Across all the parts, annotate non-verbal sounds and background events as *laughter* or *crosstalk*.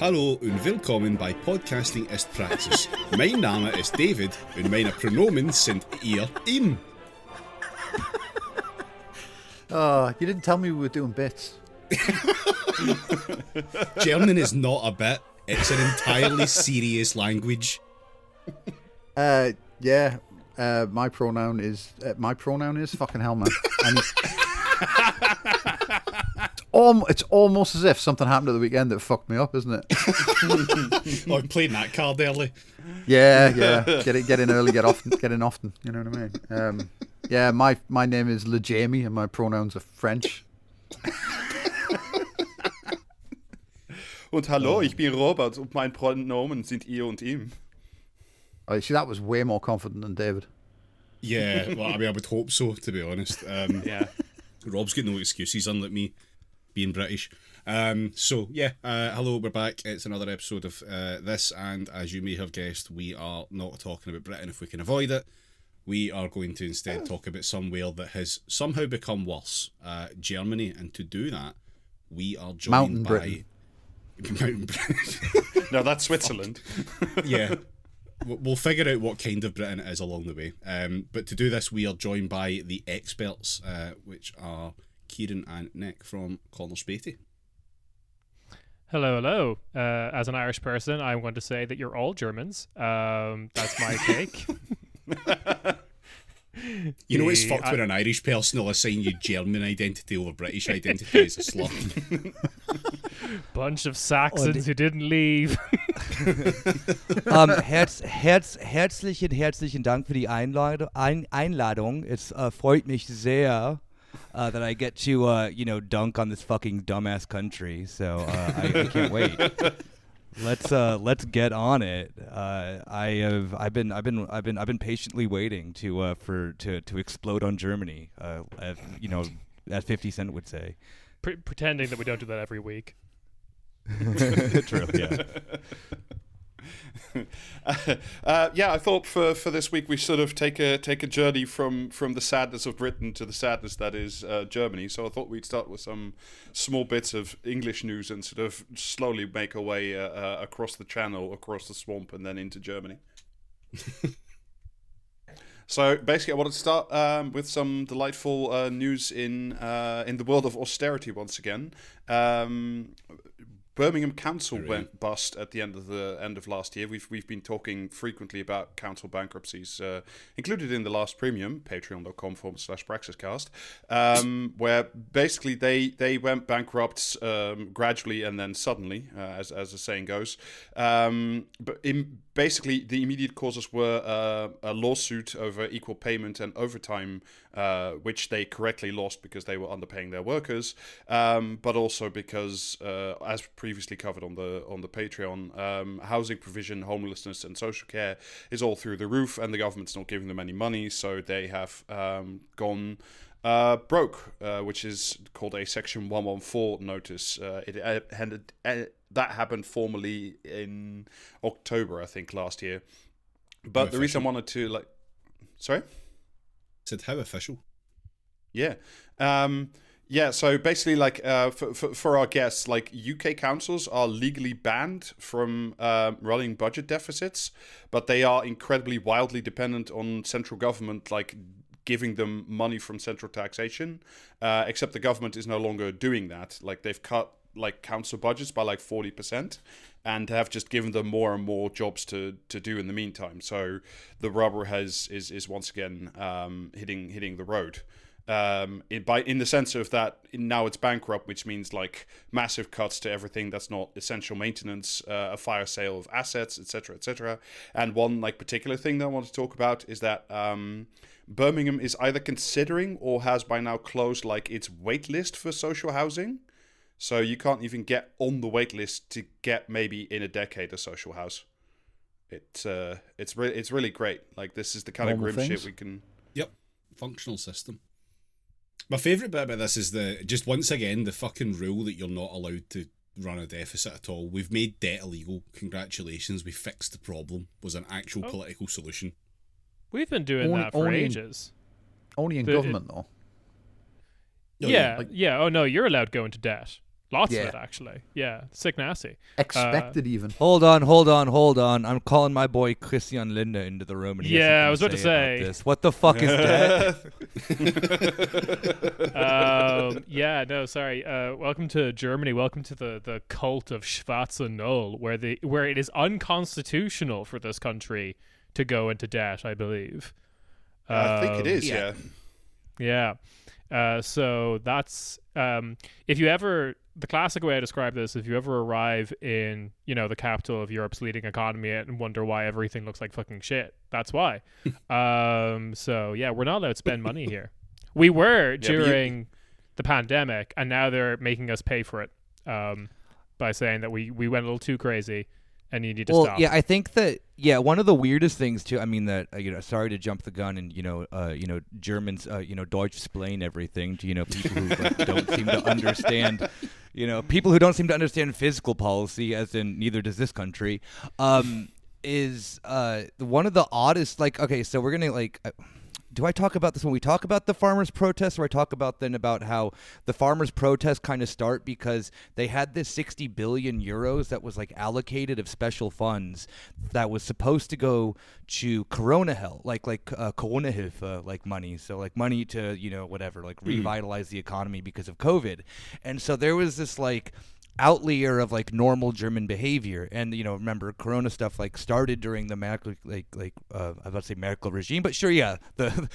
Hallo und willkommen bei Podcasting ist Praxis. *laughs* mein Name ist David und meine Pronomen sind ihr, ihm. Oh, *laughs* you didn't tell me we were doing bits. *laughs* German is not a bit, it's an entirely serious language. Uh, yeah. Uh, my pronoun is uh, my pronoun is fucking hell, man. And al- it's almost as if something happened at the weekend that fucked me up, isn't it? *laughs* oh, I'm playing that card early. Yeah, yeah. Get it, get in early, get often, get in often. You know what I mean? Um, yeah. My my name is Le Jamie, and my pronouns are French. Und hallo, ich bin Robert und mein Pronomen sind ihr und ihm. Oh, see, that was way more confident than David. Yeah, well, I mean, I would hope so, to be honest. Um, *laughs* Yeah. Rob's got no excuses, unlike me being British. Um, so, yeah, uh, hello, we're back. It's another episode of uh, this, and as you may have guessed, we are not talking about Britain if we can avoid it. We are going to instead talk about somewhere that has somehow become worse uh, Germany, and to do that, we are joined Mountain by. Britain. *laughs* Mountain Britain. *laughs* No, that's Switzerland. *laughs* yeah. We'll we'll figure out what kind of Britain it is along the way. Um, but to do this, we are joined by the experts, uh, which are Ciarán and Nick from Corner Späti. Hello, hello. Uh, as an Irish person, I'm going to say that you're all Germans. Um, that's my *laughs* take. You know it's fucked I- when an Irish person will assign you German identity over British identity as a slur. *laughs* Bunch of Saxons who didn't leave. ähm, *laughs* herz, herz, herzlichen, herzlichen Dank für die Einladung. Ein, Einladung. Es uh, freut mich sehr uh, that I get to, uh, you know, dunk on this fucking dumbass country. So uh, I, I can't wait. *laughs* Let's uh, let's get on it. Uh, I have I've been I've been I've been I've been patiently waiting to uh, for to, to explode on Germany. Uh, as, you know, as Fifty Cent would say. Pre- pretending that we don't do that every week. *laughs* *laughs* True. Yeah. *laughs* uh, yeah, I thought for, for this week we sort of take a take a journey from from the sadness of Britain to the sadness that is uh, Germany. So I thought we'd start with some small bits of English news and sort of slowly make our way uh, uh, across the channel, across the swamp, and then into Germany. *laughs* So basically, I wanted to start um, with some delightful uh, news in uh, in the world of austerity once again. Um, Birmingham Council Hooray. went bust at the end of the end of last year. We've we've been talking frequently about council bankruptcies, uh, included in the last premium, patreon.com forward slash praxiscast, um, *laughs* where basically they they went bankrupt um, gradually and then suddenly, uh, as as the saying goes. Um, but in, basically, the immediate causes were uh, a lawsuit over equal payment and overtime, uh, which they correctly lost because they were underpaying their workers, um, but also because, uh, as previously covered on the on the Patreon, um, housing provision, homelessness, and social care is all through the roof, and the government's not giving them any money, so they have um, gone. Uh, broke, uh, which is called a Section 114 notice. Uh, it uh, handed, uh, that happened formally in October, I think, last year. But How the reason I wanted to like, sorry. Said how official. Yeah. Um, yeah, so basically, like uh, for, for, for our guests, like UK councils are legally banned from um running budget deficits, but they are incredibly wildly dependent on central government, like giving them money from central taxation. Uh, except the government is no longer doing that. Like they've cut like council budgets by like forty percent, and have just given them more and more jobs to to do in the meantime. So the rubber has is is once again um, hitting hitting the road um, in, by in the sense of that now it's bankrupt, which means like massive cuts to everything that's not essential maintenance, uh, a fire sale of assets, etc., etc. And one like particular thing that I want to talk about is that um, Birmingham is either considering or has by now closed like its wait list for social housing. So you can't even get on the wait list to get maybe in a decade a social house. It's uh, it's really it's really great. Like this is the kind Normal of grim things. shit we can. Yep. Functional system. My favourite bit about this is the just once again the fucking rule that you're not allowed to run a deficit at all. We've made debt illegal. Congratulations, we fixed the problem. Was an actual Oh. political solution. We've been doing Only- that for only in- ages. Only in But it- government, though. Oh, yeah, like- yeah. Oh no, you're allowed to go into debt. Lots Yeah. of it actually. Yeah, sick nasty. Expected even. Hold on, hold on, hold on. I'm calling my boy Christian Lindner into the room. And he Yeah, I was about to about say. this. What the fuck is that? *laughs* um, yeah, no, sorry. Uh, welcome to Germany. Welcome to the, the cult of Schwarze Null, where the where it is unconstitutional for this country to go into debt. I believe. I think it Um, yeah. Yeah. Yeah. Uh, so that's um, if you ever the classic way I describe this, if you ever arrive in you know the capital of Europe's leading economy and wonder why everything looks like fucking shit, that's why. *laughs* um, so yeah, we're not allowed to spend money here. We were you- during the pandemic, and now they're making us pay for it um, by saying that we we went a little too crazy, and you need to well, stop. yeah, I think that yeah, one of the weirdest things too. I mean that uh, you know, sorry to jump the gun and you know, uh, you know, Germans, uh, you know, Deutsch explain everything to you know people who like, *laughs* don't seem to understand. You know, people who don't seem to understand fiscal policy, as in neither does this country. Um, is uh one of the oddest. Like, okay, so we're gonna like. Uh, do I talk about this when we talk about the farmers' protests, or I talk about then about how the farmers' protests kind of start because they had this 60 billion euros that was like allocated of special funds that was supposed to go to Corona help, like like uh, Corona Hilfe, like money, so like money to you know whatever, like revitalize the economy because of COVID, and so there was this like outlier of like normal German behavior. And you know, remember Corona stuff like started during the Merkel like like uh, I was say Merkel regime, but sure, yeah, the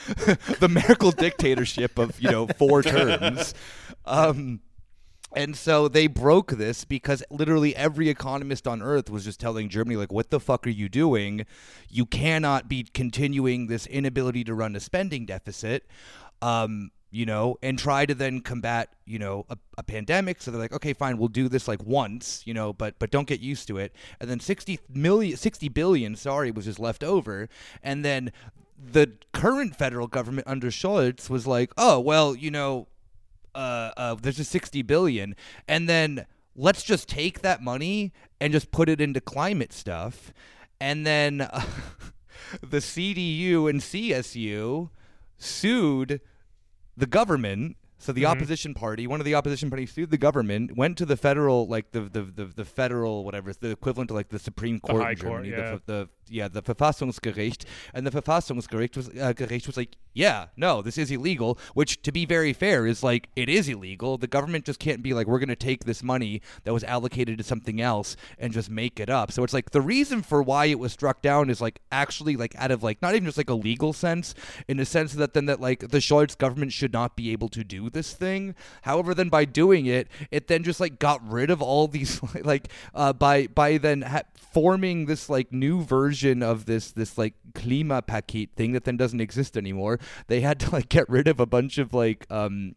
*laughs* the Merkel dictatorship of you know four terms. Um, and so they broke this because literally every economist on earth was just telling Germany, like, what the fuck are you doing? You cannot be continuing this inability to run a spending deficit. Um, you know, and try to then combat, you know, a, a pandemic. So they're like, okay, fine, we'll do this like once, you know, but but don't get used to it. And then 60 million, 60 billion, sorry, was just left over. And then the current federal government under Scholz was like, oh, well, you know, uh, uh, there's a 60 billion, and then let's just take that money and just put it into climate stuff, and then uh, *laughs* the CDU and CSU sued the government. So the mm-hmm. opposition party, one of the opposition parties, sued the government, went to the federal, like the the, the, the federal whatever, the equivalent to like the Supreme Court High in Court, yeah. the, the yeah the Verfassungsgericht, and the Verfassungsgericht was uh, Gericht was like, yeah, no, this is illegal. Which, to be very fair, is like it is illegal. The government just can't be like, we're going to take this money that was allocated to something else and just make it up. So it's like the reason for why it was struck down is like actually like out of like not even just like a legal sense, in the sense that then that like the Scholz government should not be able to do this thing. However, then by doing it, it then just like got rid of all these *laughs* like uh, by by then ha- forming this like new version of this this like Klimapaket thing that then doesn't exist anymore. They had to like get rid of a bunch of like um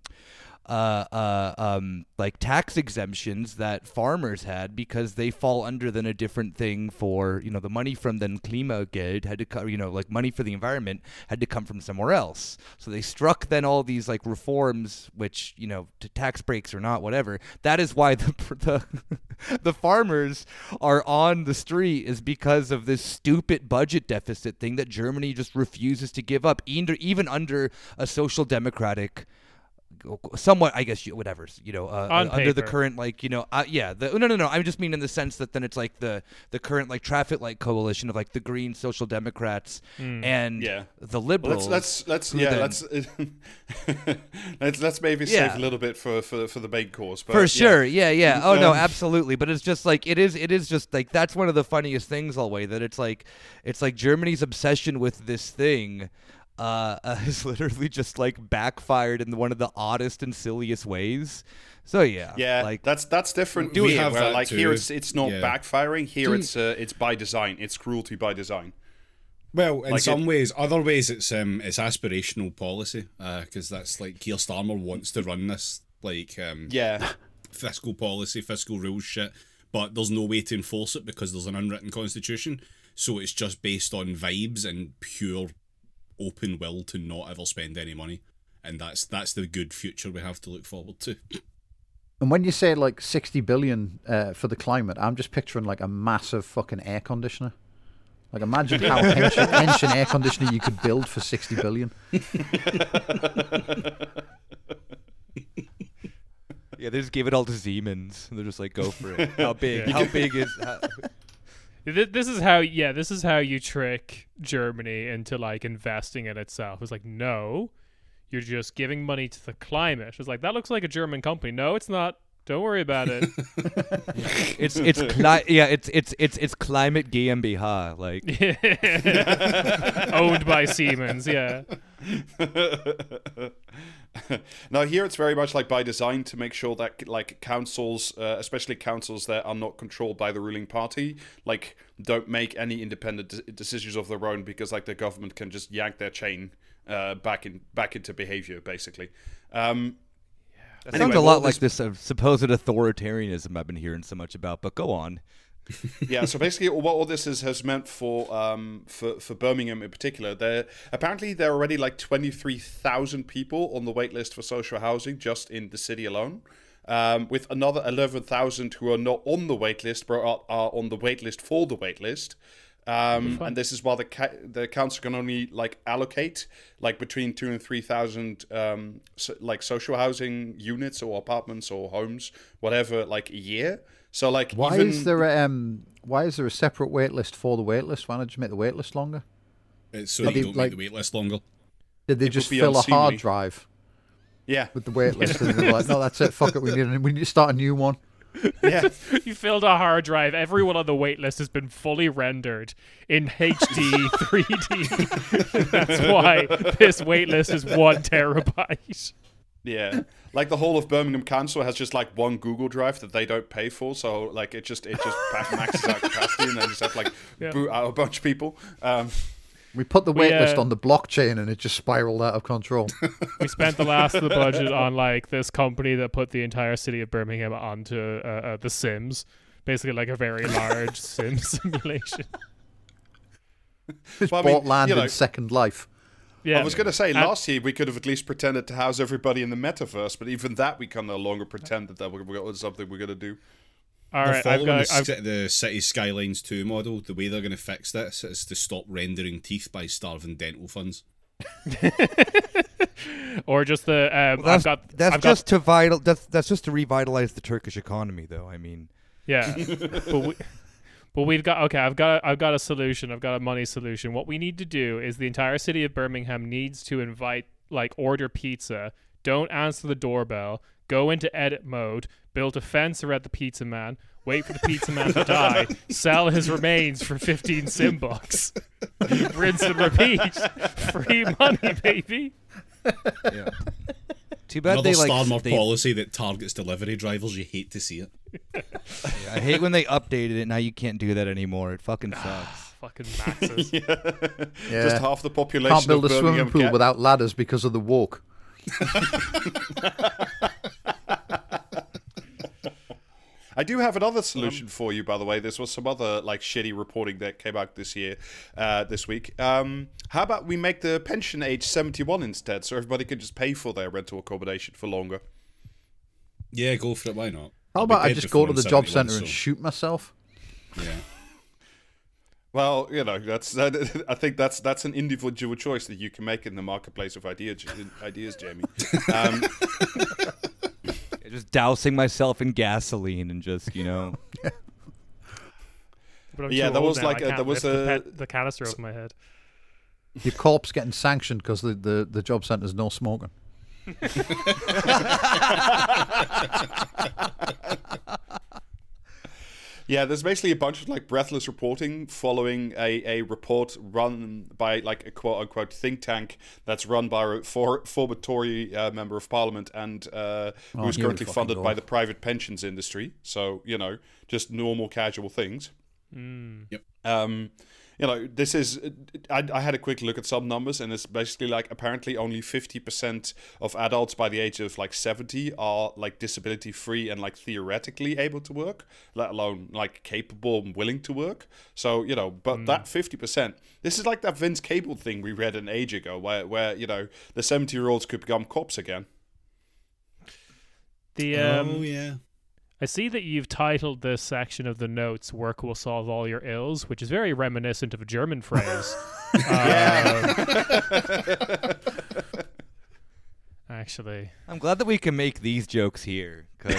uh, uh, um, like tax exemptions that farmers had because they fall under then a different thing for you know the money from then Klimageld had to come you know like money for the environment had to come from somewhere else. So they struck then all these like reforms, which you know to tax breaks or not, whatever. That is why *laughs* the the *laughs* the farmers are on the street is because of this stupid budget deficit thing that Germany just refuses to give up, even even under a social democratic somewhat i guess you whatever you know uh, On uh, under the current like you know uh, yeah the, no no no i just mean in the sense that then it's like the the current like traffic light coalition of like the green social democrats and Yeah. the Well, liberals let's let's let's yeah then- let's let's let's maybe Yeah. save a little bit for for, for the main course. But for yeah. sure yeah yeah oh no Um, absolutely but it's just like it is it is just like that's one of the funniest things always that it's like it's like germany's obsession with this thing uh, *laughs* uh is literally just like backfired in one of the oddest and silliest ways so yeah Yeah, like that's that's different. Do We here, have where, that like here, it's it's not Yeah. backfiring. Here, Do you- it's uh, it's by design. It's cruelty by design. Well, in Like some it- ways, other ways it's um it's aspirational policy because that's like Keir Starmer wants to run this like um Yeah, fiscal policy, fiscal rules shit, but there's no way to enforce it because there's an unwritten constitution. So it's just based on vibes and pure open will to not ever spend any money, and that's that's the good future we have to look forward to. *laughs* And when you say like 60 billion uh, for the climate, I'm just picturing like a massive fucking air conditioner. Like imagine how *laughs* ancient, ancient air conditioner you could build for 60 billion. *laughs* Yeah, they just gave it all to Siemens. They're just like, go for it. How big? Yeah. How big is? How, Th- This is how, yeah, this is how you trick Germany into like investing in itself. It's like, no, you're just giving money to the climate. It's like that looks like a German company. No, it's not. Don't worry about it. *laughs* *laughs* it's it's cli- yeah, it's it's it's it's climate GmbH. Like *laughs* Owned by Siemens. Yeah. *laughs* now here it's very much like by design to make sure that like councils uh, especially councils that are not controlled by the ruling party like don't make any independent de- decisions of their own because like the government can just yank their chain uh, back in back into behavior basically um, that Anyway, sounds a well, lot like this- this uh, supposed authoritarianism I've been hearing so much about. But go on. Yeah, so basically, what all this is, has meant for um, for for Birmingham in particular, there apparently there are already like twenty three thousand people on the wait list for social housing just in the city alone, um, with another eleven thousand who are not on the wait list but are, are on the wait list for the wait list. Um, and this is why the ca- the council can only like allocate like between two and three thousand um, so, like social housing units or apartments or homes, whatever, like a year. So like Why even, is there a, um why is there a separate wait list for the wait list? Why not just make the wait list longer? It's so But you they, don't like- make the wait list longer. Did they It just be fill a hard drive yeah with the wait list and they're like, no, that's it, fuck it, we need a- we need to start a new one. yeah. *laughs* You filled a hard drive. Everyone on the wait list has been fully rendered in HD 3D. *laughs* That's why this wait list is one terabyte. Yeah, *laughs* like the whole of Birmingham Council has just like one Google Drive that they don't pay for, so like it just it just maxes out capacity, and they just have to, like *laughs* Yeah. boot out a bunch of people. Um, We put the We, wait list uh, on the blockchain and it just spiraled out of control. *laughs* We spent the last of the budget on like this company that put the entire city of Birmingham onto uh, uh, The Sims, basically like a very large sim simulation. Just Well, I mean, bought land you know- in Second Life. Yeah, I was gonna say last year we could have at least pretended to house everybody in the metaverse, but even that we can no longer pretend that that was something we're gonna do. All They're right, I've following got. the, I've, the City Skylines 2 model. The way they're going to fix this is to stop rendering teeth by starving dental funds. *laughs* or just the. Um, Well, that's I've got. that's I've just to vital. That's that's just to revitalize the Turkish economy, though. I mean, Yeah, *laughs* but we, but we've got okay. I've got I've got a solution. I've got a money solution. What we need to do is the entire city of Birmingham needs to invite like order pizza. Don't answer the doorbell. Go into edit mode. Build a fence around the pizza man. Wait for the pizza man to die. Sell his remains for fifteen sim bucks. *laughs* Rinse and repeat. Free money, baby. yeah. Too bad Another they like. Starmer they- policy that targets delivery drivers. You hate to see it. yeah, *laughs* I hate when they updated it. Now you can't do that anymore. It fucking ah, sucks. Fucking maxes. *laughs* Yeah. Just half the population Can't build a of swimming pool get- without ladders because of the walk. *laughs* I do have another solution for you, by the way. This was some other like shitty reporting that came out this year, uh, this week. Um, how about we make the pension age seventy-one instead, so everybody can just pay for their rental accommodation for longer? Yeah, go for it. Why not? How I'll about I just go to the job 71, centre and shoot myself? Yeah. Well, you know, that's that, *laughs* I think that's that's an individual choice that you can make in the marketplace of ideas, ideas, Jamie. Um, Yeah, *laughs* Just dousing myself in gasoline and just you know. *laughs* But I'm Yeah, too there old was now, like I a- can't was lift the, pet- the canister over my head. Your corpse getting sanctioned because the, the, the job centre's no smoking. *laughs* *laughs* Yeah, there's basically a bunch of like breathless reporting following a, a report run by like a quote unquote think tank that's run by a for, former Tory uh, member of parliament and uh, Oh, who's currently funded go. by the private pensions industry. So, you know, just normal casual things. Mm. Um, you know, this is. I, I had a quick look at some numbers, and it's basically like apparently only fifty percent of adults by the age of like seventy are like disability free and like theoretically able to work, let alone like capable and willing to work. So you know, but that fifty percent. This is like that Vince Cable thing we read an age ago, where where you know the seventy year olds could become cops again. The um, oh yeah. I see that you've titled this section of the notes "Work will solve all your ills," which is very reminiscent of a German phrase. *laughs* Uh, *laughs* actually. I'm glad that we can make these jokes here. 'cause- *laughs*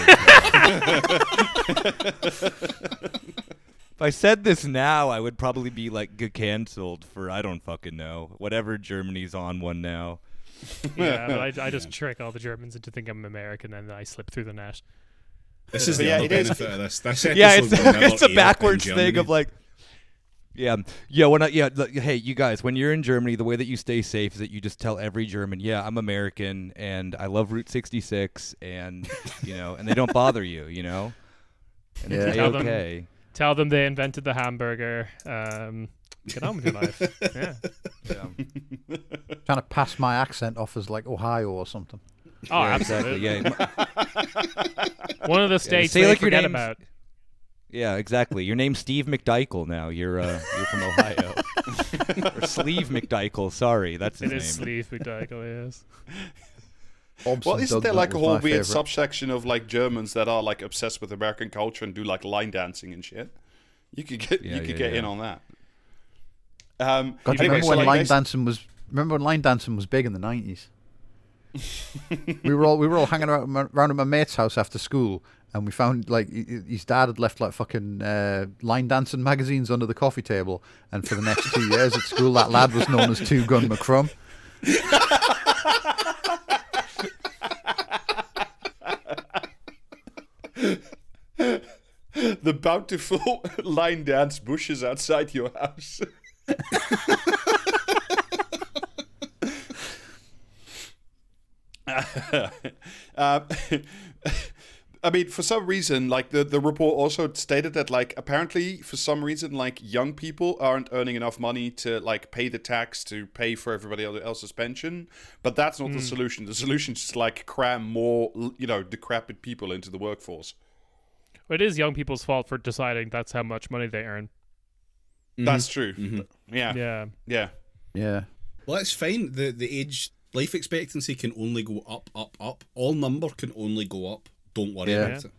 if I said this now, I would probably be like get canceled for I don't fucking know whatever Germany's on one now. Yeah, but I, I just trick all the Germans into thinking I'm American and then I slip through the net. This is the yeah, other it is- benefit of this. *laughs* This yeah, it's it's a backwards thing Germany. of like. Yeah, yeah. When I, yeah, look, hey, you guys, when you're in Germany, the way that you stay safe is that you just tell every German, "Yeah, I'm American and I love Route 66," and you know, and they don't bother you, you know, and Yeah. it's Tell them- okay. Tell them they invented the hamburger. Um, get on with your life. *laughs* Yeah. Yeah. Trying to pass my accent off as like Ohio or something. Oh, Yeah, absolutely. exactly. Yeah, *laughs* One of the states say they like your forget name's- about. yeah, exactly. Your name's Steve McDykel now. You're uh, you're from Ohio. *laughs* or Sleeve McDykel. Sorry, that's his It is name. Sleeve McDykel, yes. Bobson Well, isn't there Doug like a whole weird favourite. subsection of like Germans that are like obsessed with American culture and do like line dancing and shit? You could get Yeah, you could yeah, get yeah. in on that. Um, God, you anyway, remember so, when like, line basi- dancing was? Remember when line dancing was big in the nineties? We were all we were all hanging around, around at my mate's house after school, and we found like his dad had left like fucking uh, line dancing magazines under the coffee table, and for the next two years at school, that lad was known as Two Gun McCrum. the bountiful *laughs* line dance bushes outside your house. *laughs* um, *laughs* *laughs* I mean, for some reason, like the, the report also stated that, like, apparently, for some reason, like, young people aren't earning enough money to, like, pay the tax to pay for everybody else's pension. But that's not the hmm. solution. The solution is to, like, cram more, you know, decrepit people into the workforce. It is young people's fault for deciding that's how much money they earn. That's mm-hmm. true. Yeah. Yeah. Yeah. Yeah, Well, that's fine. The the age life expectancy can only go up, up, up. All number can only go up. Don't worry Yeah. about it.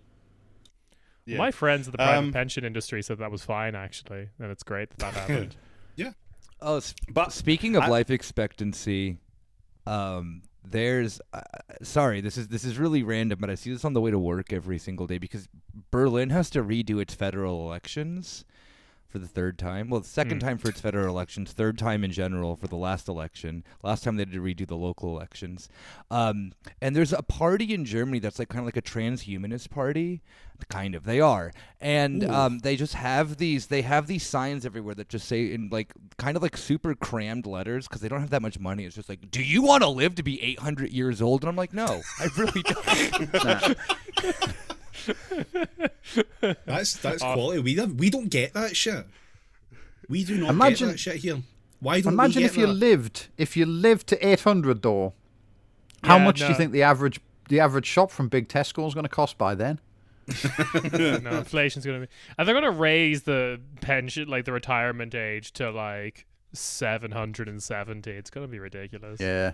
Yeah. My friends in the private Um, pension industry said that was fine, actually, and it's great that that *laughs* happened. Yeah. Oh, s- But speaking of I- life expectancy, um, there's uh, sorry, this is this is really random, but I see this on the way to work every single day because Berlin has to redo its federal elections for the third time. Well, the second time for its federal elections, third time in general for the last election. Last time they had to redo the local elections. Um, and there's a party in Germany that's like kind of like a transhumanist party, kind of. They are, and um, they just have these. They have these signs everywhere that just say in like kind of like super crammed letters because they don't have that much money. It's just like, "Do you want to live to be 800 years old?" And I'm like, "No, I really don't." *laughs* *laughs* That's that's ah. quality. We don't we don't get that shit. We do not Imagine- get that shit here. Why don't imagine we get if you that? lived if you lived to eight hundred though. How Yeah, much do you think the average the average shop from Big Tesco is going to cost by then? *laughs* no, inflation's gonna be. And they're gonna raise the pension, like the retirement age, to like seven hundred and seventy. It's gonna be ridiculous. Yeah.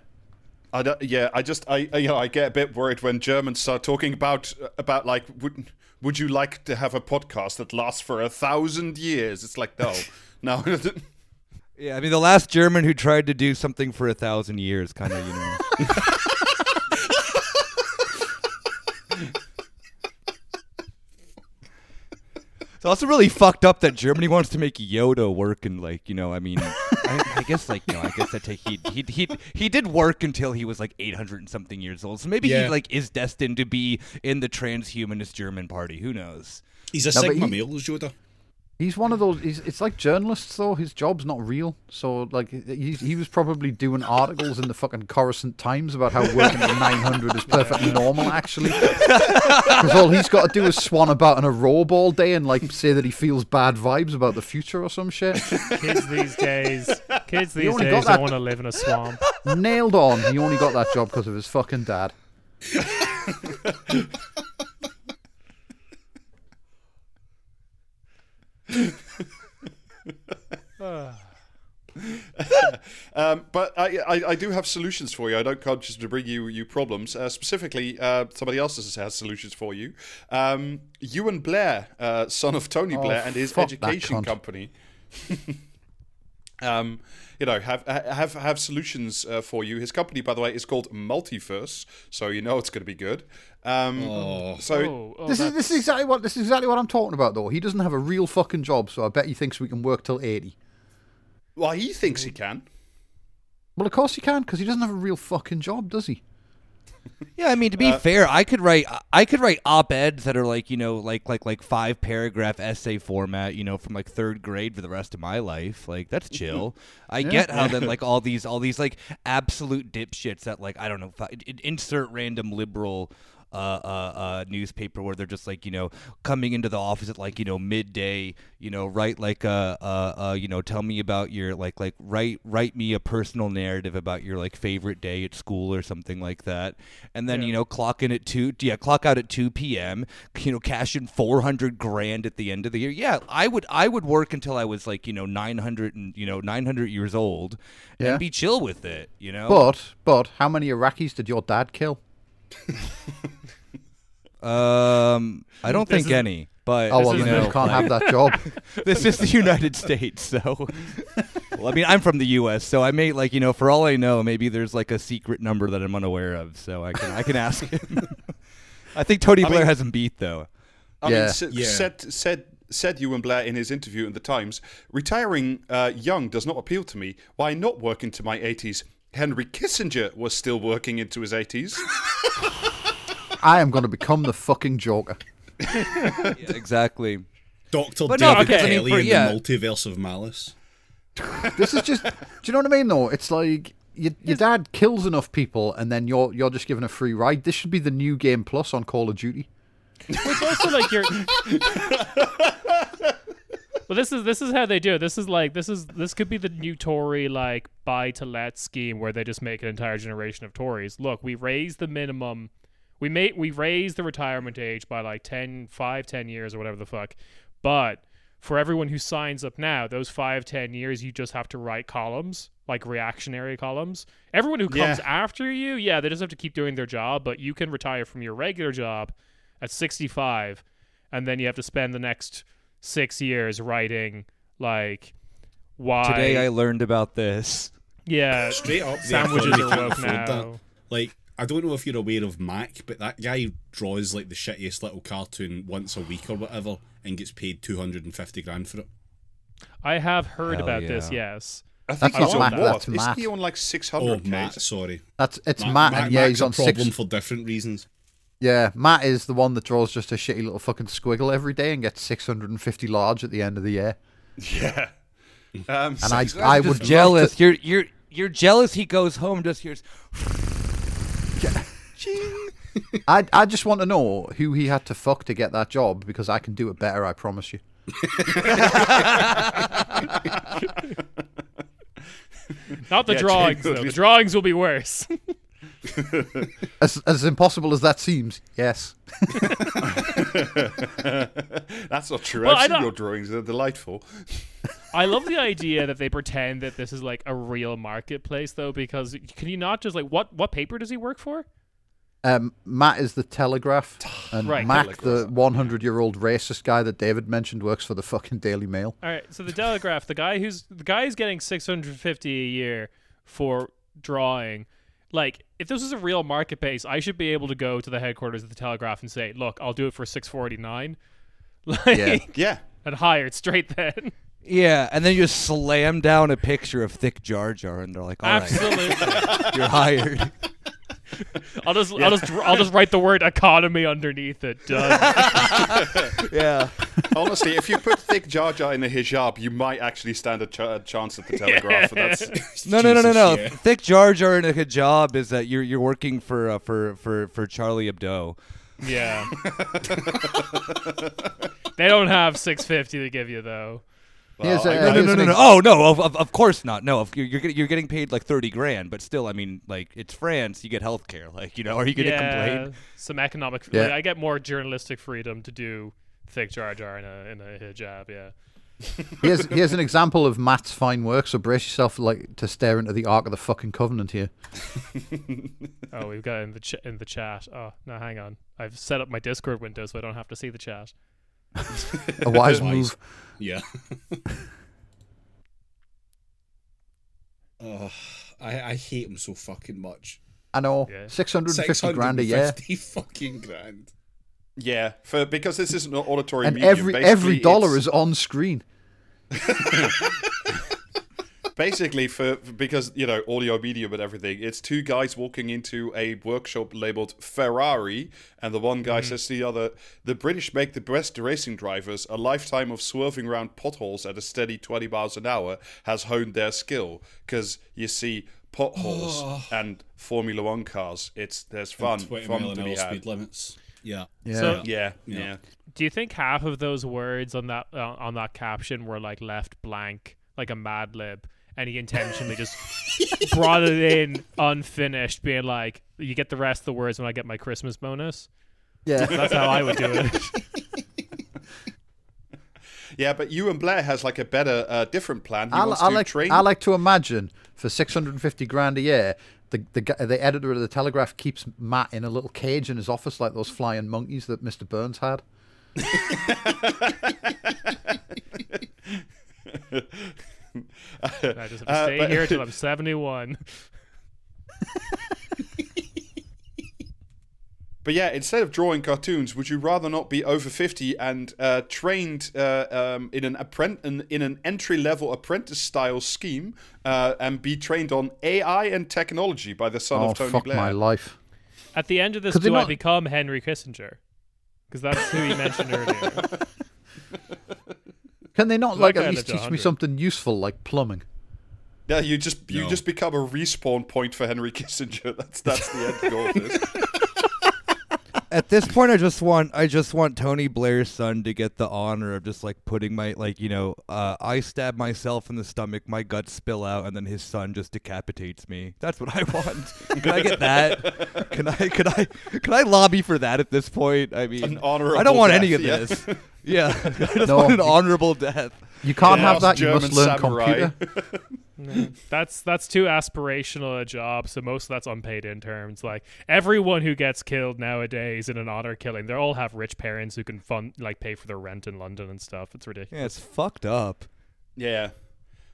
I don't, yeah, I just I, I you know I get a bit worried when Germans start talking about about like would would you like to have a podcast that lasts for a thousand years? It's like no, *laughs* no. *laughs* yeah, I mean, the last German who tried to do something for a thousand years, kind of, you know. *laughs* It's also really fucked up that Germany wants to make Yoda work and like you know I mean I, I guess like you know I guess that take he he he he did work until he was like eight hundred and something years old so maybe Yeah. he like is destined to be in the transhumanist German party who knows He's a No, Sigma he- male, is Yoda. He's one of those. He's, it's like journalists, though. His job's not real. So, like, he, he was probably doing articles in the fucking Coruscant Times about how working at 900 is perfectly normal, actually. Because all he's got to do is swan about in a robe all day and, like, say that he feels bad vibes about the future or some shit. Kids these days, kids these only days that- don't want to live in a swamp. Nailed on. He only got that job because of his fucking dad. *laughs* *laughs* Um, but I, I I do have solutions for you. I don't come just to bring you you problems. Uh, specifically, uh, somebody else has, has solutions for you. Um, Euan Blair, uh, son of Tony Oh, Blair, and his education company. *laughs* um, you know, have have have solutions uh, for you. His company, by the way, is called Multiverse, so you know it's going to be good. Um, Oh. So Oh, oh, This is this is exactly what this is exactly what I'm talking about though. He doesn't have a real fucking job, so I bet he thinks we can work till eighty. well, he thinks he can. Well, of course he can, because he doesn't have a real fucking job, does he? *laughs* Yeah, I mean to be uh, fair, I could write I could write op eds that are like you know like like like five paragraph essay format, you know, from like third grade for the rest of my life. Like that's mm-hmm. chill. I get how then *laughs* like all these all these like absolute dipshits that like I don't know insert random liberal. Uh, uh, newspaper where they're just like you know coming into the office at like you know midday you know write like a uh, uh you know tell me about your like like write write me a personal narrative about your like favorite day at school or something like that and then Yeah. you know clock in at 2 yeah clock out at 2 p.m you know cash in 400 grand at the end of the year yeah i would i would work until i was like you know 900 and you know 900 years old Yeah. and be chill with it you know But but how many Iraqis did your dad kill? Um i don't This think is- any but Oh well, you then know, you can't have that job. *laughs* this is the United States, so. well, I mean, I'm from the U.S., so I may like you know, for all I know, maybe there's like a secret number that I'm unaware of, so I can I can ask him. *laughs* I think Tony I Blair mean- has him beat though. I Yeah. mean, s- Yeah. said said said Euan Blair in his interview in the Times, retiring uh, young does not appeal to me. Why not work into my 80s? Henry Kissinger was still working into his 80s. *laughs* I am going to become the fucking Joker. Yeah, exactly. Doctor But no, David okay, I mean, Kelly for- in yeah. the multiverse of malice. This is just. do you know what I mean? Though it's like your, your dad kills enough people, and then you're you're just given a free ride. This should be the new game plus on Call of Duty. it's also like you're. *laughs* well, this is this is how they do it. This is like this is this could be the new Tory like buy to let scheme where they just make an entire generation of Tories. Look, we raised the minimum. We made we raised the retirement age by like 10, 5, 10 years or whatever the fuck. But for everyone who signs up now, those five, 10 years, you just have to write columns, like reactionary columns. Everyone who comes Yeah. after you, yeah, they just have to keep doing their job, but you can retire from your regular job at 65 and then you have to spend the next six years writing like why Today I learned about this. yeah *laughs* Straight up, sandwiches are can't woke afford that. now Like, I don't know if you're aware of Mac, but that guy draws like the shittiest little cartoon once a week or whatever, and gets paid two hundred and fifty grand for it. i have heard Hell about this yes I think That's he's not on Matt, what? that's Isn't Matt. he on like Oh, 600 Matt, sorry. That's it's Matt, Matt, Matt- and yeah, Mac's he's a on problem six. for different reasons. Yeah, Matt is the one that draws just a shitty little fucking squiggle every day and gets 650 large at the end of the year. Yeah. *laughs* Um, And I, so- I would jealous. to- You're you're you're jealous. He goes home just hears. *laughs* I, I just want to know who he had to fuck to get that job because I can do it better. I promise you. *laughs* not the Yeah, drawings though the drawings will be worse As as impossible as that seems, yes. *laughs* That's not true. Well, I I've seen don't- your drawings. They're delightful. i love the *laughs* idea that they pretend that this is like a real marketplace though because can you not just like what what paper does he work for Um, Matt is the Telegraph, *sighs* and Right, Mac, the 100 year old racist guy that David mentioned, works for the fucking Daily Mail. All right, so the Telegraph, the guy who's the guy who's getting six hundred fifty a year for drawing, like if this was a real marketplace, I should be able to go to the headquarters of the Telegraph and say, "Look, I'll do it for six forty nine, *laughs* like Yeah. Yeah. and hire it straight then." Yeah, and then you just slam down a picture of thick Jar Jar, and they're like, "All right, Absolutely, *laughs* you're hired." *laughs* I'll just I'll just I'll just write the word economy underneath it. Done. *laughs* yeah. Honestly, if you put thick Jar Jar in a hijab, you might actually stand a, ch- a chance at the Telegraph. And that's *laughs* No, no, no, no, no. Yeah. Thick Jar Jar in a hijab is that you're you're working for uh, for for for Charlie Hebdo. yeah. *laughs* they don't have six fifty to give you though. Here's Well, a- I- uh, No, no, no, no, no. Oh no, of, of, of course not. No, of, you're you're getting, you're getting paid like thirty grand, but still, I mean, like it's France, you get health care. Like you know, are you gonna yeah, complain? some economic. Yeah. Like, I get more journalistic freedom to do thick Jar Jar in a in a hijab. Yeah. *laughs* Here's here's an example of Matt's fine work. So brace yourself like to stare into the Ark of the fucking Covenant here. *laughs* Oh, we've got it in the ch- in the chat. Oh, no, hang on. I've set up my Discord window so I don't have to see the chat. A wise Wise. move. Yeah. *laughs* oh, I, I hate him so fucking much. I know. Yeah. 650 grand a year. fucking grand. Yeah, for because this isn't an auditory And medium. every every dollar it's- is on screen. *laughs* basically for because you know audio medium and everything it's two guys walking into a workshop labeled ferrari and the one guy says to the other the british make the best racing drivers a lifetime of swerving around potholes at a steady 20 miles an hour has honed their skill because you see potholes *sighs* and formula one cars it's there's fun 20 fun to an be hour had. speed limits. Yeah. Yeah. So- yeah Yeah. yeah Do you think half of those words on that uh, on that caption were like left blank, like a Mad Lib, and he intentionally just brought it in unfinished, being like, "You get the rest of the words when I get my Christmas bonus." Yeah. That's how I would do it. *laughs* yeah but Euan Blair has like a better uh, different plan he I, wants I to like train I like to imagine for 650 grand a year, the the the editor of the Telegraph keeps Matt in a little cage in his office like those flying monkeys that Mr. Burns had. *laughs* *laughs* I just have to Uh, stay but- here till *laughs* I'm 71. But yeah, instead of drawing cartoons, would you rather not be over fifty and uh, trained uh, um, in an apprent- in, in an entry level apprentice style scheme uh, and be trained on AI and technology by the son Oh of Tony fuck Blair? my life! At the end of this, Could they do I become Henry Kissinger? Because that's who he mentioned earlier. *laughs* Can they not Like like, at least to teach me something useful like plumbing? Yeah, you just you No. just become a respawn point for Henry Kissinger. *laughs* That's that's the end goal of this. *laughs* At this point, I just want I just want Tony Blair's son to get the honor of just like putting my like you know uh, I stab myself in the stomach, my guts spill out, and then his son just decapitates me. That's what I *laughs* want. Can I get that? Can I can I can I lobby for that at this point? I mean, An honorable I don't want death, any of yeah. this. Yeah, *laughs* I just No. want an honorable death. You can't have that. You must learn samurai. computer. *laughs* that's that's too aspirational a job, so most of that's unpaid interns. Like everyone who gets killed nowadays in an honor killing, they all have rich parents who can fund like pay for their rent in London and stuff. It's ridiculous. Yeah, it's fucked up. Yeah.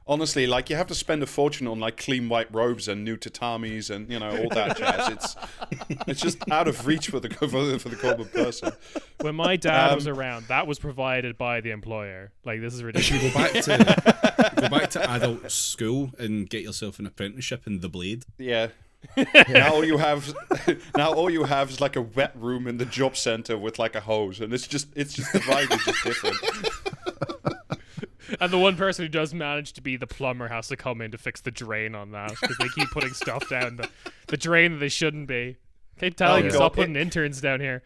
Honestly, like you have to spend a fortune on like clean white robes and new tatamis and you know all that *laughs* jazz. It's it's just out of reach for the for the, for the common person. When my dad was Um, around, that was provided by the employer. Like this is ridiculous. Go back to go back to adult school and get yourself an apprenticeship in the blade. Yeah. *laughs* Now all you have *laughs* now all you have is like a wet room in the job center with like a hose, and it's just it's just the vibe is just different. And the one person who does manage to be the plumber has to come in to fix the drain on that because they keep putting stuff down the, the drain that they shouldn't be. Keep telling Oh, you, God. stop putting interns down here.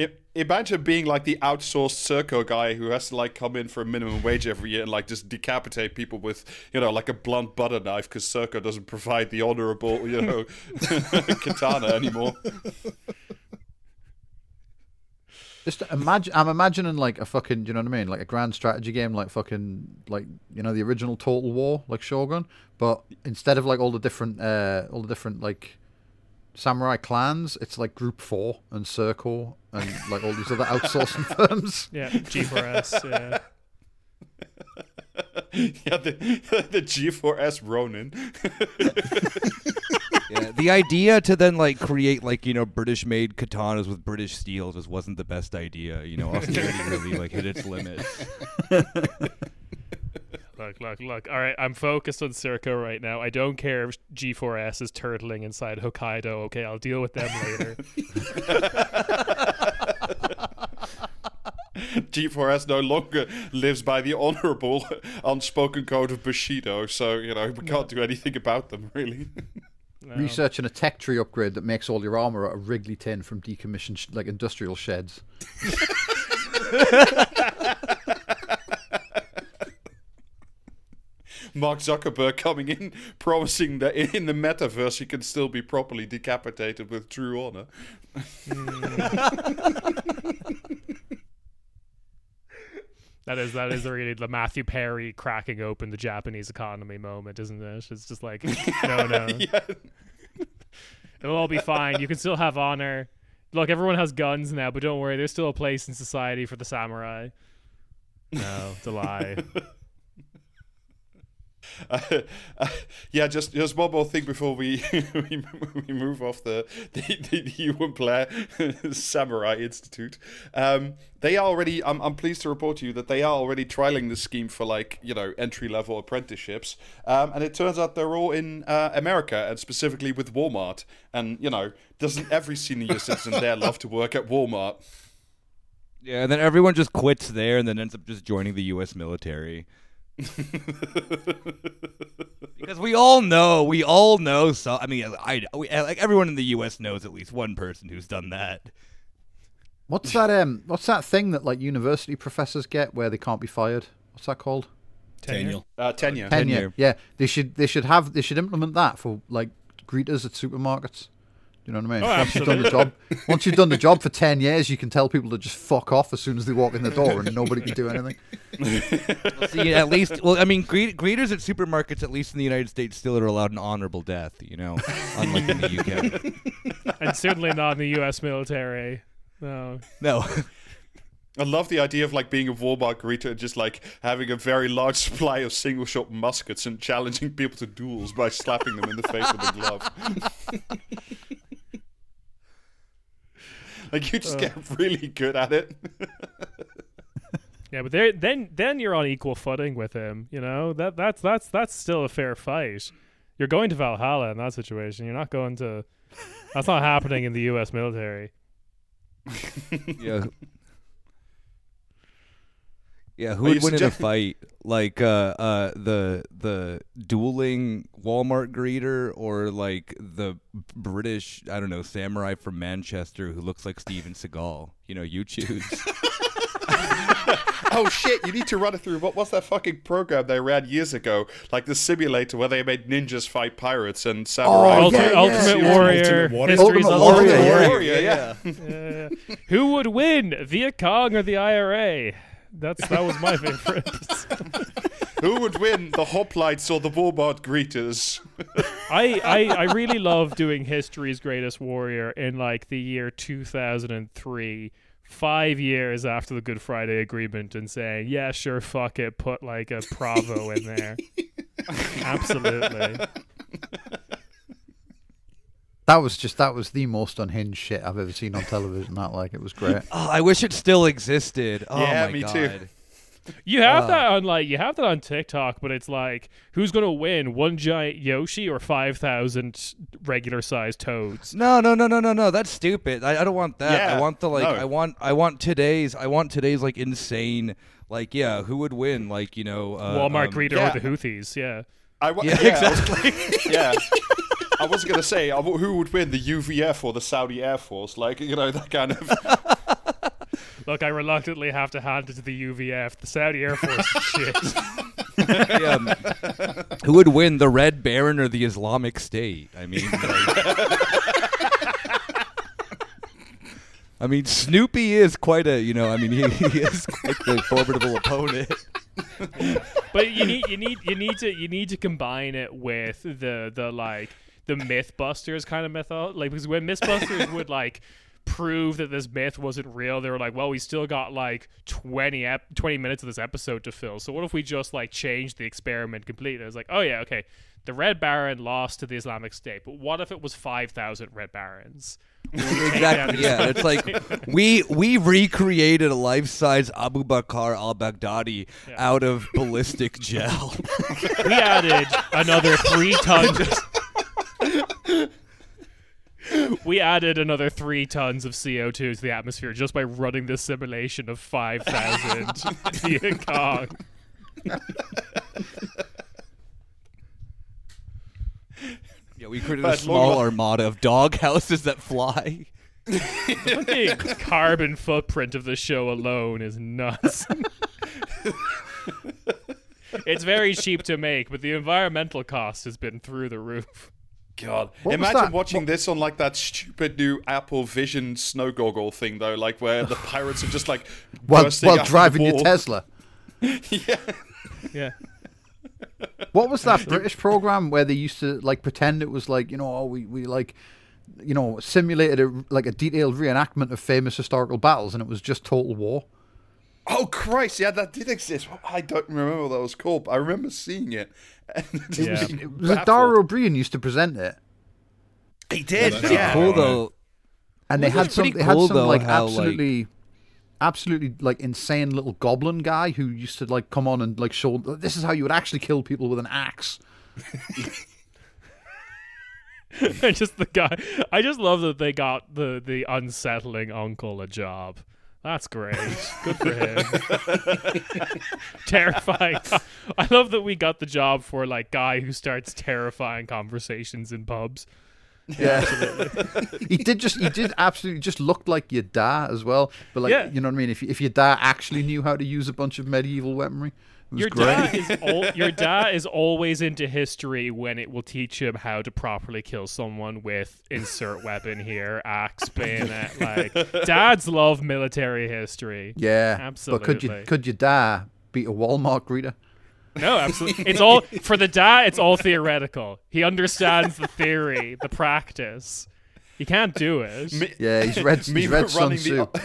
I- imagine being like the outsourced Serco guy who has to like come in for a minimum wage every year and like just decapitate people with you know like a blunt butter knife because Serco doesn't provide the honorable you know *laughs* katana anymore. Just imagine. I'm imagining like a fucking. Do you know what I mean? Like a grand strategy game, like fucking, like you know the original Total War, like Shogun. But instead of like all the different, uh all the different like samurai clans, it's like Group Four and Circle and like all these other outsourcing *laughs* firms. Yeah, *laughs* G4S. Yeah. *laughs* yeah, the the G4S Ronin. Yeah, the idea to then like create like you know British made katanas with British steel just wasn't the best idea. You know, austerity *laughs* really like hit its limits. *laughs* Look, look, look. All right, I'm focused on Serco right now. I don't care if G4S is turtling inside Hokkaido. Okay, I'll deal with them later. *laughs* G4S no longer lives by the honorable unspoken code of Bushido, so you know we can't do anything about them really. No. Researching a tech tree upgrade that makes all your armor out of Wrigley tin from decommissioned sh- like industrial sheds. *laughs* Mark Zuckerberg coming in, promising that in the metaverse he can still be properly decapitated with true honor. Hmm. *laughs* That is that is *laughs* really the Matthew Perry cracking open the Japanese economy moment, isn't it? It's just like *laughs* no, no, *laughs* yeah. it'll all be fine. You can still have honor. Look, everyone has guns now, but don't worry, there's still a place in society for the samurai. No, it's a lie. Uh, *laughs* yeah, just just one more thing before we *laughs* we, move off the the, the, the *laughs* Samurai Institute. Um, they are already. I'm, I'm pleased to report to you that they are already trialing this scheme for like you know entry level apprenticeships, um, and it turns out they're all in uh, America and specifically with Walmart. And you know, doesn't every senior citizen there love to work at Walmart? Yeah, and then everyone just quits there and then ends up just joining the U.S. military. Because we all know, we all know. So I mean, I, we, like everyone in the U.S. knows at least one person who's done that. What's that? Um, what's that thing that like university professors get where they can't be fired? What's that called? Tenure. Tenure. Uh, tenure. Tenure. Tenure. Yeah, they should they should have they should implement that for like greeters at supermarkets. Do you know what I mean? Oh, once you've done the job, once you've done the job for ten years, you can tell people to just fuck off as soon as they walk in the door, and nobody can do anything. See, at least, well, I mean, greet, greeters at supermarkets, at least in the United States, still are allowed an honorable death. You know, unlike in the UK. *laughs* and certainly not in the U.S. military. No. No, I love the idea of like being a Walmart greeter and just like having a very large supply of single shot muskets and challenging people to duels by slapping them in the face with a glove. *laughs* like you just uh. get really good at it. *laughs* Yeah, but there, then then you're on equal footing with him. You know that that's that's that's still a fair fight. You're going to Valhalla in that situation. You're not going to. That's not happening in the U.S. military. *laughs* yeah. Yeah, who Are would win in a fight? Like uh, uh, the the dueling Walmart greeter, or like the British, I don't know, samurai from Manchester who looks like Steven Seagal. You know, you choose. *laughs* *laughs* oh shit! You need to run it through. What was that fucking program they ran years ago? Like the simulator where they made ninjas fight pirates and samurai. Oh, yeah, yeah. Ultimate Yeah. Warrior. Ultimate Warrior. Ultimate Ultimate Warrior, yeah. Warrior, yeah. Yeah, yeah. Who would win, Viet Cong or the IRA? That's that was my favorite. *laughs* Who would win, the hoplites or the Walmart greeters? *laughs* I, I I really love doing history's greatest warrior in like the year 2003, five years after the Good Friday Agreement, and saying, "Yeah, sure, fuck it, put like a Bravo in there." *laughs* Absolutely. That was just that was the most unhinged shit I've ever seen on television. That like it was great. *laughs* oh, I wish it still existed. Oh Yeah, my me god. too. You have Uh. that on like you have that on TikTok, but it's like who's gonna win, one giant Yoshi or five thousand regular sized toads? No, no, no, no, no, no. That's stupid. I, I don't want that. I want the like. no. I want. I want today's. I want today's like insane. Like, yeah, who would win? Like, you know, uh, Walmart um, greeter yeah. or the Houthis? Yeah. I wa- Yeah, yeah, *laughs* I was- yeah. *laughs* I was gonna say uh, who would win, the UVF or the Saudi Air Force? Like you know that kind of. *laughs* Look, I reluctantly have to hand it to the UVF. The Saudi Air Force shit. yeah, um, who would win, the Red Baron or the Islamic State? I mean, like- I mean, Snoopy is quite a, you know, I mean, he, he is quite the formidable opponent. but you need you need you need to you need to combine it with the the like the mythbusters kind of method like because when mythbusters would like prove that this myth wasn't real they were like well we still got like 20 ep- 20 minutes of this episode to fill so what if we just like change the experiment completely it's like oh yeah okay the red baron lost to the islamic state but what if it was 5000 red barons *laughs* Exactly. Yeah, it's like *laughs* we we recreated a life-size Abu Bakr al-Baghdadi out of ballistic gel. *laughs* we added another three tons. *laughs* we added another three tons of CO2 to the atmosphere just by running this simulation of 5,000 Viet *laughs* *laughs* Cong. yeah, we created a But small long- armada of dog houses that fly. The carbon footprint of the show alone is nuts. it's very cheap to make, but the environmental cost has been through the roof. God, What imagine that? watching this on like that stupid new Apple Vision snow goggle thing though, like where the *sighs* pirates are just like While, while driving the your. Tesla. *laughs* yeah. Yeah. What was that *laughs* British program where they used to like pretend it was like you know oh, we we like you know simulated a, like a detailed reenactment of famous historical battles and it was just total war. Oh Christ! Yeah, that did exist. I don't remember what that was called, but I remember seeing it. *laughs* And just Yeah. It was it. Dara Ó Briain used to present it, He did. that's yeah. Cool though. and they had it's some. pretty They had cool, some though, like how, like- absolutely, absolutely like insane little goblin guy who used to like come on and like show this is how you would actually kill people with an axe. *laughs* Just the guy. I just love that they got the the unsettling uncle a job. That's great. Good for him. *laughs* terrifying. I love that we got the job for like guy who starts terrifying conversations in pubs. Yeah, *laughs* he did just he did absolutely just looked like your dad as well. But like Yeah. you know what I mean? If if your dad actually knew how to use a bunch of medieval weaponry, Your great. dad is al- *laughs* your dad is always into history when it will teach him how to properly kill someone with insert weapon here, axe, bayonet. *laughs* Like dads love military history. yeah, absolutely. But could you Absolutely. could your dad beat a Walmart greeter? No, absolutely. It's *laughs* all for the dad. It's all theoretical. He understands the theory, the practice. He can't do it. Me, Yeah, he's read he's read Sun running Tzu. the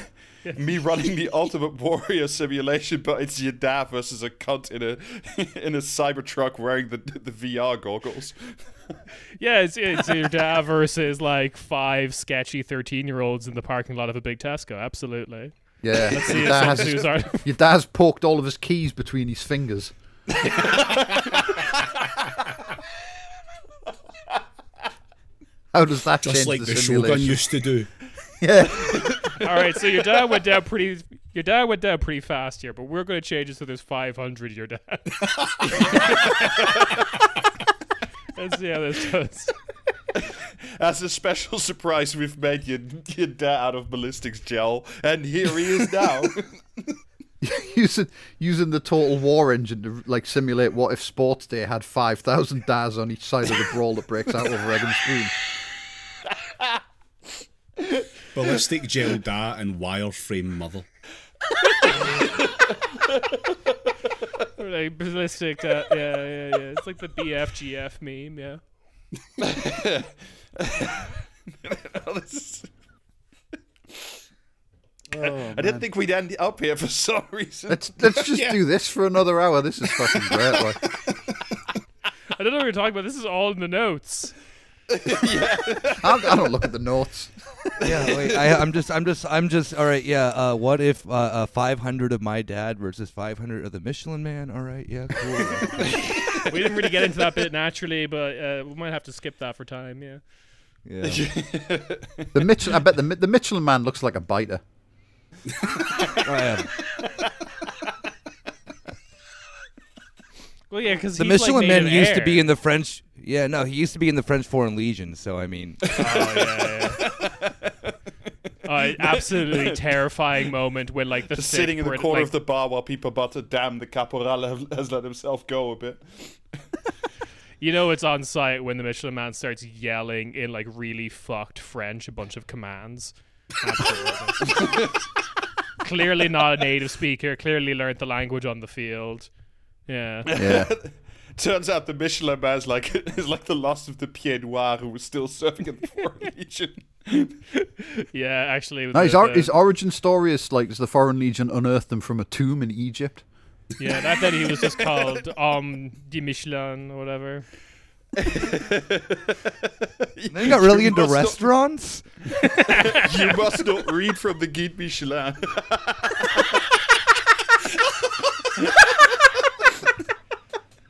me running the Ultimate Warrior simulation, but it's your dad versus a cunt in a *laughs* in a Cybertruck wearing the the VR goggles. *laughs* Yeah, it's, it's your dad versus like five sketchy thirteen-year-olds in the parking lot of a big Tesco. Absolutely. Yeah, Let's see your dad, has Tzu's his, *laughs* your dad's poked all of his keys between his fingers. How does that Just change like the, the Shogun used to do. Yeah, All right, so your dad went down pretty. Your dad went down pretty fast here, but we're going to change it so there's 500. Your dad. *laughs* Let's see how this goes. As a special surprise, we've made your your dad out of ballistics gel, and here he is now. *laughs* using using the Total War engine to like simulate what if Sports Day had five thousand dads on each side of the brawl that breaks out over egg and spoon. Ballistic gel da and wireframe mother. Like ballistic. Uh, yeah, yeah, yeah. It's like the BFGF meme. Yeah. I didn't think we'd end up here for some *laughs* reason. Let's let's just Yeah. do this for another hour. This is fucking great. Like, I don't know what you're talking about. This is all in the notes. *laughs* I, I don't look at the notes. *laughs* Yeah, wait, I, I'm just, I'm just, I'm just. All right, yeah. Uh, what if uh, uh, 500 of my dad versus 500 of the Michelin Man? All right, yeah, cool. *laughs* We didn't really get into that bit naturally, but uh, we might have to skip that for time. Yeah. yeah. The Mitchell, I bet the the Michelin man looks like a biter. I am. Well, yeah, because The Michelin Man used to be in the French. Yeah, no, he used to be in the French Foreign Legion. So I mean, *laughs* Oh, yeah, yeah. Uh, *laughs* absolutely *laughs* terrifying moment when like the Just thick sitting in the Brit- corner like, of the bar while people about to damn the caporal has let himself go a bit. You know it's on site when the Michelin Man starts yelling in like really fucked French a bunch of commands. Clearly not a native speaker. Clearly learned the language on the field. Yeah. Yeah, Turns out the Michelin man's like *laughs* is like the last of the Pied Noir who was still serving in the *laughs* Foreign Legion. *laughs* Yeah, actually. no, his, the- or, the- his origin story is like is the Foreign Legion unearthed them from a tomb in Egypt. yeah, that then he was just called um de Michelin or whatever. they got really You into must not- restaurants. you must not read from the Guide Michelin.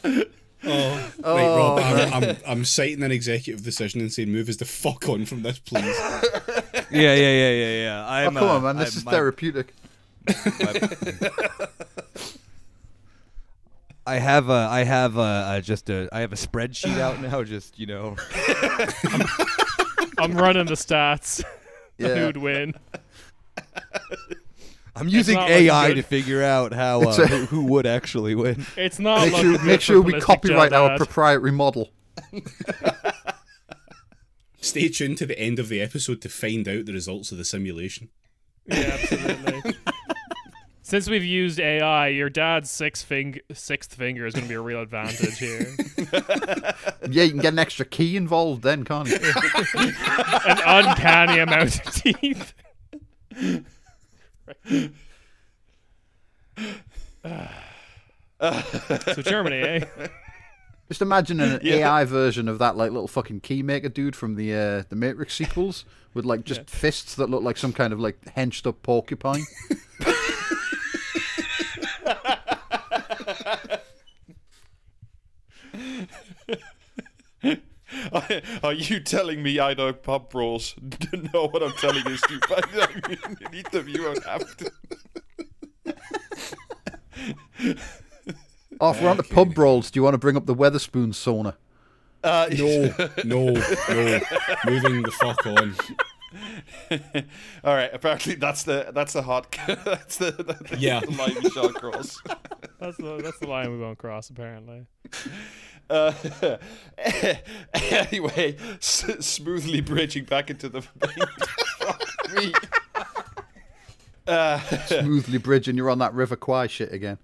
Oh, right, Rob. I'm, I'm, I'm citing an executive decision and saying, "Move us the fuck on from this, please." *laughs* Yeah, yeah, yeah, yeah, yeah. Oh, I'm, come uh, on, man, this I'm- is my- therapeutic. *laughs* I have a, I have a, uh just a, I have a spreadsheet out now. Just you know, *laughs* I'm running the stats. Yeah. Who'd win? I'm using not looking AI good. to figure out how uh, a- who, who would actually win. *laughs* It's not. Make looking sure good make for sure we Ballistic copyright our Dad. proprietary model. *laughs* Stay tuned to the end of the episode to find out the results of the simulation. Yeah, absolutely. *laughs* Since we've used AI, your dad's six fing- sixth finger is going to be a real advantage here. Yeah, you can get an extra key involved then, can't you? An uncanny amount of teeth. So Germany, eh? *laughs* Just imagine an Yeah. AI version of that like little fucking keymaker dude from the uh, the Matrix sequels with like just fists that look like some kind of like henched up porcupine. *laughs* *laughs* *laughs* Are you telling me I know pub brawls? *laughs* no, what I'm telling you is you. But I mean, neither of you won't have to. Oh, if we're on the pub brawls, do you want to bring up the Wetherspoon sauna? Uh, No, *laughs* no, no. Moving the fuck on. All right. Apparently, that's the that's the hot. that's the, the Yeah. the line we shall cross. That's the that's the line we won't cross. Apparently. Uh, *laughs* anyway, s- smoothly bridging back into the. *laughs* Fuck me. Uh, *laughs* Smoothly bridging, you're on that River Kwai shit again.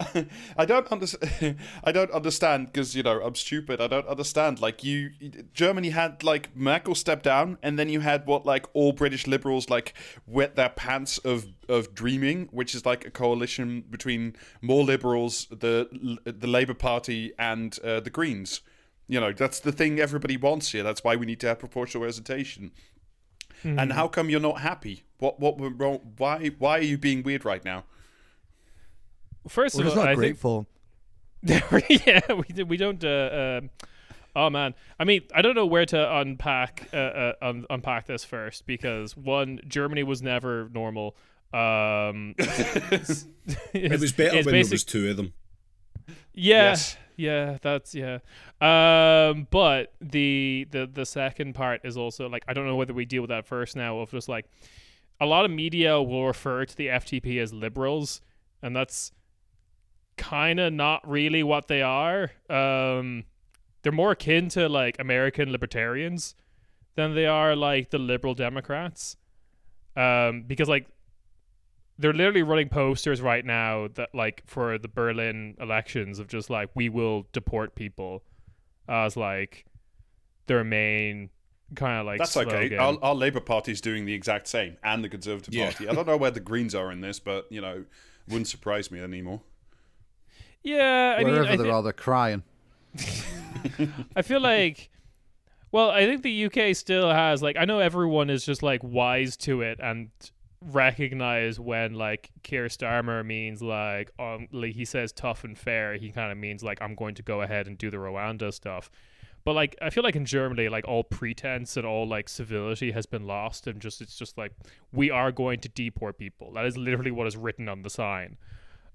*laughs* *laughs* I don't understand. I don't understand because you know I'm stupid. I don't understand. Like you, Germany had like Merkel step down, and then you had what like all British liberals like wet their pants of of dreaming, which is like a coalition between more liberals, the the Labour Party, and uh, the Greens. You know that's the thing everybody wants here. That's why we need to have proportional representation. And how come you're not happy? What what wrong? Why why are you being weird right now? First We're of just all, not I think grateful. *laughs* yeah, we do- we don't. Uh, um oh man, I mean, I don't know where to unpack uh, uh, un- unpack this first because one, Germany was never normal. Um, *laughs* It was better when there was two of them. Yeah, Yes. yeah, that's yeah. Um, but the the the second part is also like I don't know whether we deal with that first now of just like a lot of media will refer to the FDP as liberals, and that's kind of not really what they are. Um, they're more akin to like American libertarians than they are like the liberal Democrats. Um, because like they're literally running posters right now that like for the Berlin elections of just like we will deport people as like their main kind of like That's okay. Our, our Labour Party's doing the exact same, and the Conservative Yeah. Party. I don't know where the Greens are in this, but you know, wouldn't surprise me anymore. Yeah, I Wherever mean, I, they thi- are, they're crying. *laughs* I feel like well, I think the UK still has like I know everyone is just like wise to it and recognize when like Keir Starmer means like um like he says tough and fair, he kind of means like I'm going to go ahead and do the Rwanda stuff. But like I feel like in Germany, like all pretense and all like civility has been lost, and just it's just like we are going to deport people. That is literally what is written on the sign.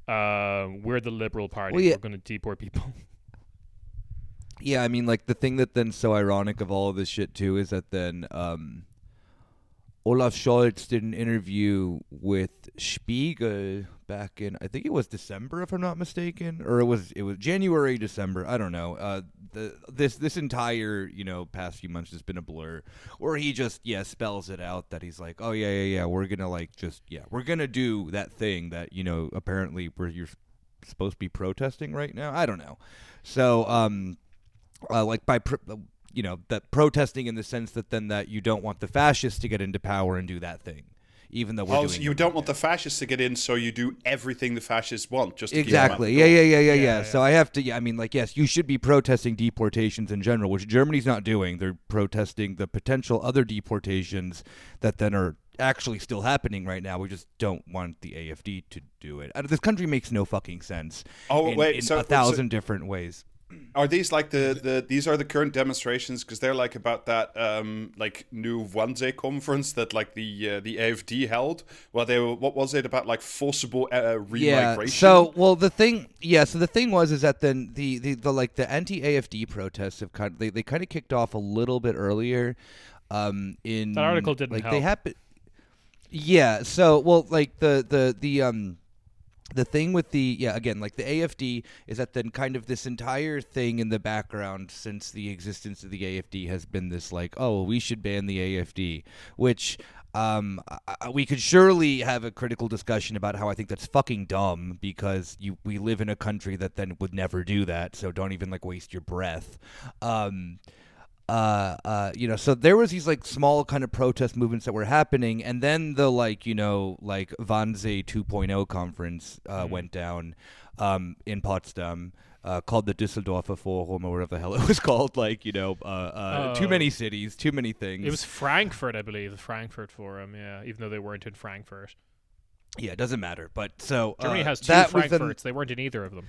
Um, we're the Liberal Party. Well, yeah. We're going to deport people. *laughs* Yeah, I mean, like the thing that then so ironic of all of this shit too is that then um, Olaf Scholz did an interview with Spiegel back in I think it was December if I'm not mistaken, or it was it was January December I don't know. Uh, the this this entire you know past few months has been a blur, where he just yeah spells it out that he's like oh yeah yeah yeah we're gonna like just yeah we're gonna do that thing that you know apparently where you're supposed to be protesting right now I don't know. So um uh, like by uh, you know that protesting in the sense that then that you don't want the fascists to get into power and do that thing even though we're Oh, doing so you it. don't want the fascists to get in, so you do everything the fascists want, just to keep them out exactly. the yeah yeah yeah yeah yeah Yeah, so i have to yeah i mean like yes you should be protesting deportations in general which germany's not doing. They're protesting the potential other deportations that then are actually still happening right now. We just don't want the afd to do it. And this country makes no fucking sense Oh, in, wait, in so- a thousand different ways Are these like the, the these are the current demonstrations because they're like about that um like new Wannsee conference that like the uh, the AFD held? Well, they were what was it about like forcible uh, Yeah. remigration? So, well, the thing, yeah. So the thing was, is that then the the, the like the anti AFD protests have kind of they, they kind of kicked off a little bit earlier. Um, in That article didn't like help. they happen. Yeah. So, well, like the the the um. The thing with the yeah again like the AFD is that then kind of this entire thing in the background since the existence of the AFD has been this like oh we should ban the AFD which um, I- we could surely have a critical discussion about how I think that's fucking dumb because you we live in a country that then would never do that. So don't even like waste your breath. Um, uh, uh, you know, so there was these like small kind of protest movements that were happening, and then the like, you know, like Wannsee 2.0 conference uh, went down um, in Potsdam. Uh, called the Düsseldorfer Forum or whatever the hell it was *laughs* called, like you know, uh, uh, too Oh. many cities, too many things. It was Frankfurt, I believe, the Frankfurt Forum. Yeah, even though they weren't in Frankfurt. yeah, it doesn't matter. But so Germany uh, has two Frankfurts. They weren't in either of them.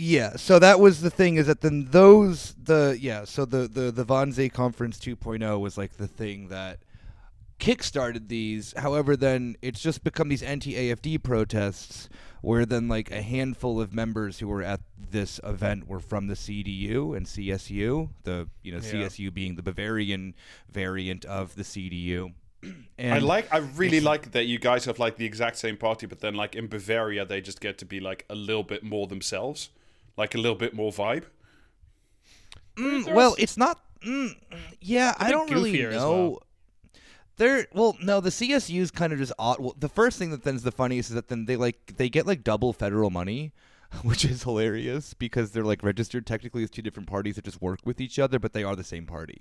Yeah, so that was the thing is that then those the yeah, so the the the Wannsee conference 2.0 was like the thing that kickstarted these. However, then it's just become these anti-AFD protests where then like a handful of members who were at this event were from the CDU and CSU, the you know Yeah. CSU being the Bavarian variant of the CDU. *clears throat* And I like. I really like that you guys have like the exact same party, but then like in Bavaria, they just get to be like a little bit more themselves, like a little bit more vibe. Mm, well, it's not. Mm, yeah, I don't really know. well. They're well, no. The CSU's kind of just odd. Well, the first thing that then's the funniest is that then they like they get like double federal money, *laughs* which is hilarious because they're like registered technically as two different parties that just work with each other, but they are the same party.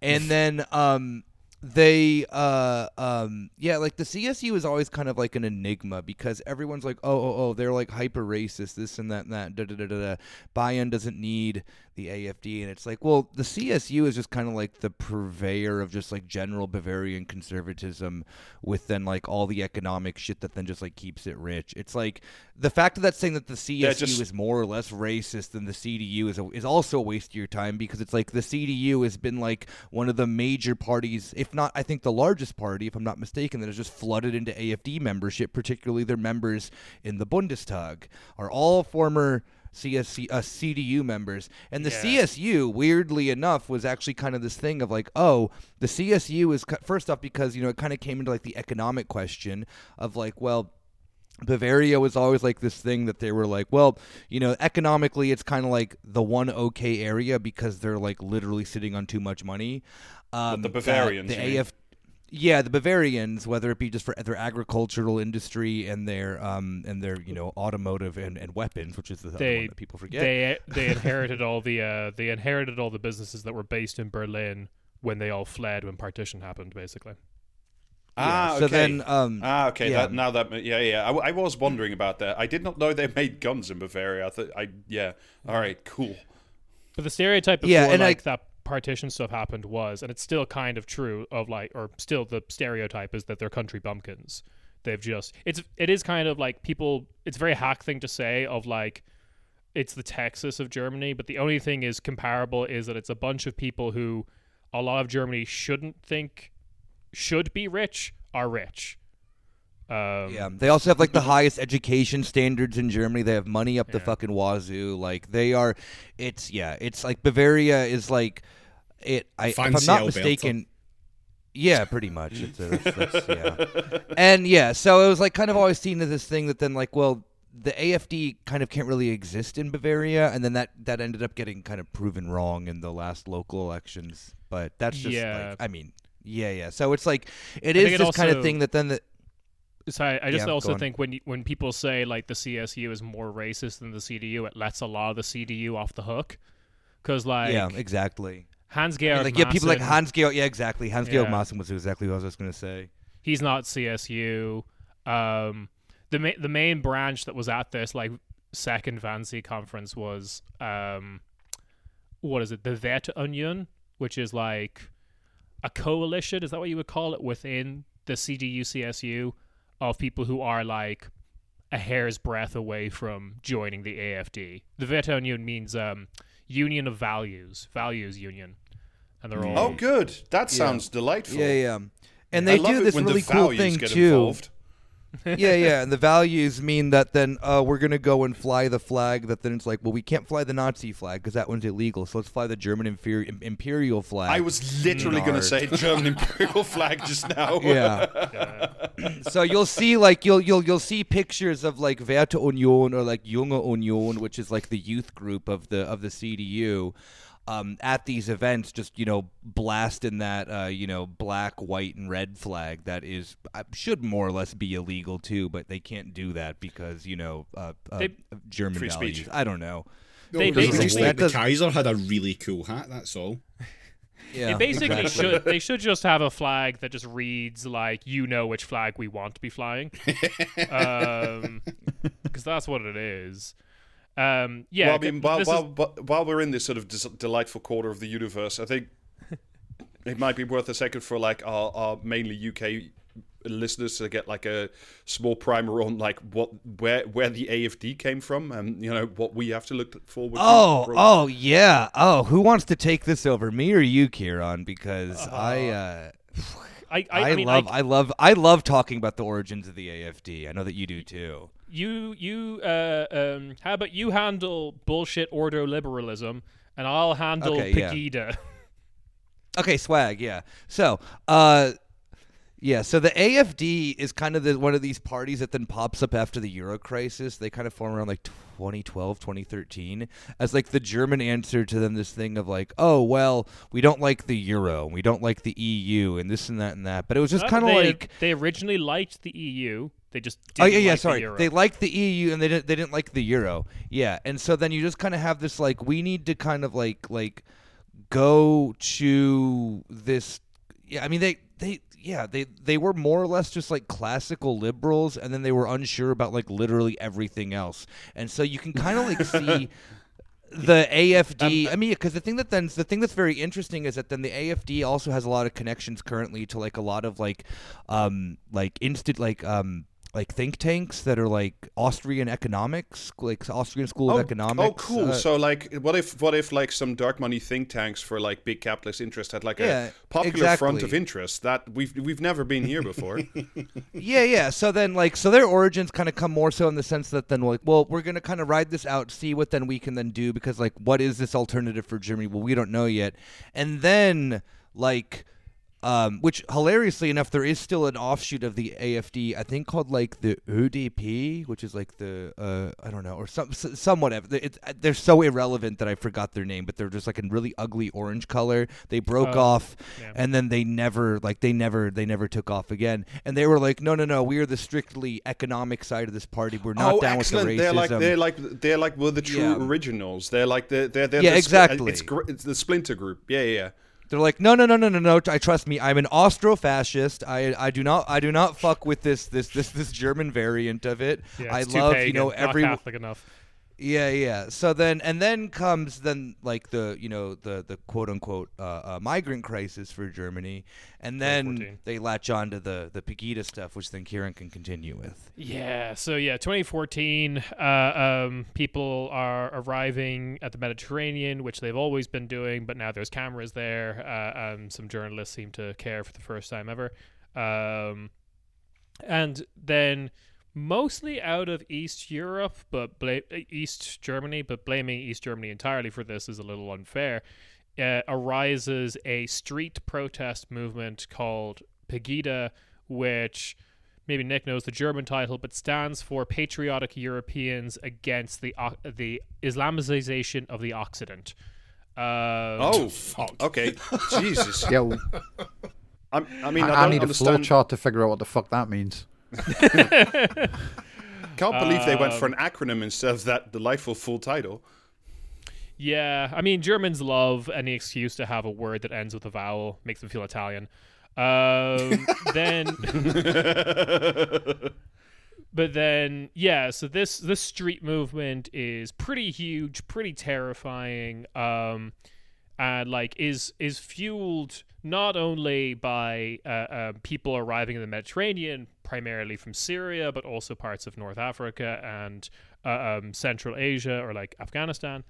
And then um they uh um yeah like the CSU is always kind of like an enigma because everyone's like oh oh oh they're like hyper racist this and that and that da da da da da. Bayern doesn't need the AFD and it's like well the CSU is just kind of like the purveyor of just like general Bavarian conservatism with then like all the economic shit that then just like keeps it rich it's like the fact of that saying that the CSU just- is more or less racist than the CDU is a, is also a waste of your time because it's like the CDU has been like one of the major parties, if not I think the largest party, if I'm not mistaken, that has just flooded into AFD membership, particularly their members in the Bundestag are all former. CSC, uh, CDU members and the Yeah. CSU weirdly enough was actually kind of this thing of like oh the CSU is first off because you know it kind of came into like the economic question of like well Bavaria was always like this thing that they were like, well, you know, economically it's kind of like the one okay area because they're like literally sitting on too much money. Um, the Bavarians, the mean? AF, yeah, the Bavarians, whether it be just for their agricultural industry and their um and their you know automotive and, and weapons, which is the other They one that people forget. they *laughs* they inherited all the uh, they inherited all the businesses that were based in Berlin when they all fled when partition happened, basically. Ah, Yeah, okay. So then, um, ah, okay. yeah. That, now that, yeah, yeah. I, w- I was wondering about that. I did not know they made guns in Bavaria. I thought, I, yeah. All right, cool. But the stereotype before Yeah, and like I- that partition stuff happened was, and it's still kind of true of like, or still the stereotype is that they're country bumpkins. They've just it's it is kind of like people. It's a very hack thing to say of like, it's the Texas of Germany, but the only thing is comparable is that it's a bunch of people who a lot of Germany shouldn't think should be rich are rich. Um, Yeah, they also have like the *laughs* highest education standards in Germany. They have money up the fucking wazoo. Like they are, it's yeah, it's like Bavaria is like it. I, if I'm not mistaken. Yeah, pretty much. It's a, that's, that's, yeah, *laughs* and yeah, so it was like kind of always seen as this thing that then like, well, the AFD kind of can't really exist in Bavaria, and then that that ended up getting kind of proven wrong in the last local elections. But that's just Yeah. like, I mean, yeah, yeah. So it's like it I is think it this kind of thing that then the So I, I just Yeah, also think when you, when people say like the CSU is more racist than the CDU, it lets a lot of the CDU off the hook. Because like yeah, exactly. Hans Georg like yeah, people like Hans Georg. Yeah, exactly. Hans Georg Yeah. Maassen was exactly what I was just gonna say. he's not CSU. Um, the ma- the main branch that was at this like second Wannsee conference was um, what is it? The Werteunion, which is like a coalition. Is that what you would call it within the CDU CSU of people who are like a hair's breadth away from joining the AFD. The Werteunion means um, Union of Values, Values Union, and they're all Oh, good. That sounds delightful. Yeah, yeah. And they love do this really cool thing too. involved. *laughs* yeah, yeah. And the values mean that then uh, we're gonna go and fly the flag. That then it's like, well, we can't fly the Nazi flag because that one's illegal. So let's fly the German inferi- imperial flag. I was literally going to say German imperial *laughs* flag just now. *laughs* yeah. so you'll see like you'll you'll you'll see pictures of like Werte Union or like Junge Union, which is like the youth group of the of the CDU. Um, at these events, just you know, blasting that uh, you know black, white, and red flag that is uh, should more or less be illegal too, but they can't do that because you know uh, uh, They- German Free values. speech. I don't know. They No, it was just basically- like the Kaiser had a really cool hat. That's all. *laughs* Yeah, They basically exactly. should they should just have a flag that just reads like you know which flag we want to be flying, *laughs* because that's what it is. Um, yeah, well, I mean, while, while, is- while- while we're in this sort of dis- delightful quarter of the universe, I think *laughs* it might be worth a second for like our, our mainly UK listeners to get like a small primer on like what where where the AFD came from and you know what we have to look forward. Oh, Bro- oh yeah. Oh, who wants to take this over, me or you, Ciarán? Because I, uh, I, I, I, I mean, love, I, I, love, I love talking about the origins of the AFD. I know that you do too. You you uh, um, how about you handle bullshit ordo liberalism and I'll handle Okay, yeah. *laughs* Okay, swag, yeah. So, uh, yeah, so the AFD is kind of the, one of these parties that then pops up after the Euro crisis. They kind of form around like 2012, 2013 as like the German answer to them this thing of like, oh, well, we don't like the Euro, we don't like the EU, and this and that and that. But it was just kind of like. they originally liked the EU. They just Oh yeah, yeah. like the sorry, Euro. they liked the EU and they didn't. They didn't like the euro. Yeah, and so then you just kind of have this like we need to kind of like like go to this. Yeah, I mean they they yeah they they were more or less just like classical liberals, and then they were unsure about like literally everything else, and so you can kind of like see. *laughs* The AFD, I mean, because the thing that then the thing that's very interesting is that then the AFD also has a lot of connections currently to like a lot of like, um, like instant like um like think tanks that are like Austrian economics, like Austrian School Oh, of Economics. oh, cool. uh, so, like, what if, what if, like, some dark money think tanks for like big capitalist interest had like Yeah, a popular front of interest that we've we've never been here before. *laughs* yeah, yeah. So then, like, so their origins kind of come more so in the sense that then, like, well, we're gonna kind of ride this out, see what then we can then do because, like, what is this alternative for Germany? Well, we don't know yet. And then, like, um, which hilariously enough, there is still an offshoot of the AFD, I think called like the UDP, which is like the uh, I don't know, or some s- some whatever. It's, they're so irrelevant that I forgot their name, but they're just like in really ugly orange color. They broke Oh, off, yeah. and then they never like they never they never took off again. And they were like, no, no, no, we are the strictly economic side of this party. We're not oh, down excellent! with the racism. They're like they're like they're like well the true Yeah. originals. They're like the they're, they're Yeah, the, spl- exactly. It's gr- it's the splinter group. Yeah, yeah. yeah. They're like, no, no, no, no, no, no. I trust me. I'm an Austro-fascist. I, I do not, I do not fuck with this, this, this, this German variant of it. Yeah, I love, pagan, you know, every. Catholic enough. Yeah, yeah. So then, and then comes then like the, you know, the the quote unquote uh, uh, migrant crisis for Germany, and then they latch on to the the Pegida stuff, which then Ciarán can continue with. Yeah, so yeah, 2014, uh, um, people are arriving at the Mediterranean, which they've always been doing, but now there's cameras there. Uh, um, some journalists seem to care for the first time ever. Um, and then mostly out of East Europe, but bla- East Germany, but blaming East Germany entirely for this is a little unfair. Uh, arises a street protest movement called Pegida, which maybe Nick knows the German title, but stands for Patriotic Europeans Against the O- the Islamization of the Occident. Um, Oh, fuck. Okay, *laughs* Jesus. Yeah, I'm, I mean, I, I, I don't need a flow chart to figure out what the fuck that means. *laughs* Can't believe they went for Um, an acronym instead of that delightful full title. Yeah, I mean Germans love any excuse to have a word that ends with a vowel, makes them feel Italian. Um, *laughs* then, *laughs* but then, yeah. So this this street movement is pretty huge, pretty terrifying, um, and like is is fueled not only by uh, um, people arriving in the Mediterranean, primarily from Syria, but also parts of North Africa and uh, um, Central Asia or like Afghanistan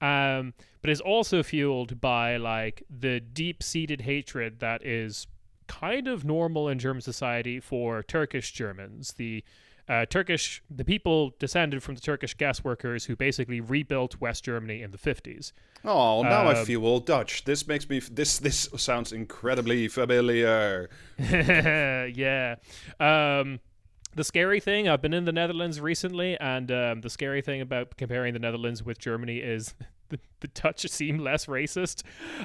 um, but is also fueled by like the deep-seated hatred that is kind of normal in German society for Turkish Germans. The uh, Turkish, the people descended from the Turkish gas workers who basically rebuilt West Germany in the fifties. Oh, now I Um, feel all Dutch. This makes me. This this sounds incredibly familiar. *laughs* yeah. Um, the scary thing, I've been in the Netherlands recently, and um, the scary thing about comparing the Netherlands with Germany is the, the Dutch seem less racist,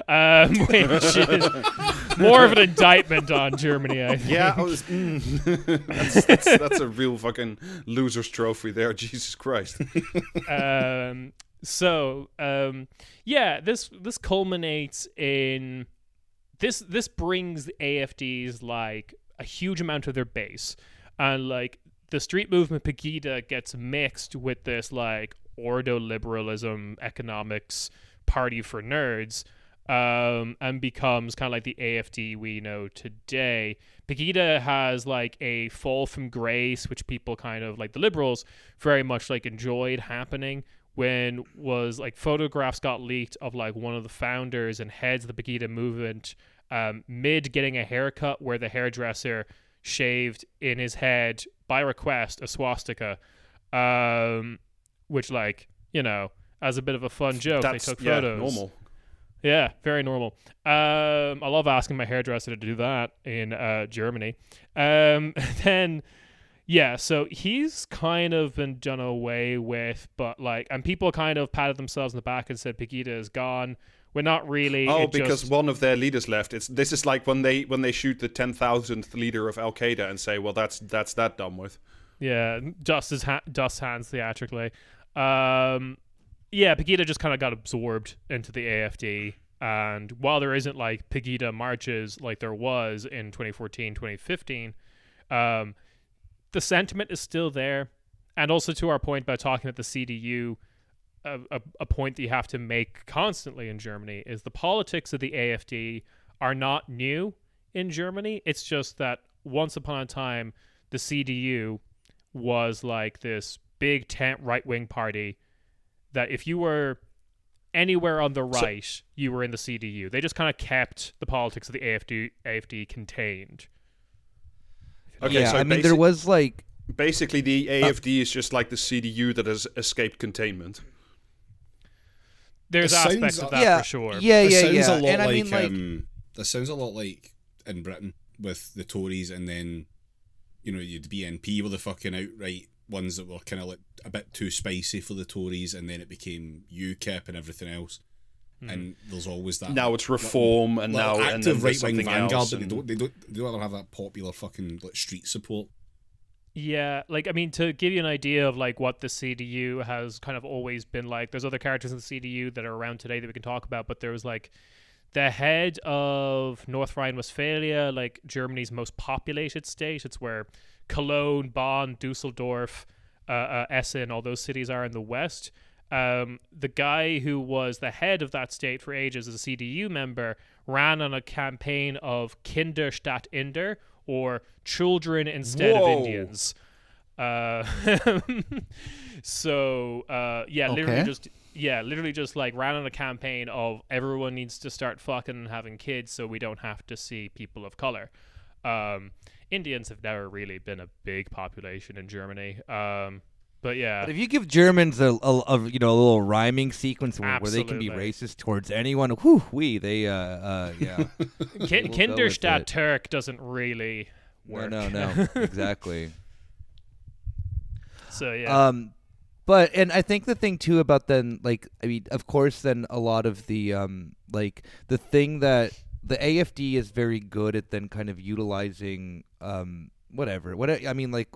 um, *laughs* which is more of an indictment on Germany, I think. Yeah, I was, mm. that's, that's that's a real fucking loser's trophy there. *laughs* Jesus Christ. um, so um, yeah, this this culminates in this this brings the AFD's like a huge amount of their base, and like the street movement Pegida gets mixed with this like ordo liberalism economics party for nerds um, and becomes kind of like the AFD we know today. Pegida has like a fall from grace, which people kind of like the liberals very much like enjoyed happening when was like photographs got leaked of like one of the founders and heads of the Pegida movement um, mid getting a haircut where the hairdresser shaved in his head by request a swastika, um, which like you know as a bit of a fun joke That's they took yeah, photos. normal. Yeah, very normal. Um, I love asking my hairdresser to do that in uh, Germany. Um, *laughs* then, yeah, so he's kind of been done away with, but like, and people kind of patted themselves in the back and said Pegida is gone. We're not really. Oh, because just- one of their leaders left. It's this is like when they when they shoot the ten thousandth leader of Al Qaeda and say, well, that's that's that done with. Yeah, dust his ha- dust hands theatrically. Um, yeah, Pegida just kind of got absorbed into the AFD. And while there isn't like Pegida marches like there was in 2014, 2015, um, the sentiment is still there. And also to our point about talking about the CDU, a, a, a point that you have to make constantly in Germany is the politics of the AFD are not new in Germany. It's just that once upon a time, the CDU was like this big tent right wing party that if you were anywhere on the right, you were in the CDU. They just kind of kept the politics of the AFD AFD contained. Okay, yeah, so I mean, there was like basically the AFD is just like the CDU that has escaped containment. There's It sounds- aspects of that yeah, for sure. yeah, This yeah, yeah. a lot and I mean, like, um, this sounds a lot like in Britain with the Tories, and then you know you'd BNP were the fucking outright ones that were kind of like a bit too spicy for the Tories, and then it became UKIP and everything else. Hmm. And there's always that. Now it's reform, and little now active right wing vanguard, else. but they don't, they don't, they don't have that popular fucking like street support. Yeah, like I mean, to give you an idea of like what the CDU has kind of always been like. There's other characters in the CDU that are around today that we can talk about, but there was like the head of North Rhine-Westphalia, like Germany's most populated state. It's where Cologne, Bonn, Dusseldorf, uh, uh, Essen, all those cities are in the west. Um, the guy who was the head of that state for ages as a CDU member ran on a campaign of Kinder statt Inder, or children instead Whoa. of Indians. Uh, *laughs* so uh, yeah, literally just yeah, literally just like ran on a campaign of everyone needs to start fucking and having kids so we don't have to see people of color. Um, Indians have never really been a big population in Germany. Um, but yeah, But if you give Germans a, a, a you know a little rhyming sequence where, where they can be racist towards anyone, whew, we they uh uh yeah. *laughs* Kin- we'll Kinderstadt. Turk doesn't really no, work. no, no, *laughs* exactly. so yeah, Um, but and I think the thing too about then, like, I mean, of course, then a lot of the um, like the thing that the AFD is very good at then kind of utilizing um, whatever. What I mean, like.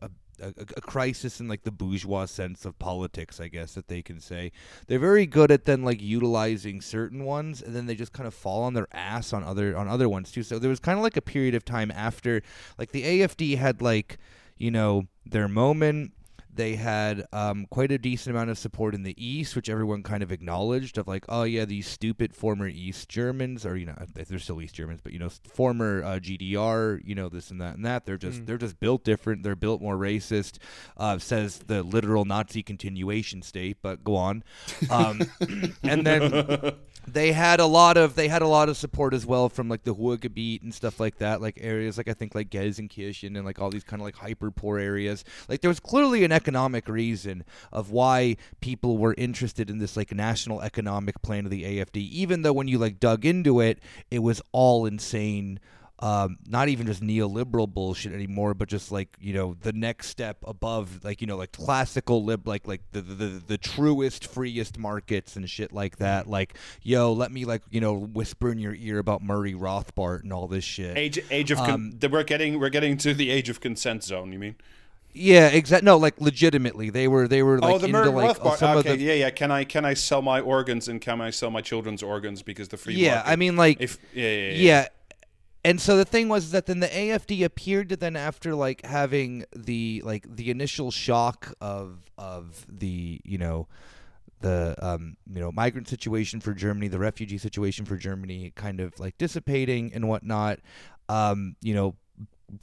A, a, a crisis in like the bourgeois sense of politics, I guess that they can say they're very good at then like utilizing certain ones, and then they just kind of fall on their ass on other on other ones too. So there was kind of like a period of time after, like the AFD had like you know their moment they had um, quite a decent amount of support in the East, which everyone kind of acknowledged of like, oh yeah, these stupid former East Germans, or you know, they're still East Germans, but you know, former uh, GDR, you know, this and that and that. They're just Mm. they're just built different. They're built more racist. Uh, says the literal Nazi continuation state, but go on. Um, *laughs* and then *laughs* they had a lot of they had a lot of support as well from like the Ruhrgebiet and stuff like that, like areas like I think like Gelsenkirchen and like all these kind of like hyper poor areas. Like there was clearly an economic reason of why people were interested in this like national economic plan of the AFD, even though when you like dug into it, it was all insane. Um, not even just neoliberal bullshit anymore, but just like you know the next step above, like you know, like classical lib, like like the the, the, the truest, freest markets and shit like that. Like, yo, let me like you know whisper in your ear about Murray Rothbard and all this shit. Age age of Um, the- we're getting we're getting to the age of consent zone. You mean? Yeah, exactly. No, like legitimately, they were they were like oh, the into like Rothbard. some Okay, of the yeah, yeah. Can I can I sell my organs and can I sell my children's organs because the free market? yeah. market? I mean, like if yeah, yeah, yeah. yeah. And so the thing was that then the AFD appeared to then after like having the like the initial shock of of the you know the um, you know migrant situation for Germany, the refugee situation for Germany, kind of like dissipating and whatnot. Um, you know,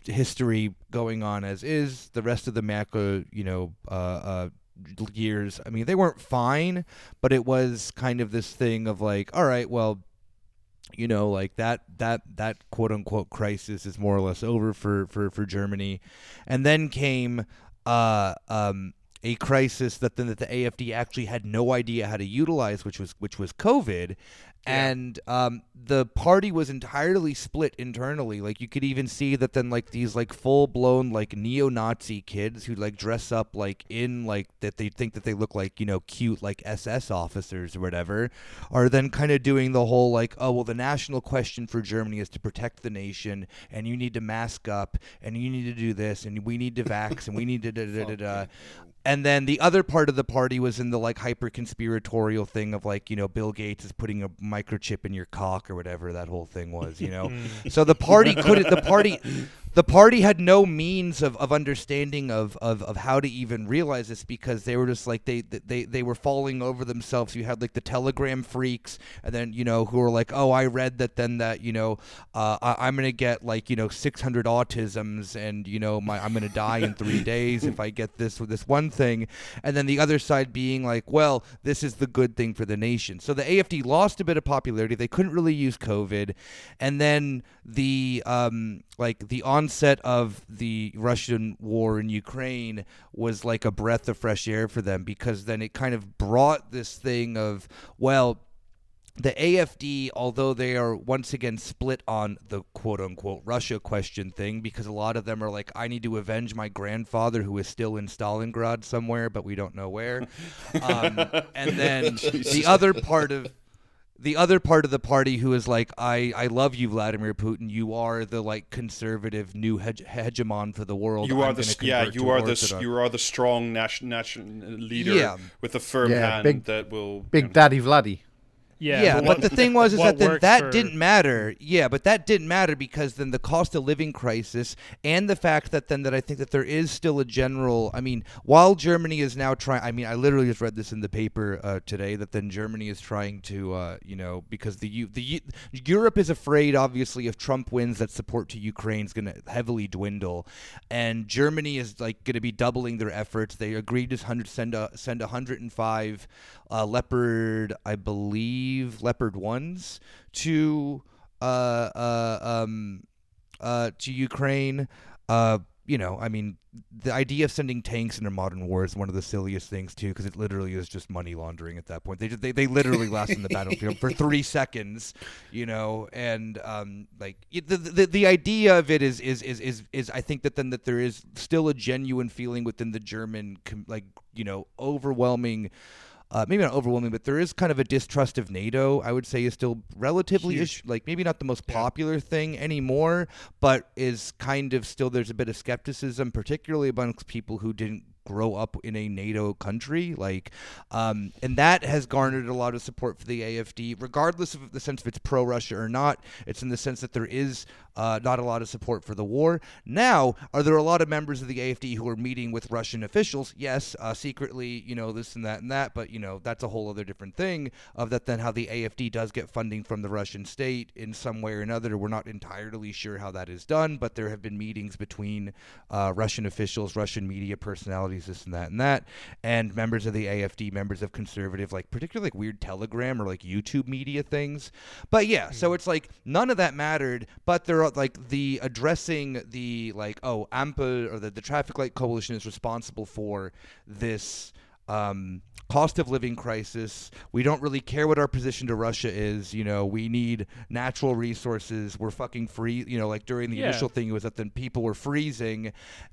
history going on as is. The rest of the macro, you know, uh, uh, years. I mean, they weren't fine, but it was kind of this thing of like, all right, well, you know, like that that that quote unquote crisis is more or less over for for for Germany, and then came uh um a crisis that then that the AFD actually had no idea how to utilize, which was which was COVID, and um, the party was entirely split internally. Like you could even see that then like these like full blown like neo-Nazi kids who like dress up like in like that they think that they look like you know cute like SS officers or whatever, are then kind of doing the whole like oh well the national question for Germany is to protect the nation and you need to mask up and you need to do this and we need to vax and we need to da da da da. *laughs* And then the other part of the party was in the like hyper conspiratorial thing of like, you know, Bill Gates is putting a microchip in your cock or whatever that whole thing was, you know. *laughs* so the party couldn't the party the party had no means of, of understanding of, of, of how to even realize this because they were just like they, they they were falling over themselves. You had like the telegram freaks and then, you know, who were like, Oh, I read that then that, you know, uh, I, I'm gonna get like, you know, six hundred autisms and, you know, my I'm gonna die in three days if I get this this one thing and then the other side being like, well, this is the good thing for the nation. So the AFD lost a bit of popularity. They couldn't really use COVID, and then the um, like the onset of the Russian war in Ukraine was like a breath of fresh air for them because then it kind of brought this thing of well the AFD, although they are once again split on the quote unquote Russia question thing, because a lot of them are like, I need to avenge my grandfather who is still in Stalingrad somewhere, but we don't know where. *laughs* Um, and then the other part of the other part of the party who is like, I, I love you, Vladimir Putin. You are the like conservative new hege- hegemon for the world. You are I'm the yeah. You are the Orthodox." you are the strong national national leader Yeah. with a firm Yeah, hand big- that will Big Daddy Vladdy. Yeah, Yeah, but what- the thing was is that then that for- didn't matter. Yeah, but that didn't matter because then the cost of living crisis and the fact that then that I think that there is still a general. I mean, while Germany is now trying. I mean, I literally just read this in the paper uh, today that then Germany is trying to, uh, you know, because the U- the U- Europe is afraid, obviously, if Trump wins, that support to Ukraine is going to heavily dwindle, and Germany is like going to be doubling their efforts. They agreed to send a, send 105 uh, leopard, I believe, leopard ones to uh, uh, um, uh, to Ukraine. Uh, you know, I mean, the idea of sending tanks into modern war is one of the silliest things too, because it literally is just money laundering at that point. They they, they literally last in the battlefield for *laughs* three seconds, you know, and um, like the, the the idea of it is is is is is I think that then that there is still a genuine feeling within the German com- like you know overwhelming uh, maybe not overwhelming, but there is kind of a distrust of NATO. I would say is still relatively ish, like maybe not the most popular thing anymore, but is kind of still there's a bit of skepticism, particularly amongst people who didn't grow up in a NATO country, like, um, and that has garnered a lot of support for the AFD, regardless of the sense if it's pro-Russia or not. It's in the sense that there is uh, not a lot of support for the war. Now, are there a lot of members of the AFD who are meeting with Russian officials? Yes, uh, secretly, you know, this and that and that, but you know, that's a whole other different thing. Of that, then how the AFD does get funding from the Russian state in some way or another. We're not entirely sure how that is done, but there have been meetings between uh, Russian officials, Russian media personalities, this and that and that, and members of the AFD, members of conservative, like particularly like weird Telegram or like YouTube media things. But yeah, so it's like none of that mattered, but there are like the addressing the like oh Ampel or the, the traffic light coalition is responsible for this um, cost of living crisis. We don't really care what our position to Russia is. You know, we need natural resources. We're fucking free. You know, like during the Yeah. initial thing, it was that then people were freezing,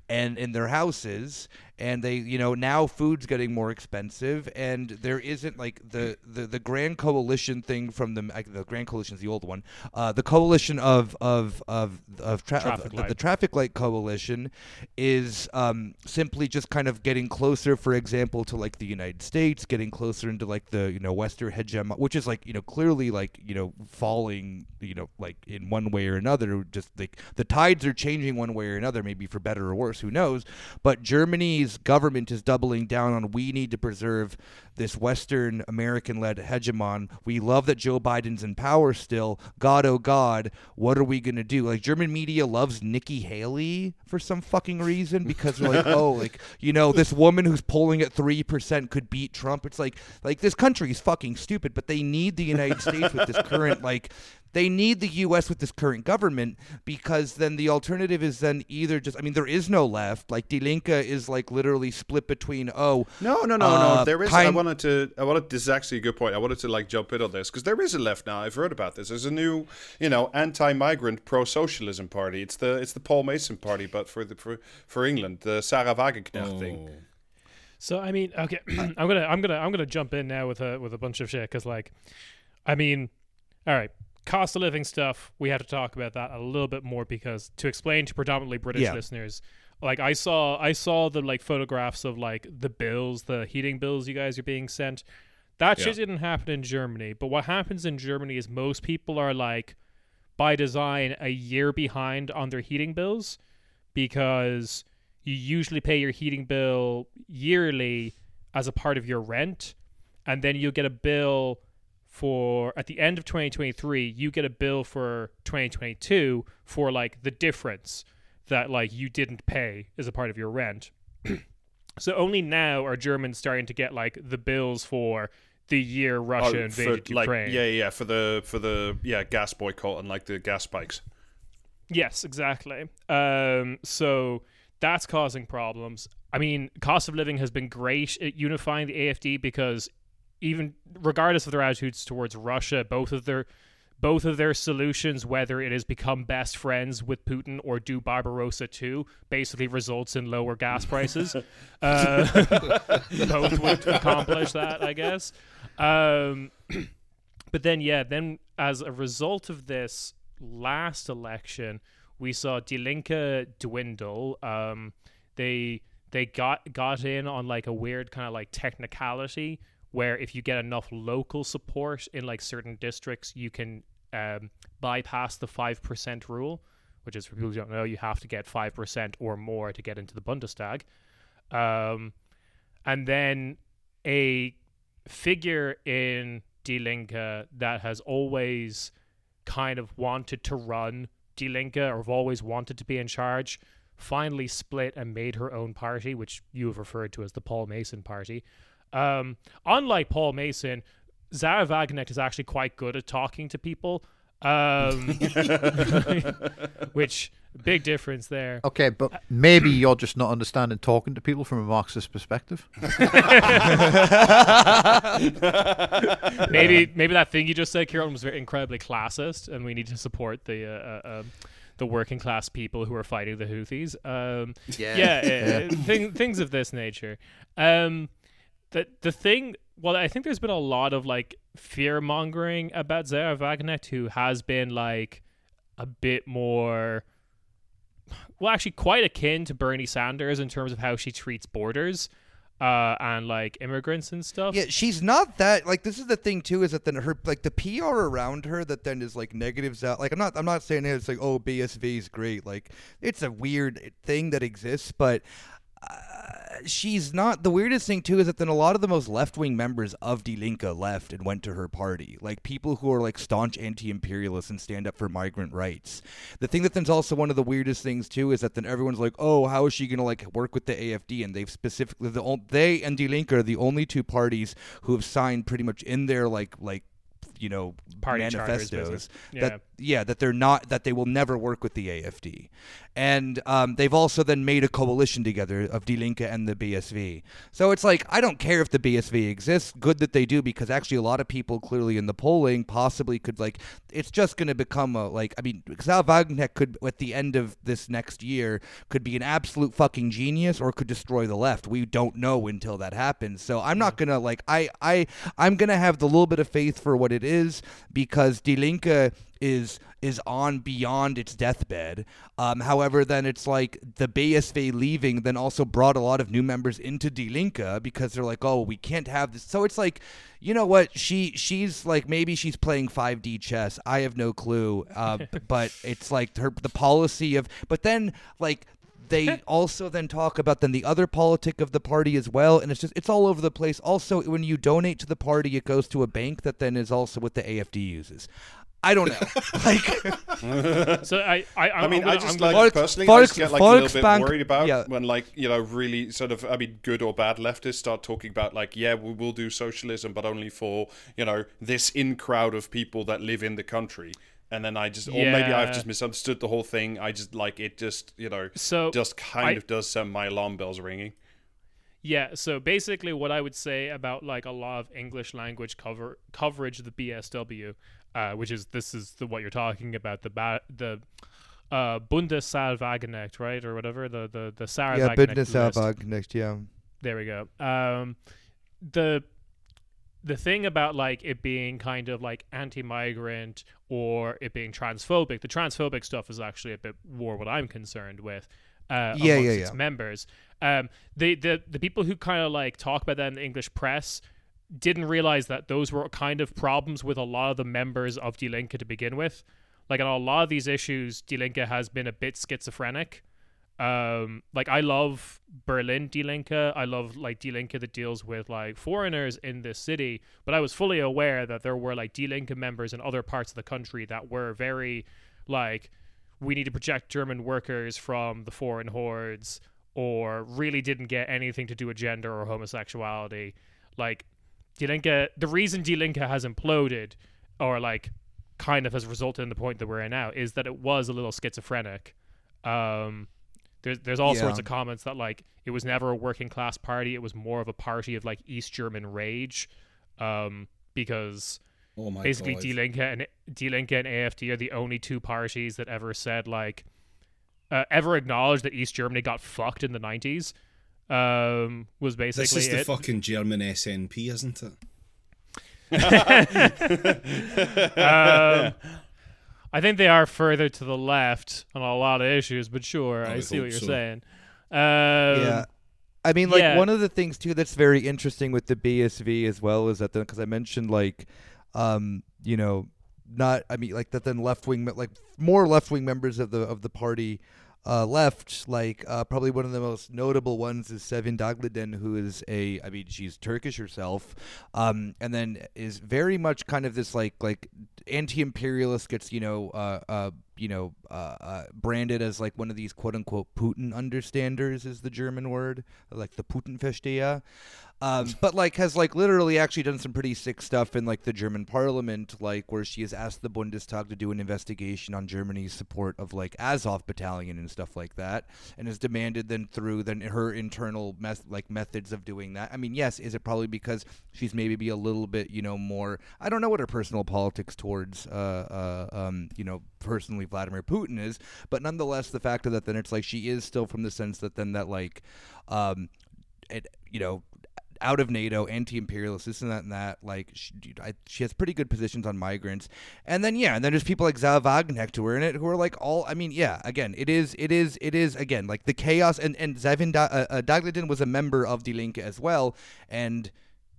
and in their houses, and they, you know, now food's getting more expensive, and there isn't like the the, the Grand Coalition thing from the like, the Grand Coalition is the old one. Uh, the coalition of of of of, tra- Traffic of the, light. the traffic light coalition is um, simply just kind of getting closer, for example, to like the United States, getting closer into like the you know Western hegemon, which is like you know clearly like you know falling, you know like in one way or another. Just like the tides are changing one way or another, maybe for better or worse, who knows? But Germany's government is doubling down on we need to preserve this Western American led hegemon. We love that Joe Biden's in power still. God, oh God, what are we going to do? Like, German media loves Nikki Haley for some fucking reason because they're like, *laughs* oh, like, you know, this woman who's polling at 3% could beat Trump. It's like, like, this country is fucking stupid, but they need the United States with this current, like, they need the U.S. with this current government because then the alternative is then either just I mean there is no left like Die Linke is like literally split between oh No, no, no, uh, no. There is. I wanted to. I wanted. This is actually a good point. I wanted to like jump in on this because there is a left now. I've heard about this. There's a new, you know, anti-migrant, pro-socialism party. It's the it's the Paul Mason party, but for the for, for England, the Sahra Wagenknecht thing. Oh. So I mean, okay, *clears throat* I'm gonna I'm gonna I'm gonna jump in now with a with a bunch of shit because like, I mean, all right, cost of living stuff. We have to talk about that a little bit more because to explain to predominantly British Yeah. listeners, like I saw I saw the like photographs of like the bills, the heating bills you guys are being sent. That shit didn't happen in Germany, but what happens in Germany is most people are like, by design, a year behind on their heating bills because you usually pay your heating bill yearly as a part of your rent and then you'll get a bill for at the end of 2023 you get a bill for 2022 for like the difference that like you didn't pay as a part of your rent *clears throat* so only now are germans starting to get like the bills for the year russia Oh, invaded for, like, ukraine yeah, yeah, for the for the yeah gas boycott and like the gas spikes. Yes, exactly. Um, so that's causing problems. I mean, cost of living has been great at unifying the AFD because even regardless of their attitudes towards Russia, both of their both of their solutions, whether it is become best friends with Putin or do Barbarossa too, basically results in lower gas prices. *laughs* uh, *laughs* both would accomplish that, I guess. Um, *clears throat* but then, yeah, then as a result of this last election, we saw Die Linke dwindle. Um, they they got got in on like a weird kind of like technicality where if you get enough local support in like certain districts, you can um, bypass the five percent rule, which is for people who don't know, you have to get five percent or more to get into the Bundestag. Um, and then a figure in Die Linke that has always kind of wanted to run Die Linke or have always wanted to be in charge finally split and made her own party, which you have referred to as the Paul Mason party. Um, unlike Paul Mason, Sahra Wagenknecht is actually quite good at talking to people, um, *laughs* which big difference there. Okay, but maybe you're just not understanding talking to people from a Marxist perspective. *laughs* maybe maybe that thing you just said, Ciarán, was very incredibly classist, and we need to support the uh, uh, um, the working class people who are fighting the Houthis. Um, yeah, *laughs* uh, thing, things of this nature. Um, the the thing. Well, I think there's been a lot of like fear mongering about Sahra Wagenknecht, who has been like a bit more. Well, actually, quite akin to Bernie Sanders in terms of how she treats borders uh, and like immigrants and stuff. Yeah, she's not that like this is the thing too is that then her like the PR around her that then is like negatives out like I'm not I'm not saying it's like oh BSW is great like it's a weird thing that exists but she's not the weirdest thing too is that then a lot of the most left-wing members of Die Linke left and went to her party like people who are like staunch anti-imperialists and stand up for migrant rights the thing that then's also one of the weirdest things too is that then everyone's like oh how is she gonna like work with the AFD and they've specifically the they and Die Linke are the only two parties who have signed pretty much in their like like you know Party manifestos. Yeah. that yeah, that they're not that they will never work with the AFD, and um, they've also then made a coalition together of Die Linke and the BSW. So it's like I don't care if the BSW exists. Good that they do because actually a lot of people clearly in the polling possibly could like it's just going to become a like I mean Sal Wagner could at the end of this next year could be an absolute fucking genius or could destroy the left. We don't know until that happens. So I'm not gonna like I I I'm gonna have the little bit of faith for what it is because Die Linke is is on beyond its deathbed. Um, however, then it's like the BSW leaving then also brought a lot of new members into Linke because they're like, oh, we can't have this. So it's like, you know what? She she's like maybe she's playing 5D chess. I have no clue. Uh, *laughs* but it's like her the policy of. But then like they *laughs* also then talk about then the other politic of the party as well and it's just it's all over the place also when you donate to the party it goes to a bank that then is also what the afd uses i don't know *laughs* like So I, I, I mean, I'm I gonna- just I'm like gonna- Volks- personally, I just get like a little bit worried about yeah. when like you know really sort of I mean good or bad leftists start talking about like yeah we will do socialism but only for you know this in crowd of people that live in the country and then I just or maybe I've just misunderstood the whole thing. I just like it just you know So just kind I- of does send my alarm bells ringing. Yeah, so basically what I would say about like a lot of English language cover coverage of the BSW, uh, which is this is the what you're talking about the ba- the uh Bundeswahlwagenacht, right, or whatever the the the Sahra yeah business yeah There we go. Um, the the thing about like it being kind of like anti-migrant or it being transphobic, the transphobic stuff is actually a bit more what I'm concerned with. Uh, Yeah, yeah, its yeah. members. Um, the the the people who kind of like talk about that in the English press didn't realize that those were kind of problems with a lot of the members of Linke to begin with. Like on a lot of these issues, Linke has been a bit schizophrenic. Um, like I love Berlin Linke. I love like Linke that deals with like foreigners in this city. But I was fully aware that there were like Linke members in other parts of the country that were very like we need to protect German workers from the foreign hordes, or really didn't get anything to do with gender or homosexuality. Like Die Linke, the reason Die Linke has imploded, or like kind of has resulted in the point that we're in now, is that it was a little schizophrenic. Um, there's there's all sorts of comments that like it was never a working class party. It was more of a party of like East German rage, um, because Oh basically god. Die Linke and Die Linke and AFD are the only two parties that ever said like uh, ever acknowledged that East Germany got fucked in the nineties. Um, was basically this is the it. fucking German SNP, isn't it? um, *laughs* I think they are further to the left on a lot of issues, but sure, I I see what you're so. saying. Um, yeah. I mean, like yeah. one of the things too that's very interesting with the BSW as well is that because I mentioned like, um, you know, not I mean like that then left wing like more left wing members of the of the party. Uh, left, like uh, probably one of the most notable ones is Sevim Dağdelen, who is a, I mean, she's Turkish herself, um, and then is very much kind of this like like anti-imperialist gets you know uh, uh, you know uh, uh, branded as like one of these quote unquote Putin understanders is the German word like the Putin um, but like has like literally actually done some pretty sick stuff in like the German parliament like where she has asked the Bundestag to do an investigation on Germany's support of like Azov battalion and stuff like that and has demanded then through then her internal meth- like methods of doing that. I mean yes is it probably because she's maybe be a little bit you know more I don't know what her personal politics towards uh, uh um you know personally Vladimir Putin is but nonetheless the fact of that then it's like she is still from the sense that then that like um it you know out of NATO, anti-imperialist, this and that and that. Like she, I, she has pretty good positions on migrants, and then yeah, and then there's people like Wagenknecht who are in it who are like all. I mean, yeah, again, it is, it is, it is again like the chaos. And and Zavin da, uh, uh, was a member of Die Linke as well, and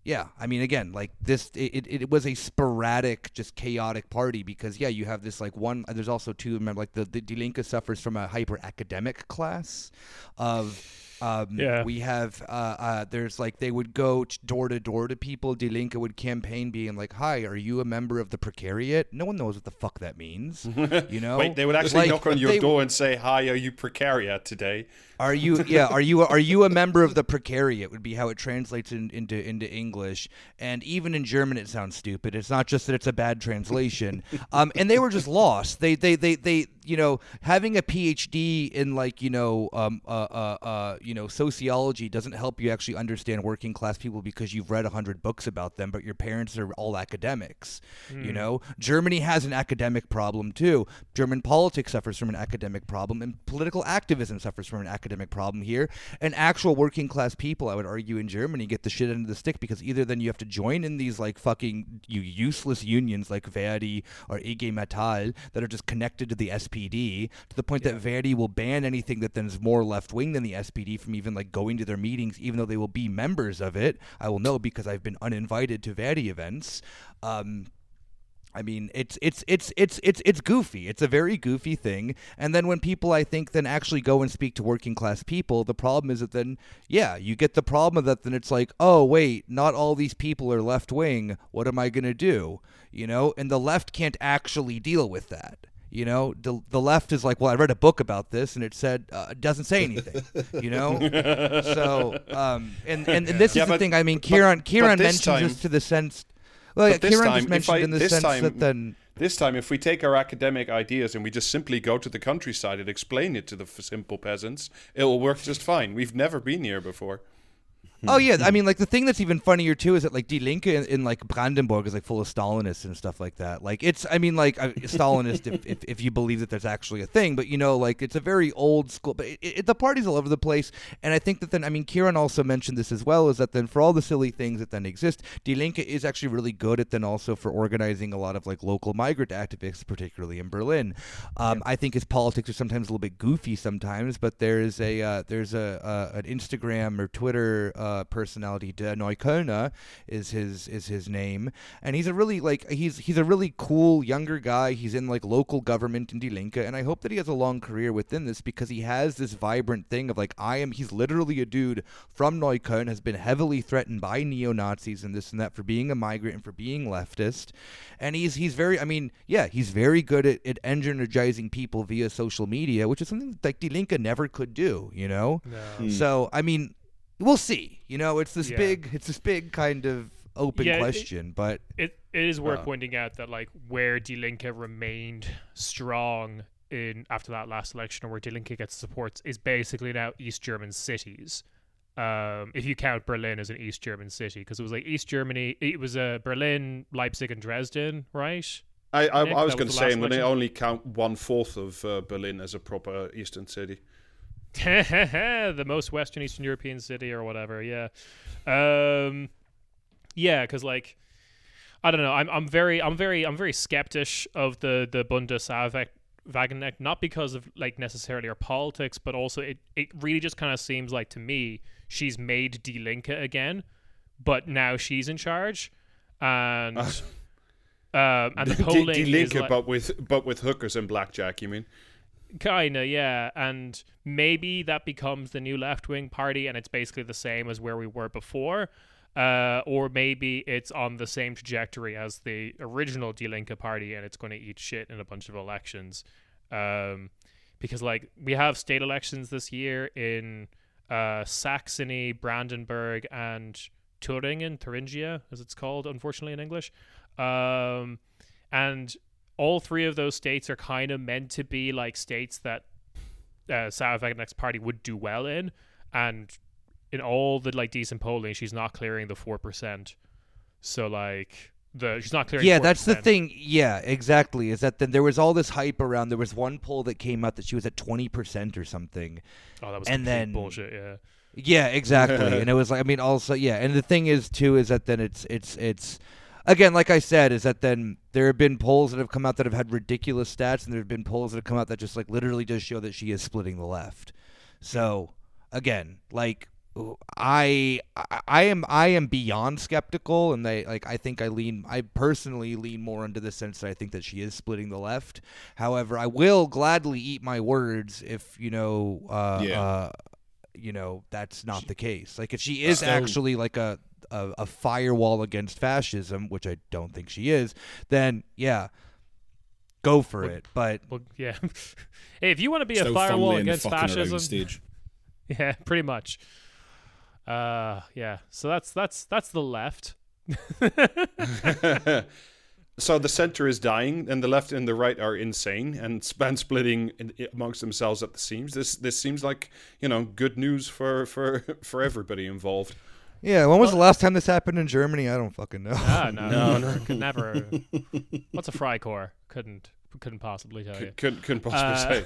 yeah, I mean, again, like this, it, it, it was a sporadic, just chaotic party because yeah, you have this like one. There's also two. Remember, like the the Die suffers from a hyper academic class of. Um, Yeah. We have uh, uh, there's like they would go door to door to people. Die Linke would campaign being like, "Hi, are you a member of the precariat?" No one knows what the fuck that means. *laughs* You know? Wait, they would actually Like, knock on your they- door and say, "Hi, are you precariat today?" Are you yeah? Are you are you a member of the precariat? Would be how it translates in, into into English. English, and even in German it sounds stupid. It's not just that it's a bad translation. um, and they were just lost. They they they they you know having a PhD in like you know um uh, uh uh you know sociology doesn't help you actually understand working class people because you've read a hundred books about them, but your parents are all academics. You know, Germany has an academic problem too. German politics suffers from an academic problem, and political activism suffers from an academic problem here. And actual working class people, I would argue, in Germany get the shit end of the stick because either then you have to join in these like fucking you useless unions like Verdi or IG Metall that are just connected to the SPD to the point that Verdi will ban anything that then is more left wing than the SPD from even like going to their meetings, even though they will be members of it. I will know because I've been uninvited to Verdi events. Um, I mean, it's it's it's it's it's it's goofy. It's a very goofy thing. And then when people, I think, then actually go and speak to working class people, the problem is that then, yeah, you get the problem of that. Then it's like, oh wait, not all these people are left wing. What am I gonna do? You know, and the left can't actually deal with that. You know, the the left is like, well, I read a book about this, and it said uh, it doesn't say anything. You know, *laughs* so um, and, and and this Yeah, is the but- thing. I mean, but- Ciarán but Ciarán this mentions time- this to the sense. Well, But this Ciarán time, just if mentioned I- in the this sense time- that then This time, if we take our academic ideas and we just simply go to the countryside and explain it to the simple peasants, it will work just fine. We've never been here before. Oh yeah, I mean, like the thing that's even funnier too is that like Die Linke in, in like Brandenburg is like full of Stalinists and stuff like that. Like it's, I mean, like uh, Stalinist if, if if you believe that there's actually a thing, but you know, like it's a very old school. But it, it, the party's all over the place, and I think that then, I mean, Ciarán also mentioned this as well, is that then for all the silly things that then exist, Die Linke is actually really good at then also for organizing a lot of like local migrant activists, particularly in Berlin. Um, I think his politics are sometimes a little bit goofy sometimes, but there's a uh, there's a, a an Instagram or Twitter uh, Uh, personality, Der Neuköllner is his is his name, and he's a really like he's he's a really cool younger guy. He's in like local government in Die Linke, and I hope that he has a long career within this because he has this vibrant thing of like I am. He's literally a dude from Neukölln has been heavily threatened by neo Nazis and this and that for being a migrant and for being leftist, and he's he's very. I mean, yeah, he's very good at, at energizing people via social media, which is something like Die Linke never could do. You know. No. Hmm. So I mean, we'll see. You know, it's this Yeah. big, it's this big kind of open Yeah, it- question, but It it is worth Uh. pointing out that like where Die Linke remained strong in after that last election, or where Die Linke gets supports, is basically now East German cities. Um, if you count Berlin as an East German city, because it was like East Germany, it was uh, Berlin, Leipzig, and Dresden, right? I, I, Nick, I was going to say, last when they election. only count one fourth of uh, Berlin as a proper eastern city. *laughs* the most Western Eastern European city or whatever. Yeah, um, yeah, because like I don't know. I'm I'm very I'm very I'm very skeptish of the the Bundeswagenknecht, not because of like necessarily our politics, but also it it really just kind of seems like to me she's made Die Linke again, but now she's in charge, and. Um, and the *laughs* polling Die is Linke, like, but with but with hookers and blackjack. You mean? Kinda, yeah. And maybe that becomes the new left wing party and it's basically the same as where we were before. Uh, or maybe it's on the same trajectory as the original Die Linke party and it's going to eat shit in a bunch of elections. Um, because, like, we have state elections this year in uh, Saxony, Brandenburg, and Thüringen, Thuringia, as it's called, unfortunately, in English. Um, and all three of those states are kind of meant to be like states that uh, Sahra Wagenknecht's party would do well in, and in all the like decent polling, she's not clearing the four percent. So like the she's not clearing. yeah, that's the thing. Yeah, exactly. Is that then there was all this hype around. There was one poll that came out that she was at twenty percent or something. Oh, that was and complete then- bullshit. Yeah. Yeah, exactly. *laughs* and it was like I mean also yeah, and the thing is too is that then it's it's it's again like I said is that then there have been polls that have come out that have had ridiculous stats and there have been polls that have come out that just like literally just show that she is splitting the left. So again, like I I- am I am beyond skeptical and they like I think I lean I personally lean more into the sense that I think that she is splitting the left. However, I will gladly eat my words if you know uh, Yeah. uh you know that's not the case. Like if she is Still- actually like a, a a firewall against fascism, which I don't think she is, then yeah, go for Well- it. But Well, yeah. *laughs* hey, if you want to be a firewall against fascism, stage. *laughs* Yeah, pretty much. Uh, yeah. So that's that's that's the left. *laughs* so the center is dying, and the left and the right are insane and *laughs* span splitting in, amongst themselves at the seams. This this seems like you know good news for for *laughs* for everybody involved. Yeah, when was the last time this happened in Germany? I don't fucking know. Ah, no, *laughs* No, no, could never. What's a Freikorps? Couldn't couldn't possibly tell you. C- couldn't couldn't possibly Uh, say.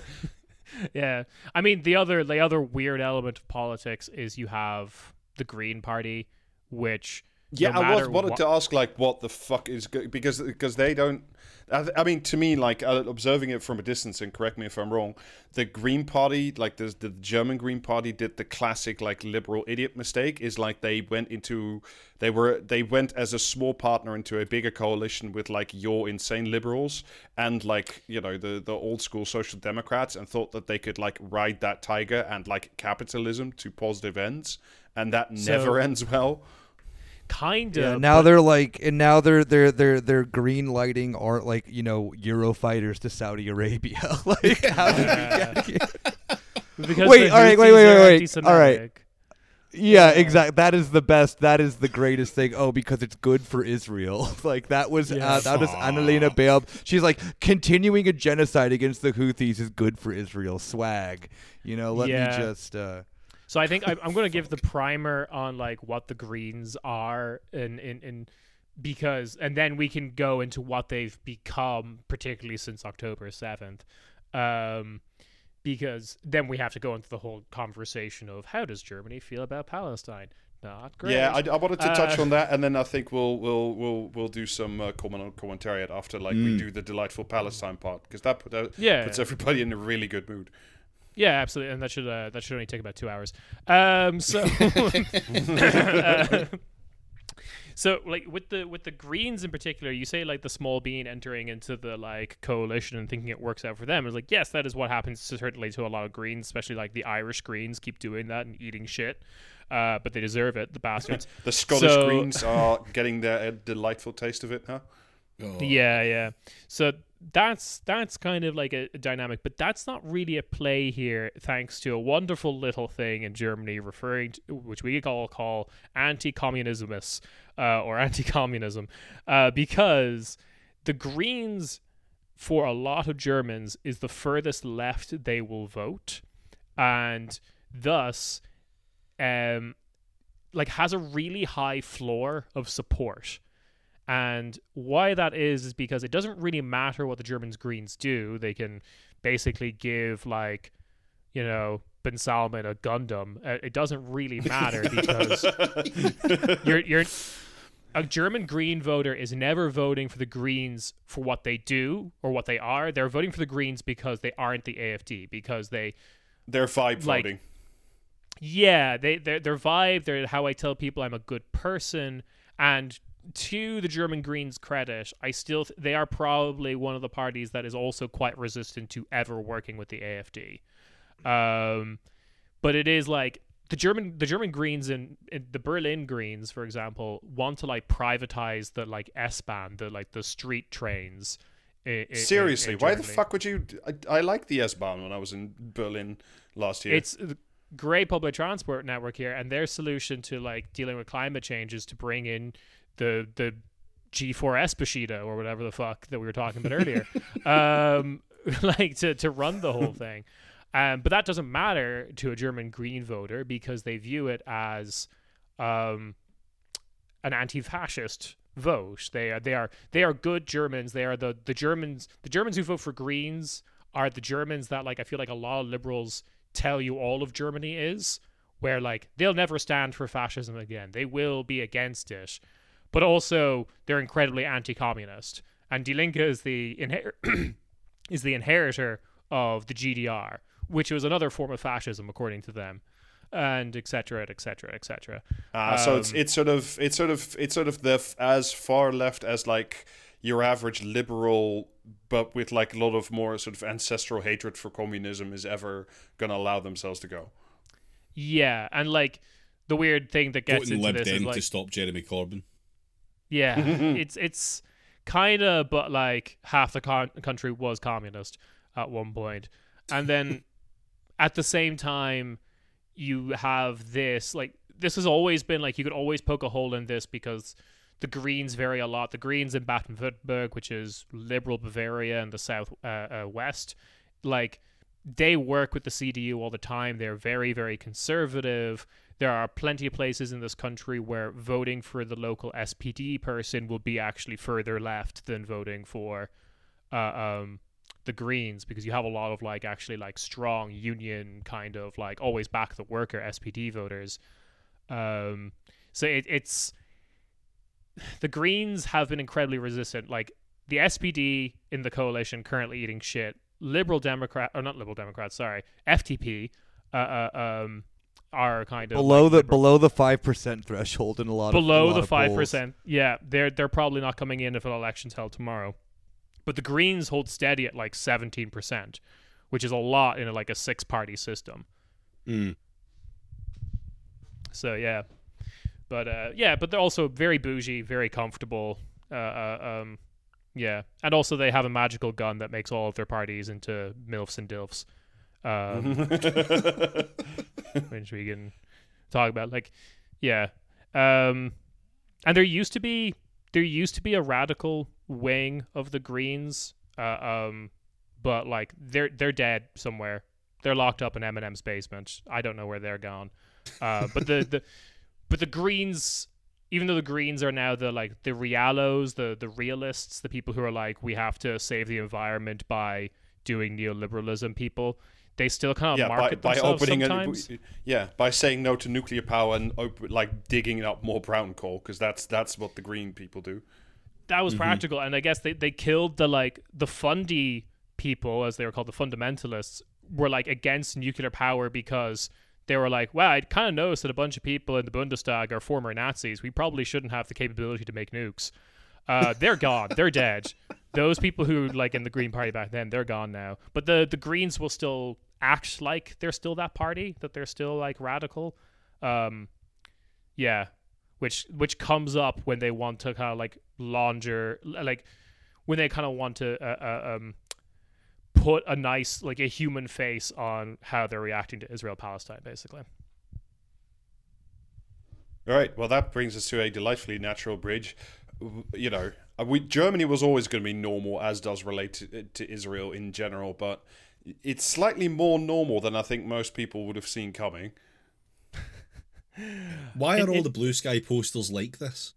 yeah, I mean the other the other weird element of politics is you have the Green Party, which Yeah, no I was wanted what- to ask like what the fuck is go- because because they don't. I, I mean, to me, like uh, observing it from a distance, and correct me if I'm wrong. The Green Party, like the the German Green Party, did the classic like liberal idiot mistake. Is like they went into they were they went as a small partner into a bigger coalition with like your insane liberals and like you know the the old school social democrats, and thought that they could like ride that tiger and like capitalism to positive ends, and that So- never *laughs* ends well. Kind Yeah, of now they're like, and now they're they're they're they're green lighting or like you know Eurofighters to Saudi Arabia. *laughs* like, how did we get here? *laughs* because Wait, all right, wait, Houthis wait, wait, wait. All right. Yeah, exactly. That is the best. That is the greatest thing. Oh, because it's good for Israel. *laughs* like that was uh, that was Annalena Baerbock. She's like continuing a genocide against the Houthis is good for Israel. Swag. You know. Let Yeah. me just. Uh, So I think I, I'm going to give the primer on like what the Greens are, and in, in because, and then we can go into what they've become, particularly since October seventh. Um, because then we have to go into the whole conversation of how does Germany feel about Palestine? Not great. Yeah, I, I wanted to touch Uh, on that, and then I think we'll we'll we'll we'll do some uh, comment commentariat after like we Mm. do the delightful Palestine part because that put, uh, Yeah. puts everybody in a really good mood. Yeah, absolutely, and that should uh, that should only take about two hours. Um, so, *laughs* uh, *laughs* so like with the with the Greens in particular, you say like the small bean entering into the like coalition and thinking it works out for them. It's like yes, that is what happens certainly to a lot of Greens, especially like the Irish Greens keep doing that and eating shit, uh, but they deserve it, the bastards. *laughs* The Scottish So- Greens are getting their uh, delightful taste of it, huh? Oh. Yeah, yeah. So that's that's kind of like a, a dynamic, but that's not really a play here, thanks to a wonderful little thing in Germany referring to which we all call anti-communismus uh, or *laughs* anti-communism, uh, because the Greens, for a lot of Germans, is the furthest left they will vote, and thus, um, like has a really high floor of support. And why that is is because it doesn't really matter what the Germans Greens do. They can basically give like, you know, Ben Salman a Gundam. Uh, It doesn't really *laughs* matter because you're you're a German Green voter is never voting for the Greens for what they do or what they are. They're voting for the Greens because they aren't the AFD because they they're vibe Like- voting. yeah, they their their vibe, they're how I tell people I'm a good person, and to the German Greens' credit, I still th- they are probably one of the parties that is also quite resistant to ever working with the AFD. Um, but it is like the German the German Greens and the Berlin Greens, for example, want to like privatize the like S-Bahn, the like the street trains. in- Seriously, in why the fuck would you? I, I like the S-Bahn when I was in Berlin last year. It's a great public transport network here, and their solution to like dealing with climate change is to bring in the the G4S Bushido or whatever the fuck that we were talking about earlier, *laughs* um, *laughs* like to to run the whole thing. Um, but that doesn't matter to a German Green voter because they view it as um, an anti-fascist vote. They are they are they are good Germans. They are the the Germans the Germans who vote for Greens are the Germans that like I feel like a lot of liberals tell you all of Germany is where like they'll never stand for fascism again. They will be against it. But also they're incredibly anti-communist. And Die Linke is the inher- *clears throat* is the inheritor of the GDR, which was another form of fascism according to them. And et cetera, et cetera, et cetera. Ah, so it's Um, it's sort of it's sort of it's sort of the f- as far left as like your average liberal, but with like a lot of more sort of ancestral hatred for communism is ever gonna allow themselves to go. Yeah, and like the weird thing that gets Voting into Lib this is like to stop Jeremy Corbyn. Yeah, *laughs* it's it's kind of, but like half the con- country was communist at one point, and then *laughs* at the same time, you have this like this has always been like you could always poke a hole in this because the Greens vary a lot. The Greens in Baden-Württemberg, which is liberal Bavaria in the south uh, uh, west, like they work with the CDU all the time. They're very, very conservative. There are plenty of places in this country where voting for the local SPD person will be actually further left than voting for uh, um, the Greens because you have a lot of like actually like strong union kind of like always back the worker SPD voters. Um, so it, it's the Greens have been incredibly resistant. Like the SPD in the coalition currently eating shit. Liberal Democrat or not Liberal Democrats, sorry, FDP uh, uh, um, are kind of below like the liberal- below the five percent threshold in a lot of a below lot the five percent. Yeah, they're they're probably not coming in if an election's held tomorrow. But the Greens hold steady at like seventeen percent, which is a lot in a, like a six party system. Mm. So yeah, but uh, yeah, but they're also very bougie, very comfortable. Uh, uh, um, yeah, and also they have a magical gun that makes all of their parties into milfs and dilfs, um, *laughs* *laughs* *laughs* which we can talk about. Like, yeah, um, and there used to be there used to be a radical wing of the Greens, uh, um, but like they're they're dead somewhere. They're locked up in Eminem's basement. I don't know where they're gone. Uh, but the, the *laughs* but the Greens, even though the Greens are now the like the realos, the the realists, the people who are like we have to save the environment by doing neoliberalism, people, they still kind of yeah, by, market by themselves opening sometimes. a, yeah, by saying no to nuclear power and op- like digging up more brown coal because that's that's what the green people do. that was mm-hmm. practical and i guess they, they killed the like the fundy people as they were called the fundamentalists were like against nuclear power because they were like wow i kind of noticed that a bunch of people in the bundestag are former nazis we probably shouldn't have the capability to make nukes uh, they're gone they're dead those people who like in the green party back then they're gone now but the the greens will still act like they're still that party that they're still like radical um yeah which which comes up when they want to kind of like launder like when they kind of want to uh, uh, um put a nice like a human face on how they're reacting to Israel Palestine basically. All right. Well, that brings us to a delightfully natural bridge. W- You know, uh, we Germany was always going to be normal, as does relate to, to Israel in general, but it's slightly more normal than I think most people would have seen coming. *laughs* Why are It- all it- the blue sky posters like this?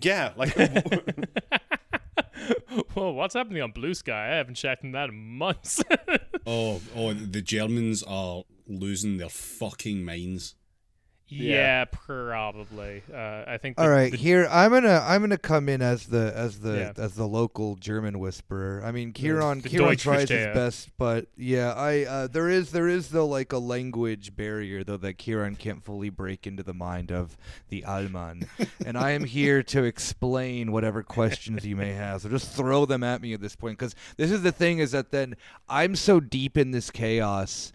Yeah, like *laughs* *laughs* well, what's happening on Blue Sky? I haven't checked in that in months. Oh, oh, the Germans are losing their fucking minds. Yeah, probably. Uh, I think. All the- right, the- here I'm gonna I'm gonna come in as the as the Yeah. as the local German whisperer. I mean, Ciarán the Ciarán Deutsch tries his best, but yeah, I uh, there is there is though like a language barrier though that Ciarán can't fully break into the mind of the Alman, *laughs* and I am here to explain whatever questions you may have. So just throw them at me at this point, because this is the thing is that then I'm so deep in this chaos.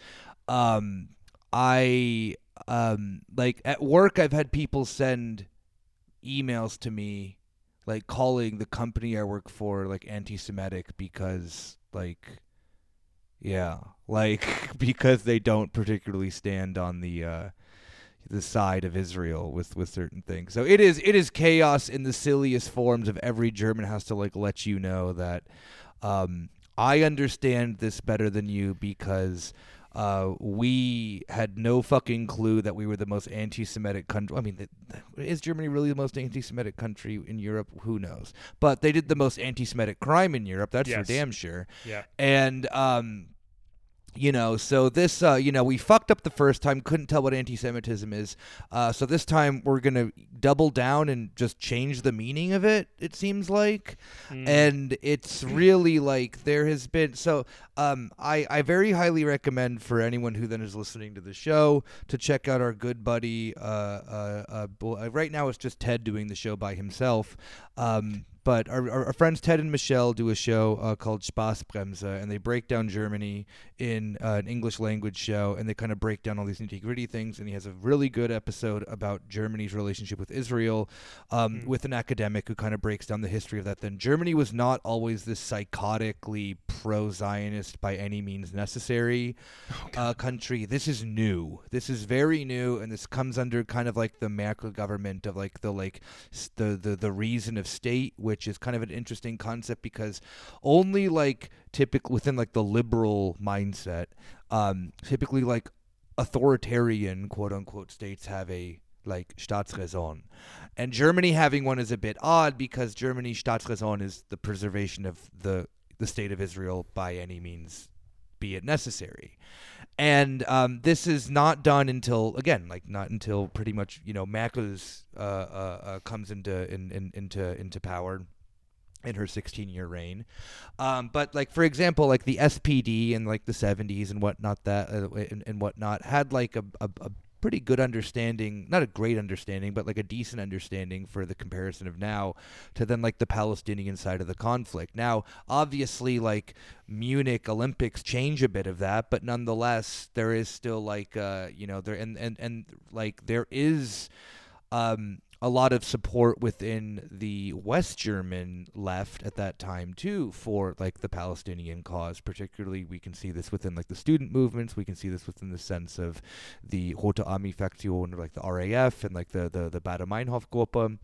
Um, I um like at work I've had people send emails to me like calling the company I work for like anti-Semitic because like yeah like *laughs* because they don't particularly stand on the uh the side of Israel with with certain things. So it is it is chaos in the silliest forms of every German has to like let you know that um I understand this better than you because uh, we had no fucking clue that we were the most anti-Semitic country. I mean, the, the- is Germany really the most anti-Semitic country in Europe? Who knows? But they did the most anti-Semitic crime in Europe. That's for damn sure. yeah. And um, you know, so this, uh, you know, we fucked up the first time, couldn't tell what anti-Semitism is. Uh, so this time we're gonna double down and just change the meaning of it. It seems like, Mm. and it's really like there has been. So um, I I very highly recommend for anyone who then is listening to the show to check out our good buddy. Uh, uh, uh, uh, right now it's just Ted doing the show by himself. Um, but our, our, our friends Ted and Michelle do a show uh, called Spaßbremse, and they break down Germany in uh, an English language show, and they kind of break down all these nitty gritty things. And he has a really good episode about Germany's relationship with Israel, um, Mm. with an academic who kind of breaks down the history of that. Then Germany was not always this psychotically pro-Zionist by any means necessary uh, country. This is new. This is very new, and this comes under kind of like the Merkel government of like the like the the the reason of state, which is kind of an interesting concept because only like typical within like the liberal mindset, um, typically like authoritarian quote unquote states have a like Staatsräson. And Germany having one is a bit odd because Germany Staatsräson is the preservation of the the state of Israel by any means be it necessary. And um, this is not done until again, like not until pretty much you know Merkel's uh, uh, uh, comes into in, in, into into power in her 16 year reign. Um, but like for example, like the SPD in like the 70s and whatnot that uh, and, and whatnot had like a, a, a pretty good understanding, not a great understanding, but like a decent understanding for the comparison of now to then like the Palestinian side of the conflict. Now, obviously, like Munich Olympics change a bit of that, but nonetheless, there is still like uh, you know there and and and like there is um, a lot of support within the West German left at that time too for like the Palestinian cause. Particularly, we can see this within like the student movements. We can see this within the sense of the Rote Armee Fraktion, or like the RAF and like the the the Baader Meinhof Gruppe.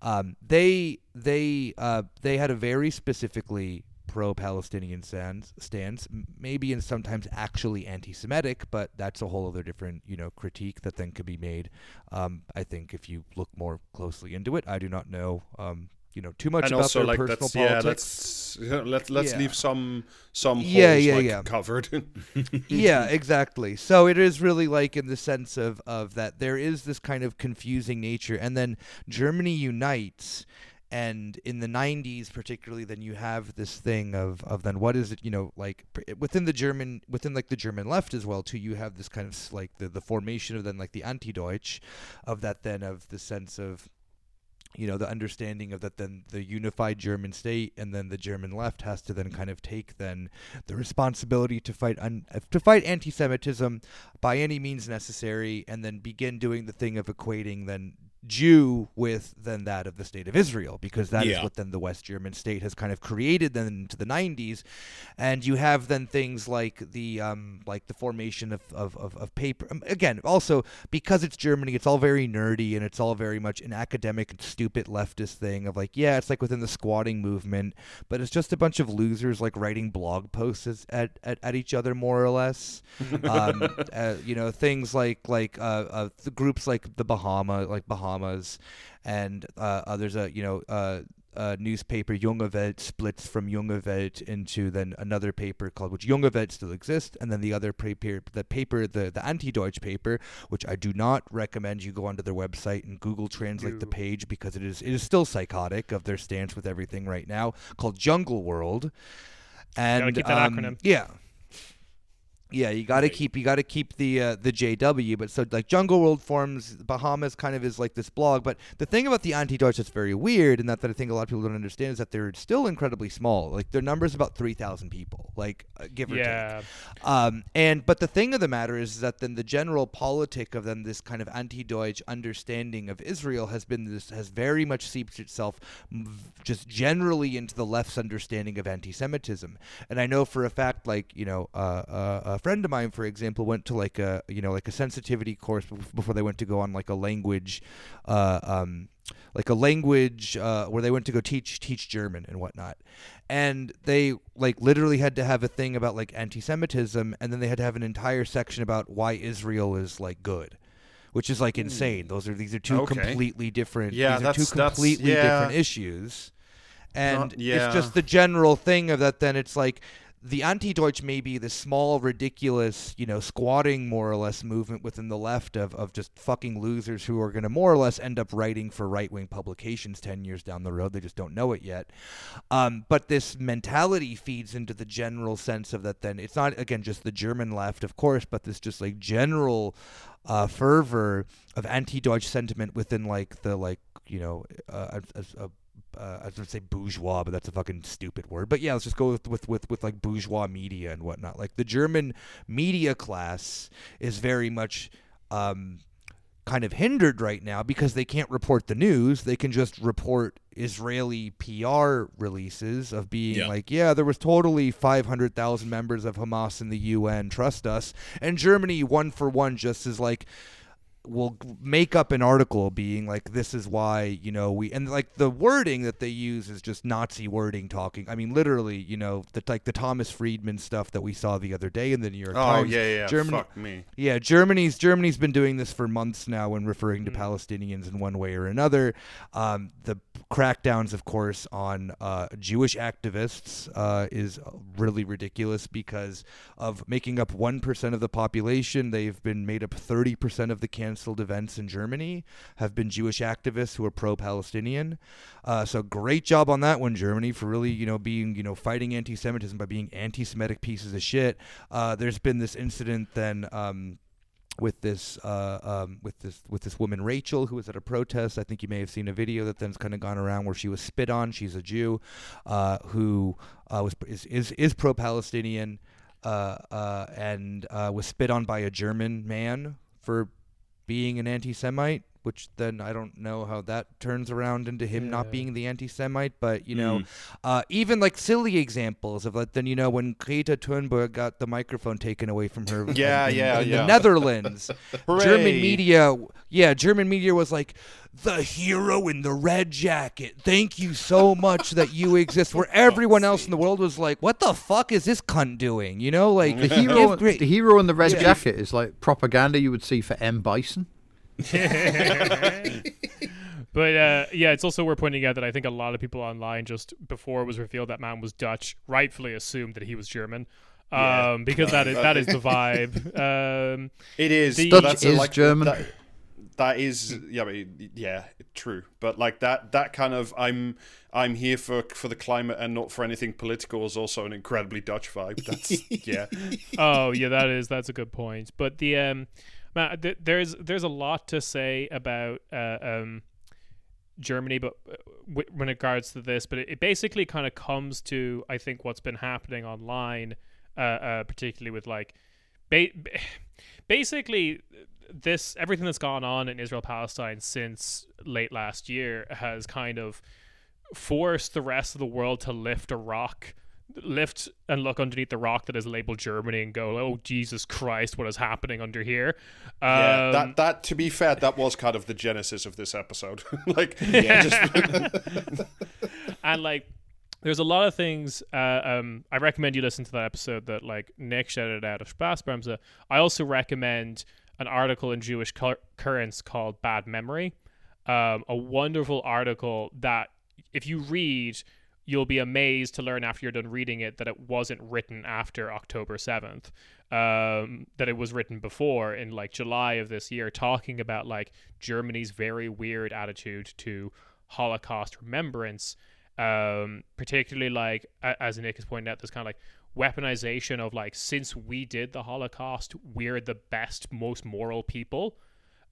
Um, they they uh, they had a very specifically pro-Palestinian stance, stance, maybe and sometimes actually anti-Semitic, but that's a whole other different, you know, critique that then could be made. Um, I think if you look more closely into it, I do not know, um, you know, too much and about also their like personal that's yeah politics. let's let, let's Yeah. leave some some holes Yeah, yeah, like, yeah. covered *laughs* yeah, exactly. So it is really like in the sense of of that there is this kind of confusing nature, and then Germany unites. And in the 90s, particularly, then you have this thing of, of then what is it, you know, like within the German, within like the German left as well, too, you have this kind of like the, the formation of then like the anti-Deutsch, of that then of the sense of, you know the understanding of that then the unified German state and then the German left has to then kind of take then the responsibility to fight un- uh, to fight anti-Semitism by any means necessary and then begin doing the thing of equating then Jew with then that of the state of Israel because that is Yeah. what then the West German state has kind of created then into the 90s and you have then things like the um like the formation of of, of, of paper um, again also because it's Germany it's all very nerdy and it's all very much an academic stupid leftist thing of like yeah it's like within the squatting movement but it's just a bunch of losers like writing blog posts as- at, at, at each other more or less *laughs* um, uh, you know things like like uh, uh, the groups like the Bahama like Bahamas and uh, uh, there's a you know uh, uh, newspaper Junge Welt splits from Junge Welt into then another paper called which Junge Welt still exists, and then the other paper, the paper, the the anti-Deutsch paper, which I do not recommend you go onto their website and Google translate the page because it is it is still psychotic of their stance with everything right now, called Jungle World. And um, acronym. yeah. Yeah, you got to Right. keep you got to keep the uh, the JW, but so like Jungle World forms Bahamas kind of is like this blog, but the thing about the anti-Deutsch that's very weird, and that, that I think a lot of people don't understand is that they're still incredibly small. Like their numbers about three thousand people, like uh, give or take. Yeah. Um, and but the thing of the matter is that then the general politic of then this kind of anti-Deutsch understanding of Israel has been this has very much seeped itself just generally into the left's understanding of anti-Semitism. And I know for a fact, like you know, uh, uh, a friend of mine, for example, went to like a you know like a sensitivity course before they went to go on like a language. Uh, um, like a language uh, where they went to go teach teach German and whatnot, and they like literally had to have a thing about like anti-Semitism, and then they had to have an entire section about why Israel is like good, which is like insane. Those are these are two Okay. completely different. Yeah, these are that's- two completely yeah. different issues, and Not- yeah. it's just the general thing of that. Then it's like the anti-Deutsch may be the small, ridiculous, you know, squatting more or less movement within the left of, of just fucking losers who are going to more or less end up writing for right-wing publications 10 years down the road. They just don't know it yet. Um, but this mentality feeds into the general sense of that then it's not, again, just the German left, of course, but this just like general uh, fervor of anti-Deutsch sentiment within like the like, you know, uh, a, a uh, I was gonna say bourgeois, but that's a fucking stupid word. But yeah, let's just go with, with with with like bourgeois media and whatnot. Like the German media class is very much um, kind of hindered right now because they can't report the news. They can just report Israeli PR releases of being Yeah. like, yeah, there was totally 500,000 members of Hamas in the UN, trust us. And Germany, one for one, just is like, will make up an article being like this is why you know we and like the wording that they use is just nazi wording talking i mean literally you know the like the thomas friedman stuff that we saw the other day in the new york Oh times yeah, yeah. germany Fuck me. yeah, Germany's Germany's been doing this for months now when referring to Mm. Palestinians in one way or another. Um, the crackdowns, of course, on uh, Jewish activists uh, is really ridiculous because of making up one percent of the population. They've been made up thirty percent of the canceled events in Germany have been Jewish activists who are pro-Palestinian. Uh, so great job on that one, Germany, for really you know being you know fighting anti-Semitism by being anti-Semitic pieces of shit. Uh, there's been this incident then. Um, with this uh, um, with this with this woman Rachel who was at a protest. I think you may have seen a video that then's kind of gone around where she was spit on. She's a Jew uh, who uh, was is is, is pro Palestinian uh, uh, and uh, was spit on by a German man for being an anti-Semite. Which then I don't know how that turns around into him not being the anti-Semite, but you know, Mm. uh, even like silly examples of like then you know when Greta Thunberg got the microphone taken away from her *laughs* Yeah, in, yeah, in yeah. the Netherlands *laughs* German media yeah German media was like the hero in the red jacket. Thank you so much that you *laughs* exist. Where everyone else in the world was like what the fuck is this cunt doing? You know like The hero, the hero in the red Yeah. jacket is like propaganda you would see for M. Bison. *laughs* But uh, yeah, it's also worth pointing out that I think a lot of people online just before it was revealed that man was Dutch, rightfully assumed that he was German, um, Yeah. because that is that is the *laughs* vibe. Um, It is. The- Dutch that's a, is like, German. That, that is yeah, I mean, yeah, true. But like that, that kind of I'm I'm here for for the climate and not for anything political is also an incredibly Dutch vibe. That's *laughs* yeah. oh yeah, that is that's a good point. But the um, man, th- there's there's a lot to say about uh, um, Germany, but uh, w- when it regards to this, but it, it basically kind of comes to I think what's been happening online, uh, uh particularly with like, ba- ba- *sighs* basically this everything that's gone on in Israel Palestine since late last year has kind of forced the rest of the world to lift a rock lift and look underneath the rock that is labeled Germany and go, "Oh Jesus Christ, what is happening under here?" Yeah, Um, that that to be fair, that was kind of the genesis of this episode. *laughs* like, *laughs* yeah, just, *laughs* and like there's a lot of things uh, um, i recommend you listen to that episode that like nick shouted out of spaßbremse i also recommend an article in jewish Cur- currents called bad memory um, a wonderful article that if you read you'll be amazed to learn after you're done reading it that it wasn't written after october 7th um, that it was written before in like july of this year talking about like germany's very weird attitude to holocaust remembrance um, particularly like as Nick has pointed out, this kind of like weaponization of like since we did the Holocaust, we're the best, most moral people.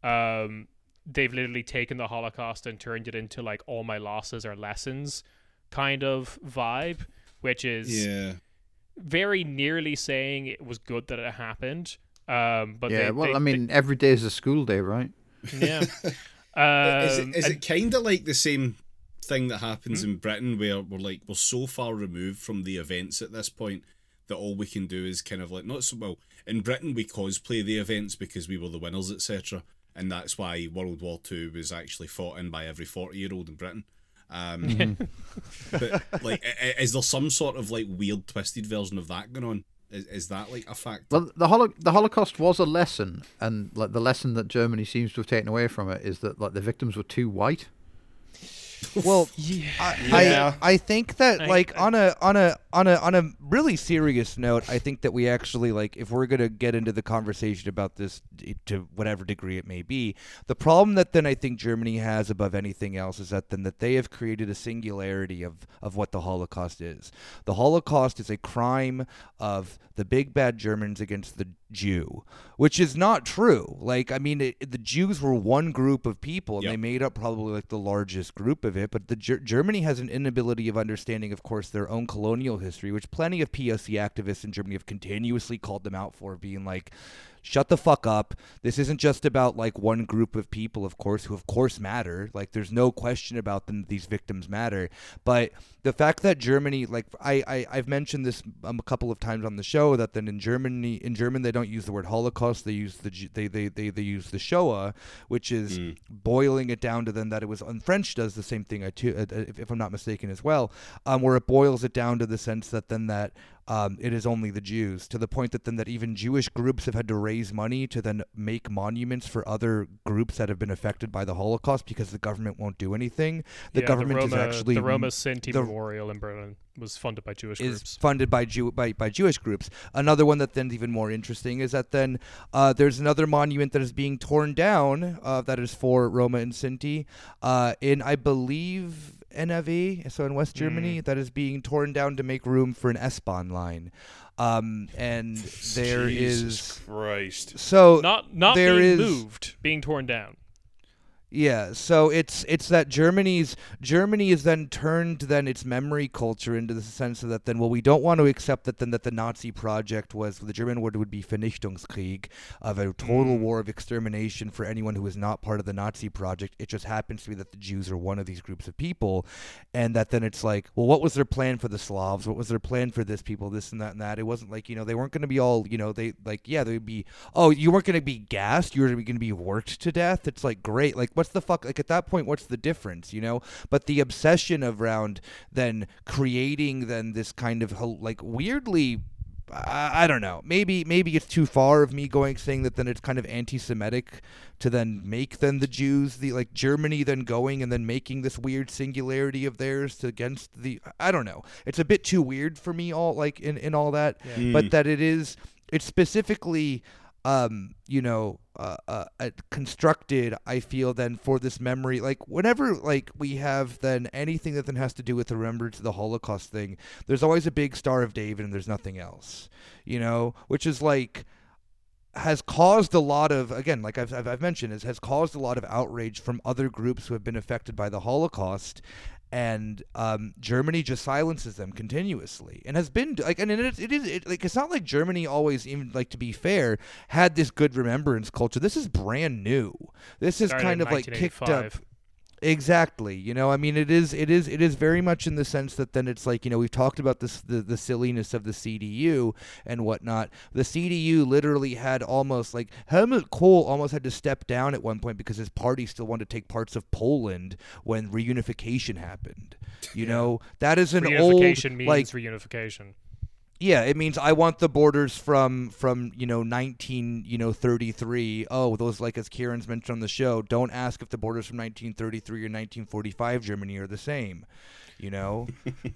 Um, they've literally taken the Holocaust and turned it into like all my losses are lessons kind of vibe, which is Yeah. very nearly saying it was good that it happened. Um, but yeah, they, well, they- I mean, every day is a school day, right? yeah. *laughs* Um, is it, is it kind of like the same thing that happens in Britain where we're like we're so far removed from the events at this point that all we can do is kind of like not so well in Britain we cosplay the events because we were the winners etc and that's why World War Two was actually fought in by every forty year old in Britain. Um, but *laughs* like, i- i- is there some sort of like weird twisted version of that going on? Is, is that like a fact? Well, the Holo- the Holocaust was a lesson, and like the lesson that Germany seems to have taken away from it is that like the victims were too white. *laughs* Well, yeah. I, Yeah. I I think that I- like I- on a on a on a on a really serious note, I think that we actually like if we're gonna get into the conversation about this to whatever degree it may be, the problem that then I think Germany has above anything else is that then that they have created a singularity of of what the Holocaust is. The Holocaust is a crime of the big bad Germans against the Jew, which is not true. Like, I mean, it, the Jews were one group of people, and Yep. they made up probably like the largest group of it. But the Ger- Germany has an inability of understanding, of course, their own colonial history, which plenty of POC activists in Germany have continuously called them out for, being like. Shut the fuck up. This isn't just about like one group of people, of course, who of course matter. Like there's no question about them that these victims matter. But the fact that Germany, like I, I I've mentioned this um, a couple of times on the show, that then in Germany, in German they don't use the word Holocaust. They use the they they they, they use the Shoah, which is boiling it down to then that it was. And French does the same thing, I too, uh, if, if I'm not mistaken, as well, um, where it boils it down to the sense that then that um, it is only the Jews, to the point that then that even Jewish groups have had to raise money to then make monuments for other groups that have been affected by the Holocaust because the government won't do anything. The yeah, government the Roma, is actually the Roma Sinti the- Memorial in Berlin was funded by Jewish is groups. funded by Jew by, by Jewish groups. Another one that then's even more interesting is that then uh, there's another monument that is being torn down uh, that is for Roma and Sinti uh, in I believe NRW, so in West Germany, that is being torn down to make room for an S-Bahn line. Um, and *laughs* there is Jesus Christ. so Not not there being is- moved, being torn down. Yeah, so it's it's that Germany's Germany is then turned then its memory culture into the sense of that then well we don't want to accept that then that the Nazi project was the German word would be Vernichtungskrieg of a total mm. war of extermination for anyone who is not part of the Nazi project. It just happens to be that the Jews are one of these groups of people, and that then it's like well what was their plan for the Slavs? What was their plan for this people? This and that and that. It wasn't like you know they weren't going to be all you know they like yeah they'd be oh you weren't going to be gassed you were going to be worked to death. It's like great like what's the fuck like at that point what's the difference you know? But the obsession around then creating then this kind of hel- like weirdly I, I don't know. Maybe maybe it's too far of me going saying that then it's kind of anti-semitic to then make then the jews the like germany then going and then making this weird singularity of theirs to against the i don't know. It's a bit too weird for me all like in in all that but that it is it's specifically um you know uh, uh, uh, constructed i feel then for this memory like whenever like we have then anything that then has to do with the remembrance of the holocaust thing there's always a big star of david and there's nothing else you know which is like has caused a lot of again like I've, I've, I've mentioned is has caused a lot of outrage from other groups who have been affected by the holocaust and um, Germany just silences them continuously, and has been like, and it is, it is it, like it's not like Germany always even like to be fair had this good remembrance culture. This is brand new. This is Started kind of like kicked up. 1985. Exactly. You know, I mean, it is, it is, it is very much in the sense that then it's like, you know, we've talked about this, the, the silliness of the CDU and whatnot. The CDU literally had almost like Helmut Kohl almost had to step down at one point because his party still wanted to take parts of Poland when reunification happened. You know, that is an old Reunification means like reunification. Yeah, it means I want the borders from from you know 19 you know 33. Oh, those like as Ciarán's mentioned on the show. Don't ask if the borders from 1933 or 1945 Germany are the same. You know. *laughs*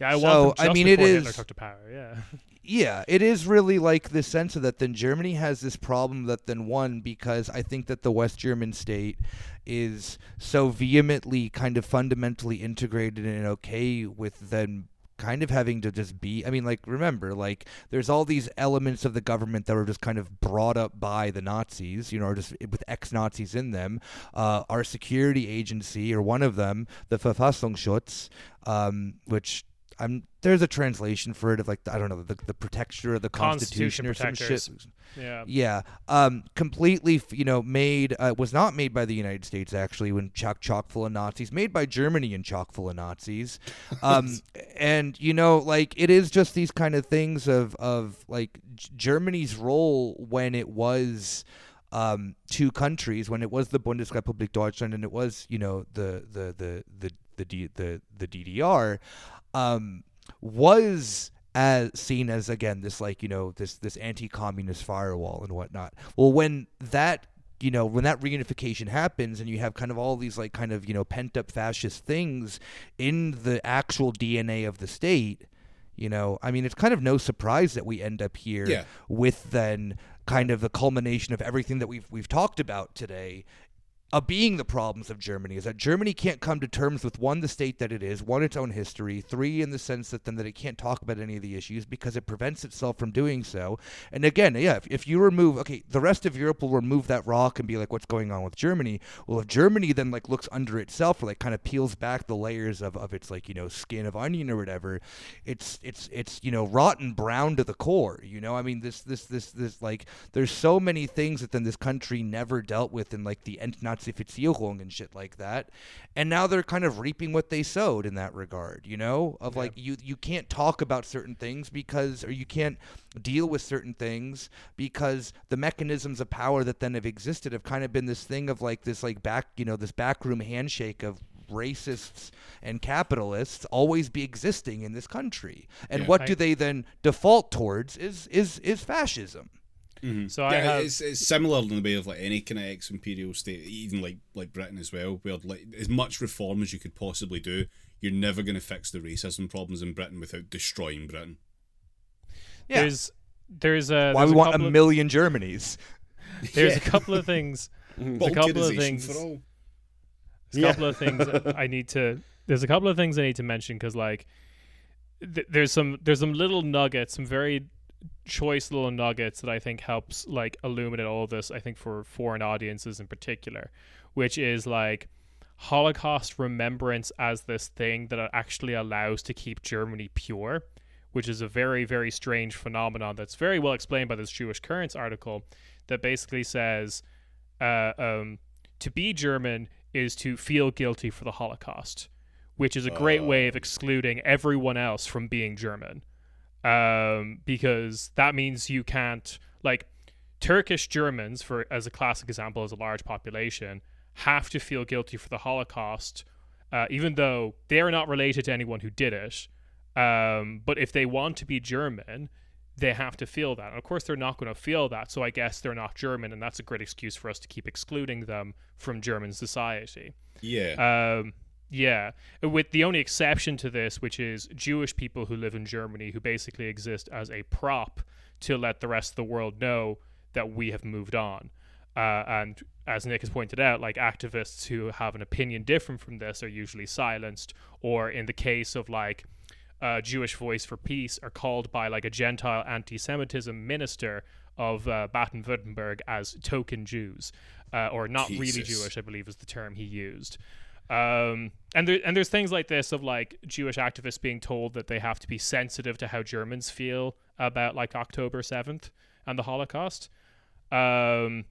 Yeah, I So, I mean, it Hitler is- to power. Yeah. yeah, it is really like the sense of that. Then Germany has this problem that then one because I think that the West German state is so vehemently kind of fundamentally integrated and okay with then kind of having to just be i mean like remember like there's all these elements of the government that were just kind of brought up by the nazis you know or just with ex-nazis in them. Uh, our security agency or one of them the verfassungsschutz um, which i'm there's a translation for it of like I don't know the the protector of the Constitution constitution, or some shit. Yeah. Yeah, um, completely, you know, made uh, was not made by the United States actually. When chock chock full of Nazis, made by Germany and chock full of Nazis, *laughs* um, and you know, like it is just these kind of things of of like Germany's role when it was um, two countries, when it was the Bundesrepublik Deutschland and it was you know the the the the the D, the, the DDR. Um, was as seen as again this like you know this this anti-communist firewall and whatnot well when that you know when that reunification happens and you have kind of all these like kind of you know pent up fascist things in the actual dna of the state you know i mean it's kind of no surprise that we end up here Yeah. with then kind of the culmination of everything that we've we've talked about today of being the problems of Germany is that Germany can't come to terms with one the state that it is, one its own history, three in the sense that then that it can't talk about any of the issues because it prevents itself from doing so. And again, yeah, if, if you remove okay, the rest of Europe will remove that rock and be like, what's going on with Germany? Well, if Germany then like looks under itself or like kind of peels back the layers of, of its like you know skin of onion or whatever, it's it's it's you know rotten brown to the core. You know, I mean this this this this like there's so many things that then this country never dealt with in like the Entnazifizierung and shit like that. And now they're kind of reaping what they sowed in that regard, you know? Of like you you can't talk about certain things because or you can't deal with certain things because the mechanisms of power that then have existed have kind of been this thing of like this like back, you know, this backroom handshake of racists and capitalists always be existing in this country. And Yeah. what I- do they then default towards is is is fascism. Mm-hmm. So I yeah, have it's, it's similar in the way of like any kind of ex-imperial state, even like like Britain as well, where like as much reform as you could possibly do, you're never going to fix the racism problems in Britain without destroying Britain. Yeah. there's there's a Why there's we a want a couple of- million Germanys. *laughs* *laughs* there's a couple of things There's a couple of things for all. There's a couple of things I need to. There's a couple of things I need to mention because like th- there's some there's some little nuggets, some very choice little nuggets that I think helps like illuminate all of this. I think for foreign audiences in particular, which is like Holocaust remembrance as this thing that actually allows to keep Germany pure, which is a very very strange phenomenon that's very well explained by this Jewish Currents article that basically says uh, um, to be German is to feel guilty for the Holocaust, which is a great way of excluding everyone else from being German. Um, because that means you can't like Turkish Germans, for as a classic example, as a large population, have to feel guilty for the Holocaust, uh, even though they are not related to anyone who did it. Um, but if they want to be German, they have to feel that. And of course, they're not going to feel that. So I guess they're not German, and that's a great excuse for us to keep excluding them from German society. Yeah, Um, yeah, with the only exception to this, which is Jewish people who live in Germany who basically exist as a prop to let the rest of the world know that we have moved on. Uh, and as Nick has pointed out, like activists who have an opinion different from this are usually silenced, or in the case of like uh, Jewish Voice for Peace, are called by like a Gentile anti-Semitism minister of uh, Baden-Württemberg as token Jews, uh, or not really Jewish, I believe is the term he used. Um, and there, and there's things like this of like Jewish activists being told that they have to be sensitive to how Germans feel about like October seventh and the Holocaust. Um,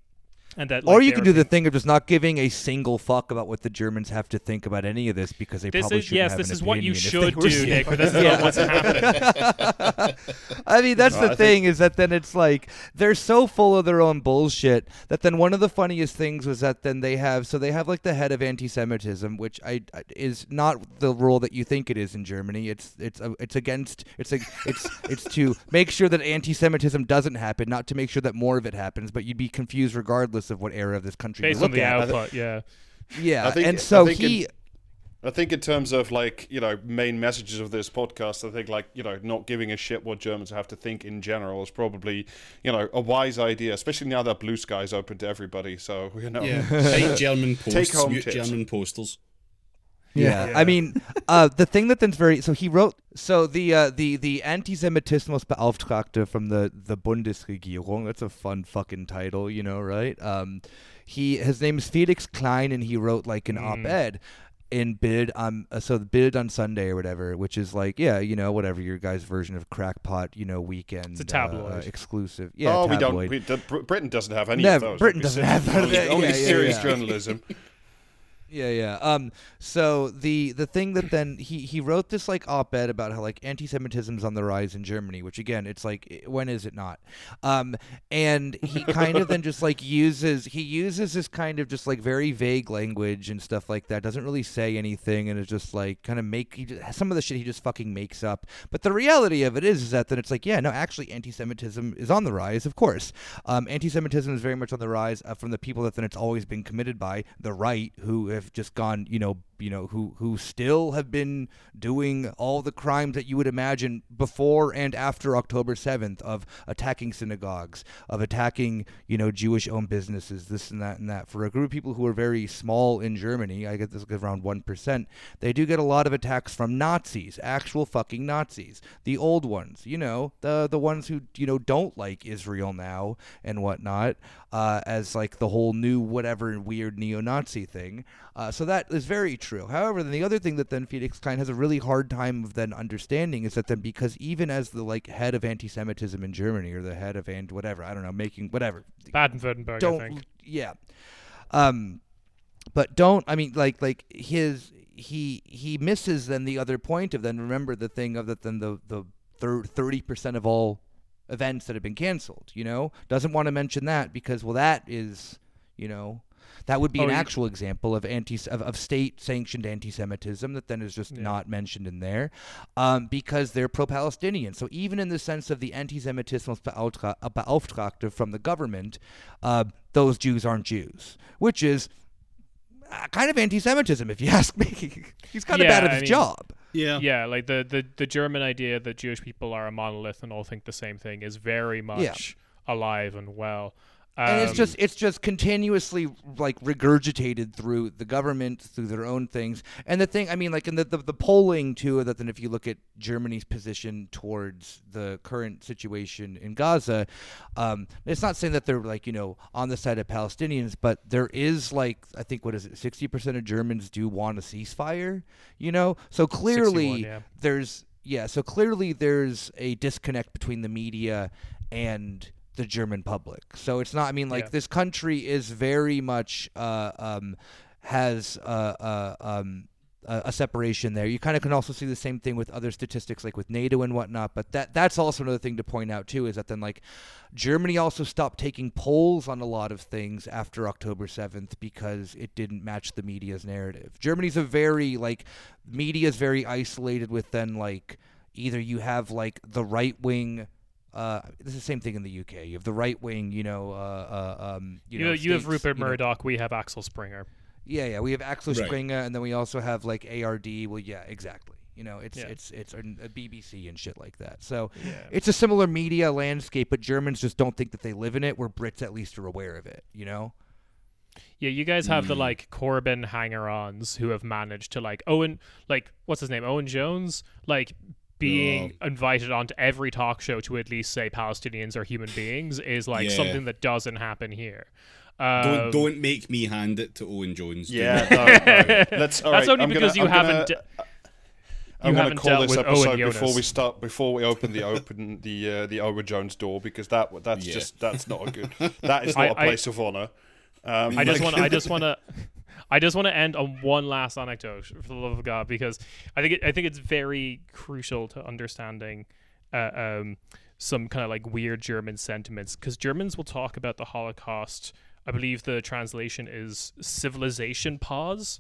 and that, or you can do the thing of just not giving a single fuck about what the Germans have to think about any of this because they This probably is shouldn't yes, have this an is what you opinion if they should do, shit. Nick. But this is not what's happening. *laughs* I mean, that's No, the I think- thing is that then it's like they're so full of their own bullshit that then one of the funniest things was that then they have so they have like the head of anti-Semitism, which I I- is not the role that you think it is in Germany. It's it's a, it's against it's a, it's it's to make sure that anti-Semitism doesn't happen, not to make sure that more of it happens. But you'd be confused regardless of what era of this country Based you on look the at. output, yeah. Yeah, I think- and so think he. in- I think in terms of like you know main messages of this podcast, I think like you know not giving a shit what Germans have to think in general is probably you know a wise idea, especially now that Blue Sky's open to everybody. So you know, yeah. Take *laughs* German posts, Take home mute tips. German posters. Yeah. I mean, uh, the thing that then's very so he wrote so the uh, the the Antisemitismusbeauftragte from the the Bundesregierung. That's a fun fucking title, you know, right? Um, he his name is Felix Klein, and he wrote like an Mm. op-ed in Bild um uh, so the Bild on Sunday or whatever, which is like yeah, you know, whatever your guys' version of crackpot, you know, weekend It's a tabloid. uh, exclusive. Yeah, oh, we don't. We, the, Britain doesn't have any No, of those. Britain doesn't have only, that. only Yeah, yeah, serious yeah. journalism. *laughs* Yeah, yeah. Um, so the the thing that then he he wrote this like op-ed about how like anti-Semitism's on the rise in Germany, which again, it's like when is it not? Um, and he kind of then *laughs* just like uses he uses this kind of just like very vague language and stuff like that. Doesn't really say anything, and it's just like kind of make he some of the shit he just fucking makes up. But the reality of it is, is that then it's like yeah, no, actually, anti-Semitism is on the rise, of course. Um, anti-Semitism is very much on the rise uh, from the people that then it's always been committed by the right, who have just gone, you know, you know, who who still have been doing all the crimes that you would imagine before and after October 7th of attacking synagogues, of attacking, you know, Jewish-owned businesses, this and that and that. For a group of people who are very small in Germany, I get this around 1%, they do get a lot of attacks from Nazis, actual fucking Nazis. The old ones, you know, the the ones who, you know, don't like Israel now and whatnot, uh, as like the whole new whatever weird neo-Nazi thing. Uh, so that is very true. However, then the other thing that then Felix Klein has a really hard time of then understanding is that then because even as the like head of anti-Semitism in Germany or the head of and whatever I don't know making whatever Baden-Württemberg, I don't think. yeah, um, but don't I mean like like his he he misses then the other point of then remember the thing of that then the the thirty percent of all events that have been canceled. You know, doesn't want to mention that because well, that is you know that would be Oh, an you- actual example of anti of, of state sanctioned anti-Semitism that then is just Yeah. not mentioned in there um, because they're pro-Palestinian. So even in the sense of the Antisemitismusbeauftragte from the government, uh, those Jews aren't Jews, which is uh, kind of anti-Semitism if you *laughs* ask me. He's kind of Yeah, bad at I his mean- job. Yeah. Yeah, like the, the the German idea that Jewish people are a monolith and all think the same thing is very much alive and well. And it's Um, just it's just continuously like regurgitated through the government through their own things and the thing i mean like in the, the, the polling too that then if you look at germany's position towards the current situation in gaza um, it's not saying that they're like you know on the side of palestinians but there is like i think what is it 60% of germans do want a ceasefire you know so clearly yeah. there's yeah so clearly there's a disconnect between the media and the german public so it's not i mean like Yeah. this country is very much uh um has uh, uh um a, a separation there. You kind of can also see the same thing with other statistics, like with NATO and whatnot. But that that's also another thing to point out too is that then like Germany also stopped taking polls on a lot of things after October 7th because it didn't match the media's narrative. Germany's a very like media is very isolated with then like either you have like the right wing uh, this is the same thing in the UK. You have the right wing, you know, uh, uh, um, you, you, know, you have Rupert you know- Murdoch, we have Axel Springer. yeah, yeah. We have Axel Right. Springer, and then we also have like ARD. Well, yeah, exactly. You know, it's Yeah. it's it's a, a BBC and shit like that. So Yeah. it's a similar media landscape, but Germans just don't think that they live in it. Where Brits at least are aware of it. You know? Yeah, you guys have Hmm. the like Corbyn hanger-ons who have managed to like Owen, like what's his name, Owen Jones, like being invited onto every talk show to at least say Palestinians are human beings is like Yeah. something that doesn't happen here. Um, Don't don't make me hand it to Owen Jones. Yeah, it. no, no. *laughs* Let's. All That's right, only I'm because gonna, you I'm gonna- haven't. I'm going to call this episode before we start before we open the *laughs* open the uh, the Owen Jones door because that that's Yeah. just that's not a good *laughs* that is not a I- place of honor. Um, I just want. I just want to. I just want to end on one last anecdote, for the love of God, because I think it, I think it's very crucial to understanding uh, um, some kind of like weird German sentiments. Because Germans will talk about the Holocaust. I believe the translation is civilization pause,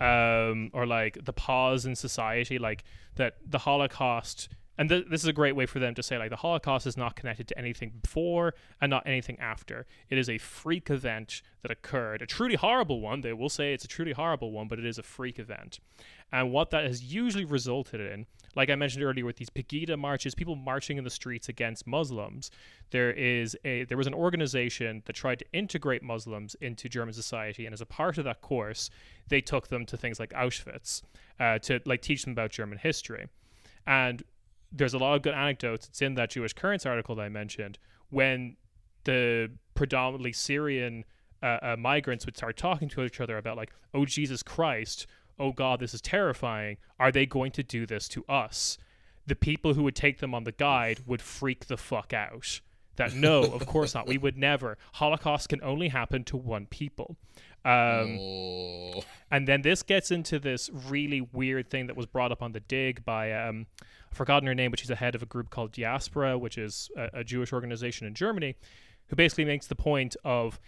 um, or like the pause in society, like that the Holocaust. And th- this is a great way for them to say like the Holocaust is not connected to anything before and not anything after. It is a freak event that occurred, a truly horrible one. They will say it's a truly horrible one, but it is a freak event. And what that has usually resulted in, like I mentioned earlier, with these Pegida marches, people marching in the streets against Muslims, there is a there was an organization that tried to integrate Muslims into German society, and as a part of that course, they took them to things like Auschwitz uh, to like teach them about German history. And there's a lot of good anecdotes. It's in that Jewish Currents article that I mentioned when the predominantly Syrian uh, uh, migrants would start talking to each other about like, oh Jesus Christ, oh God, this is terrifying. Are they going to do this to us? The people who would take them on the guide would freak the fuck out. That no, *laughs* of course not. We would never. Holocaust can only happen to one people. Um, Oh. and then this gets into this really weird thing that was brought up on the dig by um, I've forgotten her name, but she's the head of a group called Diaspora, which is a, a Jewish organization in Germany, who basically makes the point of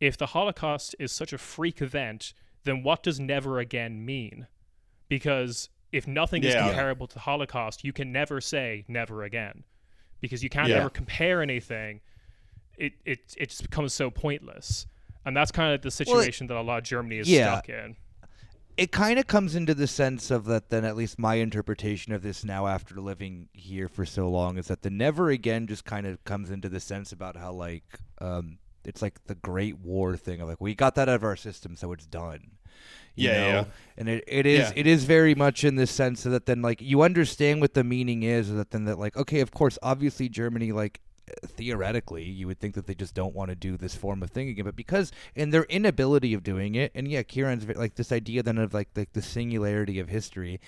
if the Holocaust is such a freak event, then what does never again mean? Because if nothing is comparable to the Holocaust, you can never say never again, because you can't Yeah. ever compare anything. It it it just becomes so pointless, and that's kind of the Well, it- situation that a lot of Germany is yeah. stuck in. It kind of comes into the sense of that then at least my interpretation of this now after living here for so long is that the never again just kind of comes into the sense about how like um it's like the great war thing of like we got that out of our system so it's done you Yeah, know? yeah. and it, it is Yeah. it is very much in the sense that then like you understand what the meaning is that then that like okay of course obviously germany like theoretically you would think that they just don't want to do this form of thing again but because in their inability of doing it and yeah Ciarán's like this idea then of like the, the singularity of history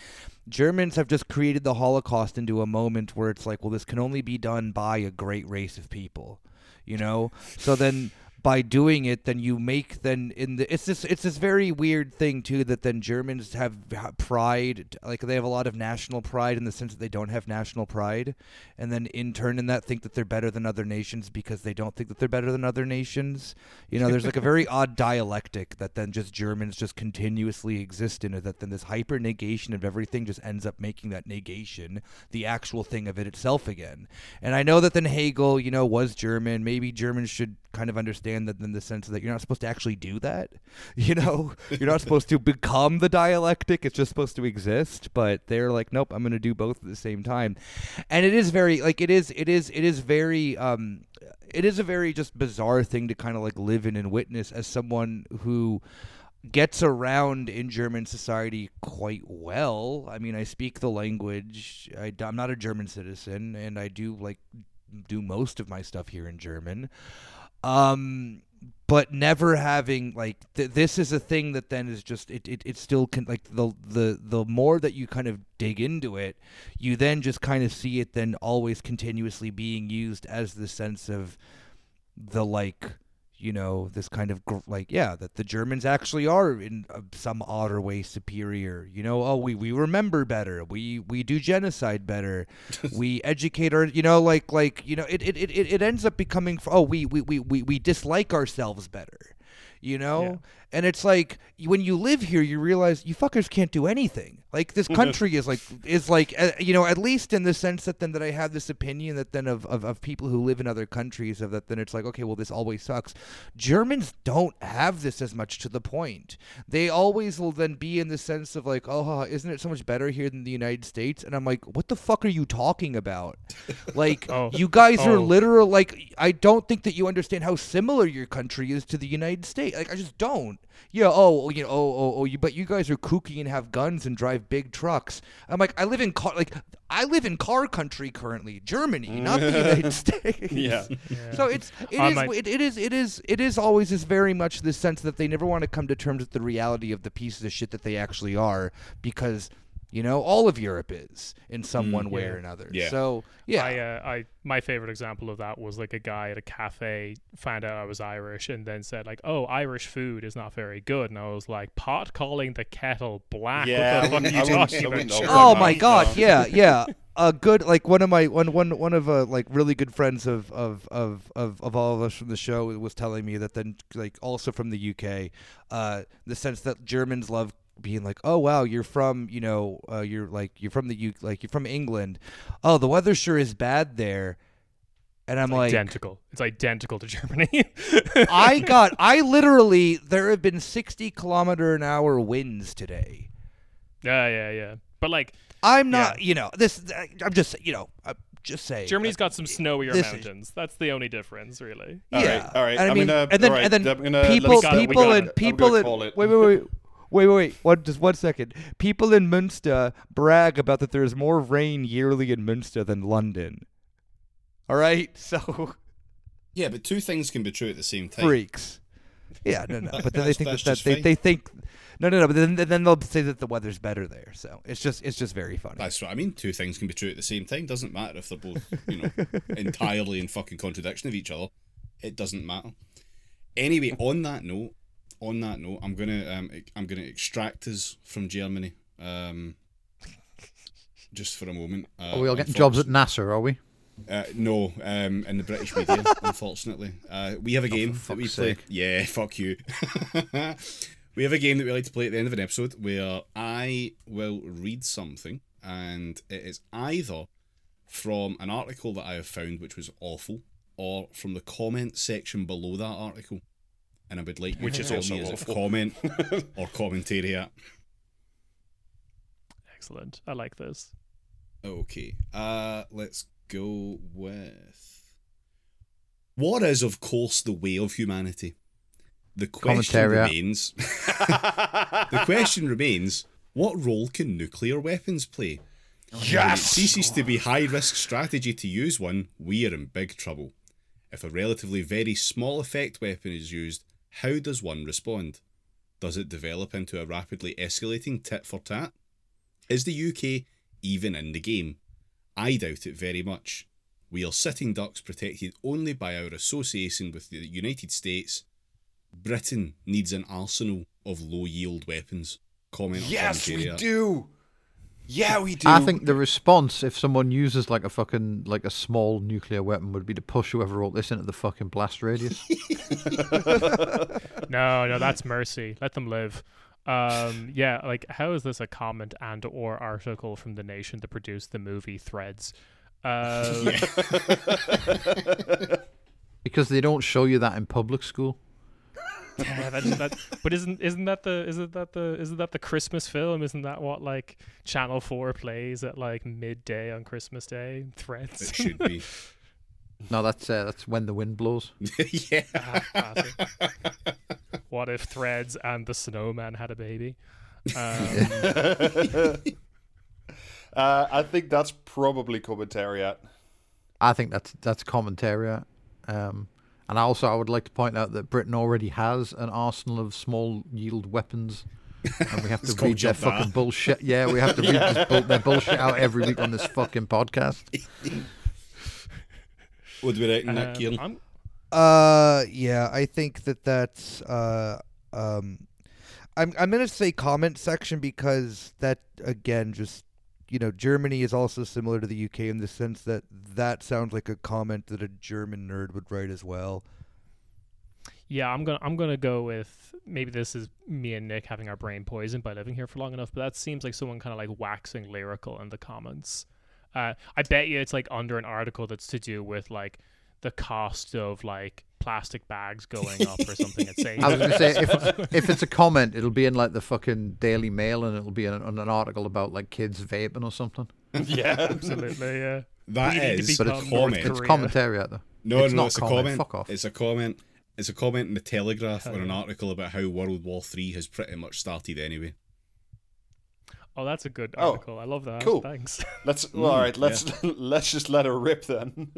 germans have just created the holocaust into a moment where it's like well this can only be done by a great race of people you know? So then by doing it then you make then in the it's this it's this very weird thing too that then germans have pride like they have a lot of national pride in the sense that they don't have national pride and then in turn in that think that they're better than other nations because they don't think that they're better than other nations. You know there's like a very odd dialectic that then just germans just continuously exist in it that then this hyper negation of everything just ends up making that negation the actual thing of it itself again. And i know that then hegel you know was german. Maybe germans should kind of understand that in the sense that you're not supposed to actually do that *laughs* you know you're not supposed to become the dialectic it's just supposed to exist but they're like nope i'm going to do both at the same time and it is very like it is it is it is very um it is a very just bizarre thing to kind of like live in and witness as someone who gets around in German society quite well. I mean, I speak the language. I, am not a German citizen, and I do like do most of my stuff here in German. Um, but never having like th- this is a thing that then is just it, it, it still can like the the the more that you kind of dig into it you then just kind of see it then always continuously being used as the sense of the like you know this kind of gr- like yeah that the Germans actually are in uh, some odder way superior. You know oh we we remember better. We we do genocide better. *laughs* We educate our you know like like you know it it, it, it ends up becoming oh we we, we, we we dislike ourselves better. You know? Yeah. And it's like when you live here you realize you fuckers can't do anything. Like this country is like is like uh, you know at least in the sense that then that I have this opinion that then of, of, of people who live in other countries of that then it's like okay well this always sucks. Germans don't have this as much to the point. They always will then be in the sense of like oh isn't it so much better here than the United States? And I'm like what the fuck are you talking about? *laughs* Like Oh. you guys are Oh. literal like I don't think that you understand how similar your country is to the United States. Like I just don't yeah oh, oh you know oh oh, oh you but you guys are kooky and have guns and drive big trucks. I'm like I live in car like I live in car country currently Germany not the *laughs* United States. Yeah. so it's it I is might- it, it is it is it is always this very much this sense that they never want to come to terms with the reality of the pieces of shit that they actually are because you know all of Europe is in some one way yeah. or another. Yeah. So yeah, I, uh, I, my favorite example of that was like a guy at a cafe found out I was Irish and then said like, "Oh, Irish food is not very good," and I was like, "Pot calling the kettle black? Yeah, what the fuck wouldn't- are you talking about?" Oh my god, No. yeah, *laughs* yeah. A good like one of my one one one of uh like really good friends of of of of, of all of us from the show was telling me that then like also from the UK, uh the sense that Germans love being like, "Oh wow, you're from, you know, uh, you're like you're from the U like you're from England. Oh, the weather sure is bad there." And I'm like identical. It's identical to *laughs* Germany. I *laughs* got I literally there have been 60 kilometer an hour winds today. yeah, yeah, yeah. But like I'm not, you know, this I'm just, you know, I'm just saying. Germany's got some snowier this is- mountains. That's the only difference, really. Yeah. all right. And I I'm mean, gonna- and then all right, and then I'm gonna- people people gotta- in I'm people gonna in call it. wait wait wait wait wait wait one just one second. People in Münster brag about that there's more rain yearly in Münster than London. All right, *laughs* so Yeah, but two things can be true at the same time. freaks. Yeah, no, no. But then they think that's that, that they, fine. they think no, no, no. But then then they'll say that the weather's better there. So it's just it's just very funny. That's what I mean. Two things can be true at the same time. Doesn't matter if they're both, you know, *laughs* entirely in fucking contradiction of each other. It doesn't matter. Anyway, on that note, on that note, I'm gonna um, I'm gonna extract us from Germany. Um, just for a moment. Uh, Are we all getting jobs at NASA? Are we? Uh, no, um, in the British media, *laughs* unfortunately. Uh, we have a game that we play. sake. Yeah, *laughs* fuck you. *laughs* we have a game that we like to play at the end of an episode where I will read something, and it is either from an article that I have found which was awful, or from the comment section below that article. And I would like Which is also me is it comment *laughs* or commentary at. excellent. I like this. Okay. Uh let's go with War is of course the way of humanity. The question Commentariat. remains *laughs* The question remains what role can nuclear weapons play? When it Yes. ceases to be high risk strategy to use one, we are in big trouble. If a relatively very small effect weapon is used, how does one respond? Does it develop into a rapidly escalating tit for tat? Is the UK even in the game? I doubt it very much. We are sitting ducks protected only by our association with the United States. Britain needs an arsenal of low yield weapons. Comment on Yes, we do. Yeah, we do. I think the response, if someone uses like a fucking like a small nuclear weapon, would be to push whoever wrote this into the fucking blast radius. *laughs* No, no, that's mercy. Let them live. Um, yeah, like how is this a comment and or article from the nation that produced the movie Threads? Um, *laughs* because they don't show you that in public school. *laughs* yeah, that, that, but isn't isn't that the isn't that the isn't that the Christmas film? Isn't that what like Channel Four plays at like midday on Christmas Day? Threads. It should be. *laughs* No, that's uh, that's when the wind blows. *laughs* yeah. Ah, what if Threads and the Snowman had a baby? Um, uh, I think that's probably commentariat. I think that's that's commentariat. Um, and also, I would like to point out that Britain already has an arsenal of small yield weapons, and we have *laughs* to It's read their Jabba. fucking bullshit. Yeah, we have to *laughs* read this bull- their bullshit out every week on this fucking podcast. *laughs* What do we reckon, Nick um, Ciarán? Uh, yeah, I think that that's uh, um, I'm I'm gonna say comment section because that again just you know Germany is also similar to the UK in the sense that that sounds like a comment that a German nerd would write as well. Yeah, I'm gonna I'm gonna go with maybe this is me and Nick having our brain poisoned by living here for long enough, but that seems like someone kind of like waxing lyrical in the comments. Uh, I bet you it's like under an article that's to do with like the cost of like plastic bags going up or something. *laughs* It's saying I was gonna say if *laughs* if it's a comment, it'll be in like the fucking Daily Mail, and it'll be in, on an article about like kids vaping or something. *laughs* yeah. absolutely yeah. That We is But it's North comment. it's commentary commentariat though. No, It's no, not it's a comment, comment. fuck off. It's a comment. It's a comment in the Telegraph Hell or an yeah. article about how World War Three has pretty much started anyway. Oh, that's a good Oh, article. I love that. cool. Thanks. Let's well, all Mm. Let's let's just let her rip then.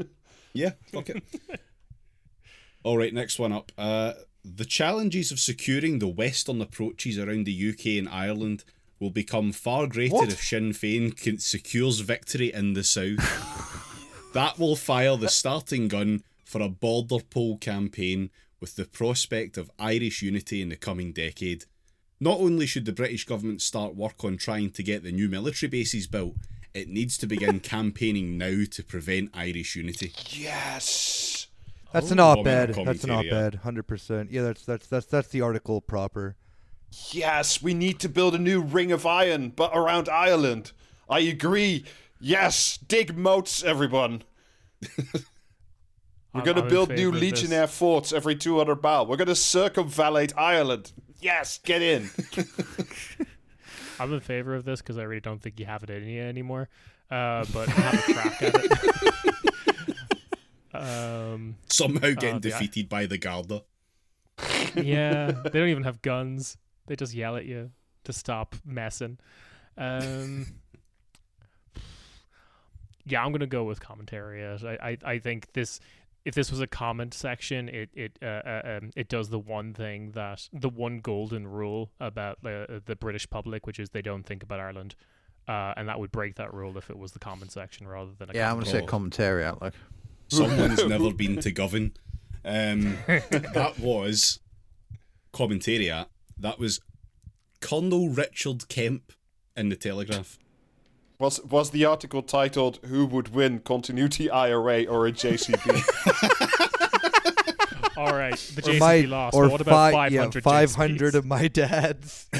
Yeah, fuck it. *laughs* All right, next one up. Uh, the challenges of securing the western approaches around the UK and Ireland will become far greater What? if Sinn Féin can, secures victory in the south. that will fire the starting gun for a border poll campaign with the prospect of Irish unity in the coming decade. Not only should the British government start work on trying to get the new military bases built, it needs to begin *laughs* campaigning now to prevent Irish unity. yes. That's an Oh, op-ed. That's an op-ed, hundred percent. Yeah, that's that's that's that's the article proper. Yes, we need to build a new ring of iron, but around Ireland. I agree. Yes, dig moats, everyone. *laughs* We're going to build new favour of this. legionnaire forts every 200 mile. We're going to circumvallate Ireland. Yes, get in. *laughs* I'm in favor of this because I really don't think you have it in you anymore. Uh, but have a crack at it. *laughs* um, Somehow getting Oh, the- defeated by the Garda. yeah, *laughs* they don't even have guns. They just yell at you to stop messing. Um, *laughs* yeah, I'm gonna go with commentary. I, I, I think this. If this was a comment section, it it uh, uh, um, it does the one thing that the one golden rule about the the British public, which is they don't think about Ireland, uh, and that would break that rule if it was the comment section rather than a Yeah, I'm gonna say Oh. commentariat. Like, Someone's never *laughs* been to Govan. Um, *laughs* that was commentariat. That was Colonel Richard Kemp in the Telegraph. Was was the article titled "Who would win, continuity IRA or a JCB"? *laughs* All right, the Or JCB my lost. or what about fi- yeah, 500 500 of my dads. *laughs* *laughs*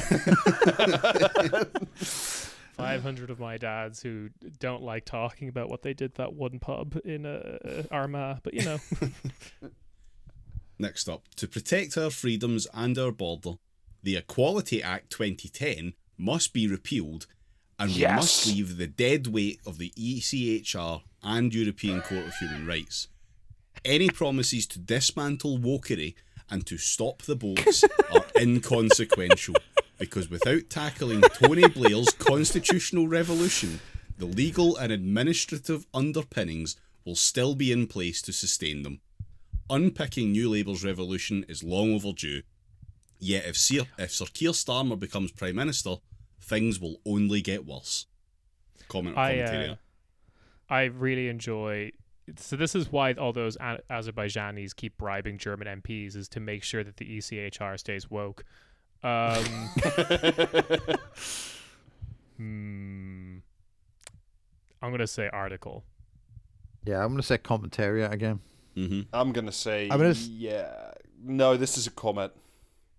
500 of my dads who don't like talking about what they did that one pub in uh, Armagh, but you know, Next up, to protect our freedoms and our border, the Equality Act 2010 must be repealed and we must leave the dead weight of the ECHR and European Court of Human Rights. Any promises to dismantle wokery and to stop the boats *laughs* are inconsequential because without tackling Tony Blair's constitutional revolution, the legal and administrative underpinnings will still be in place to sustain them. Unpicking New Labour's revolution is long overdue. Yet if Sir, if Sir Keir Starmer becomes Prime Minister, things will only get worse. Comment or I uh, I really enjoy. So this is why all those A- Azerbaijanis keep bribing German MPs is to make sure that the ECHR stays woke. Um, *laughs* hmm, I'm gonna say article. Yeah, I'm gonna say commentariat again. hmm I'm gonna say I'm gonna s- yeah. No, this is a comment.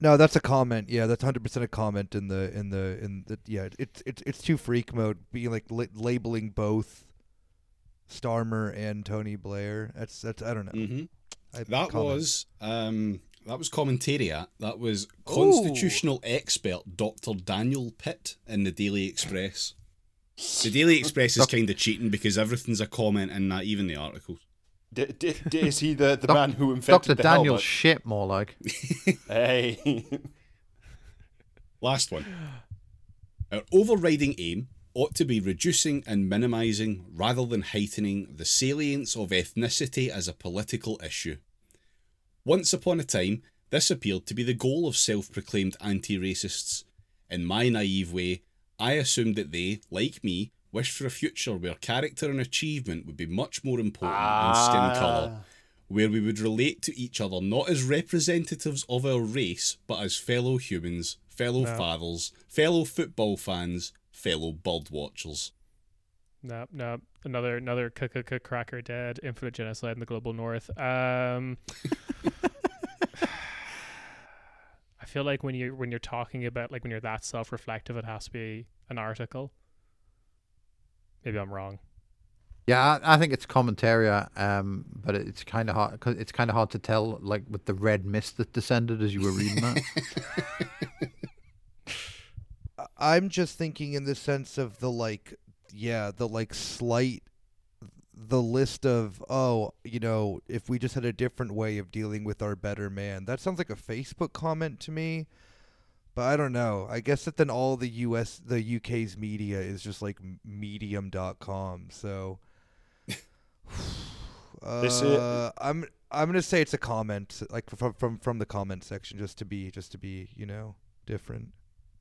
No, that's a comment. Yeah, that's hundred percent a comment in the in the in the yeah. It's it's it's too freak mode being like li- labeling both Starmer and Tony Blair. That's that's I don't know. hmm I, That comment. was um, that was commentariat. That was constitutional expert Dr. Daniel Pitt in the Daily Express. The Daily Express is *laughs* kind of cheating because everything's a comment in that, even the articles. D- d- d- is he the, the Doc- man who invented Dr. the Daniel helmet? shit, more like. *laughs* hey, *laughs* Last one. Our overriding aim ought to be reducing and minimising rather than heightening the salience of ethnicity as a political issue. Once upon a time, this appeared to be the goal of self proclaimed anti racists. In my naive way, I assumed that they, like me, wished for a future where character and achievement would be much more important than skin colour where we would relate to each other not as representatives of our race, but as fellow humans, fellow No. fathers, fellow football fans, fellow bird watchers. No, no, another another c- c- c- cracker dead, infinite genocide in the global north. Um, *sighs* I feel like when you when you're talking about like when you're that self-reflective, it has to be an article. Maybe I'm wrong. Yeah, I, I think it's commentariat, um, but it's kind of hard. Cause it's kind of hard to tell, like with the red mist that descended as you were reading that. *laughs* I'm just thinking in the sense of the like, yeah, the like slight, the list of oh, you know, if we just had a different way of dealing with our better man. That sounds like a Facebook comment to me. But I don't know. I guess that then all the US, the UK's media is just like medium.com. So *sighs* This is- uh, I'm I'm gonna say it's a comment, like from from from the comment section, just to be just to be you know different.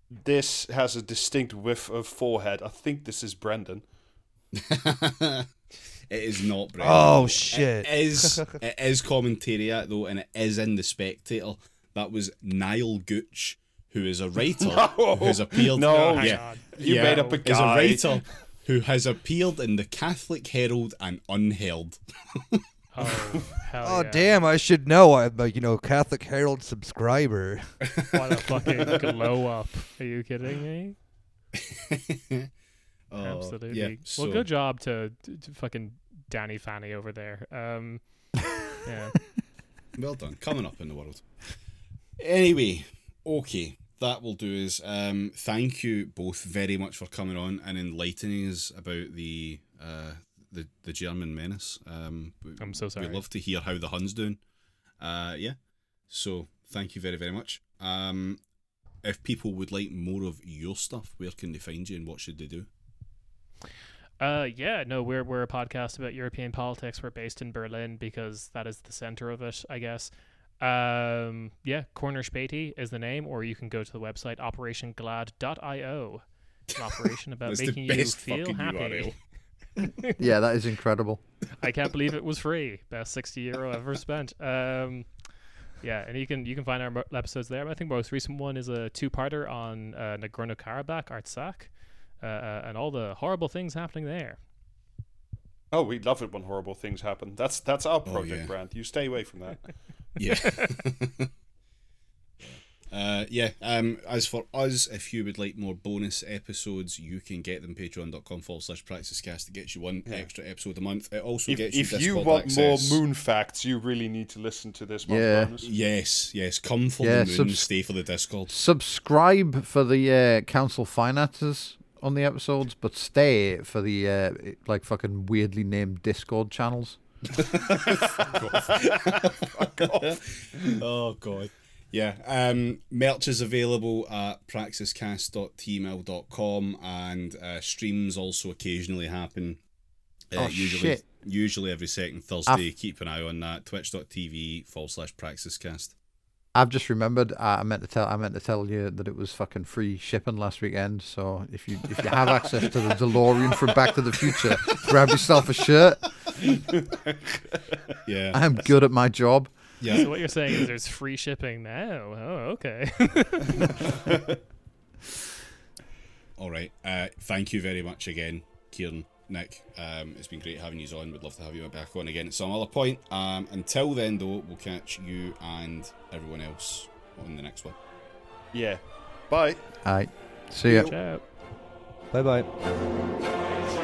this has a distinct whiff of forehead. I think this is Brendan. *laughs* it is not Brendan. Oh shit! *laughs* It is it is commentariat though, and it is in the Spectator. That was Niall Gooch, who is a *laughs* writer No. who has appeared. No, yeah. You yeah, made up a Is a guy. writer who has appeared in the Catholic Herald and UnHerd. *laughs* Oh hell Oh yeah. damn! I should know. I'm a you know Catholic Herald subscriber. What a *laughs* fucking glow up! Are you kidding me? Oh, Absolutely. Yeah, well, good job to, to, to fucking Danny Fanny over there. Um, yeah. Well done. Coming up in the world. Anyway, okay. That will do is um, thank you both very much for coming on and enlightening us about the uh, the the German menace. Um, I'm so sorry. We'd love to hear how the Hun's doing. Uh, yeah. So thank you very very much. Um, if people would like more of your stuff, where can they find you and what should they do? Uh, yeah, no, we're we're a podcast about European politics. We're based in Berlin because that is the center of it, I guess. Um, yeah, Corner Späti is the name, or you can go to the website operationglad.io. It's an operation about *laughs* That's making you feel happy. *laughs* Yeah, that is incredible. I can't believe it was free. Best sixty euro ever spent. Um, yeah, and you can you can find our mo- episodes there. I think the most recent one is a two-parter on uh, Nagorno Karabakh, Artsakh, uh, uh, and all the horrible things happening there. Oh, we love it when horrible things happen. That's that's our Oh, project, yeah. Brand. You stay away from that. *laughs* Yeah. *laughs* Uh, yeah. Um, as for us, if you would like more bonus episodes, you can get them patreon.com forward slash praxiscast. It gets you one extra episode a month. It also if gets you if you want access. more moon facts, you really need to listen to this one. Yeah. bonus. Yes, yes. Come for Yeah, the moon, subs- stay for the Discord. Subscribe for the uh, council finances on the episodes, but stay for the uh, like fucking weirdly named Discord channels. Oh god. *laughs* Yeah. Um, merch is available at praxiscast.teemill.com and uh, streams also occasionally happen. Uh, Oh, usually, shit. usually every second Thursday. Keep an eye on that. Twitch.tv forward slash praxiscast. I've just remembered. Uh, I meant to tell. I meant to tell you that it was fucking free shipping last weekend. So if you if you have access to the DeLorean from Back to the Future, grab yourself a shirt. *laughs* Yeah. I'm good at my job. yeah. So what you're saying is there's free shipping now. Oh, okay. *laughs* All right. Uh, thank you very much again, Ciarán, Nick. Um, it's been great having you on. We'd love to have you back on again at some other point. Um, until then, though, we'll catch you and everyone else on the next one. Yeah. Bye. All right. See ya. Bye bye.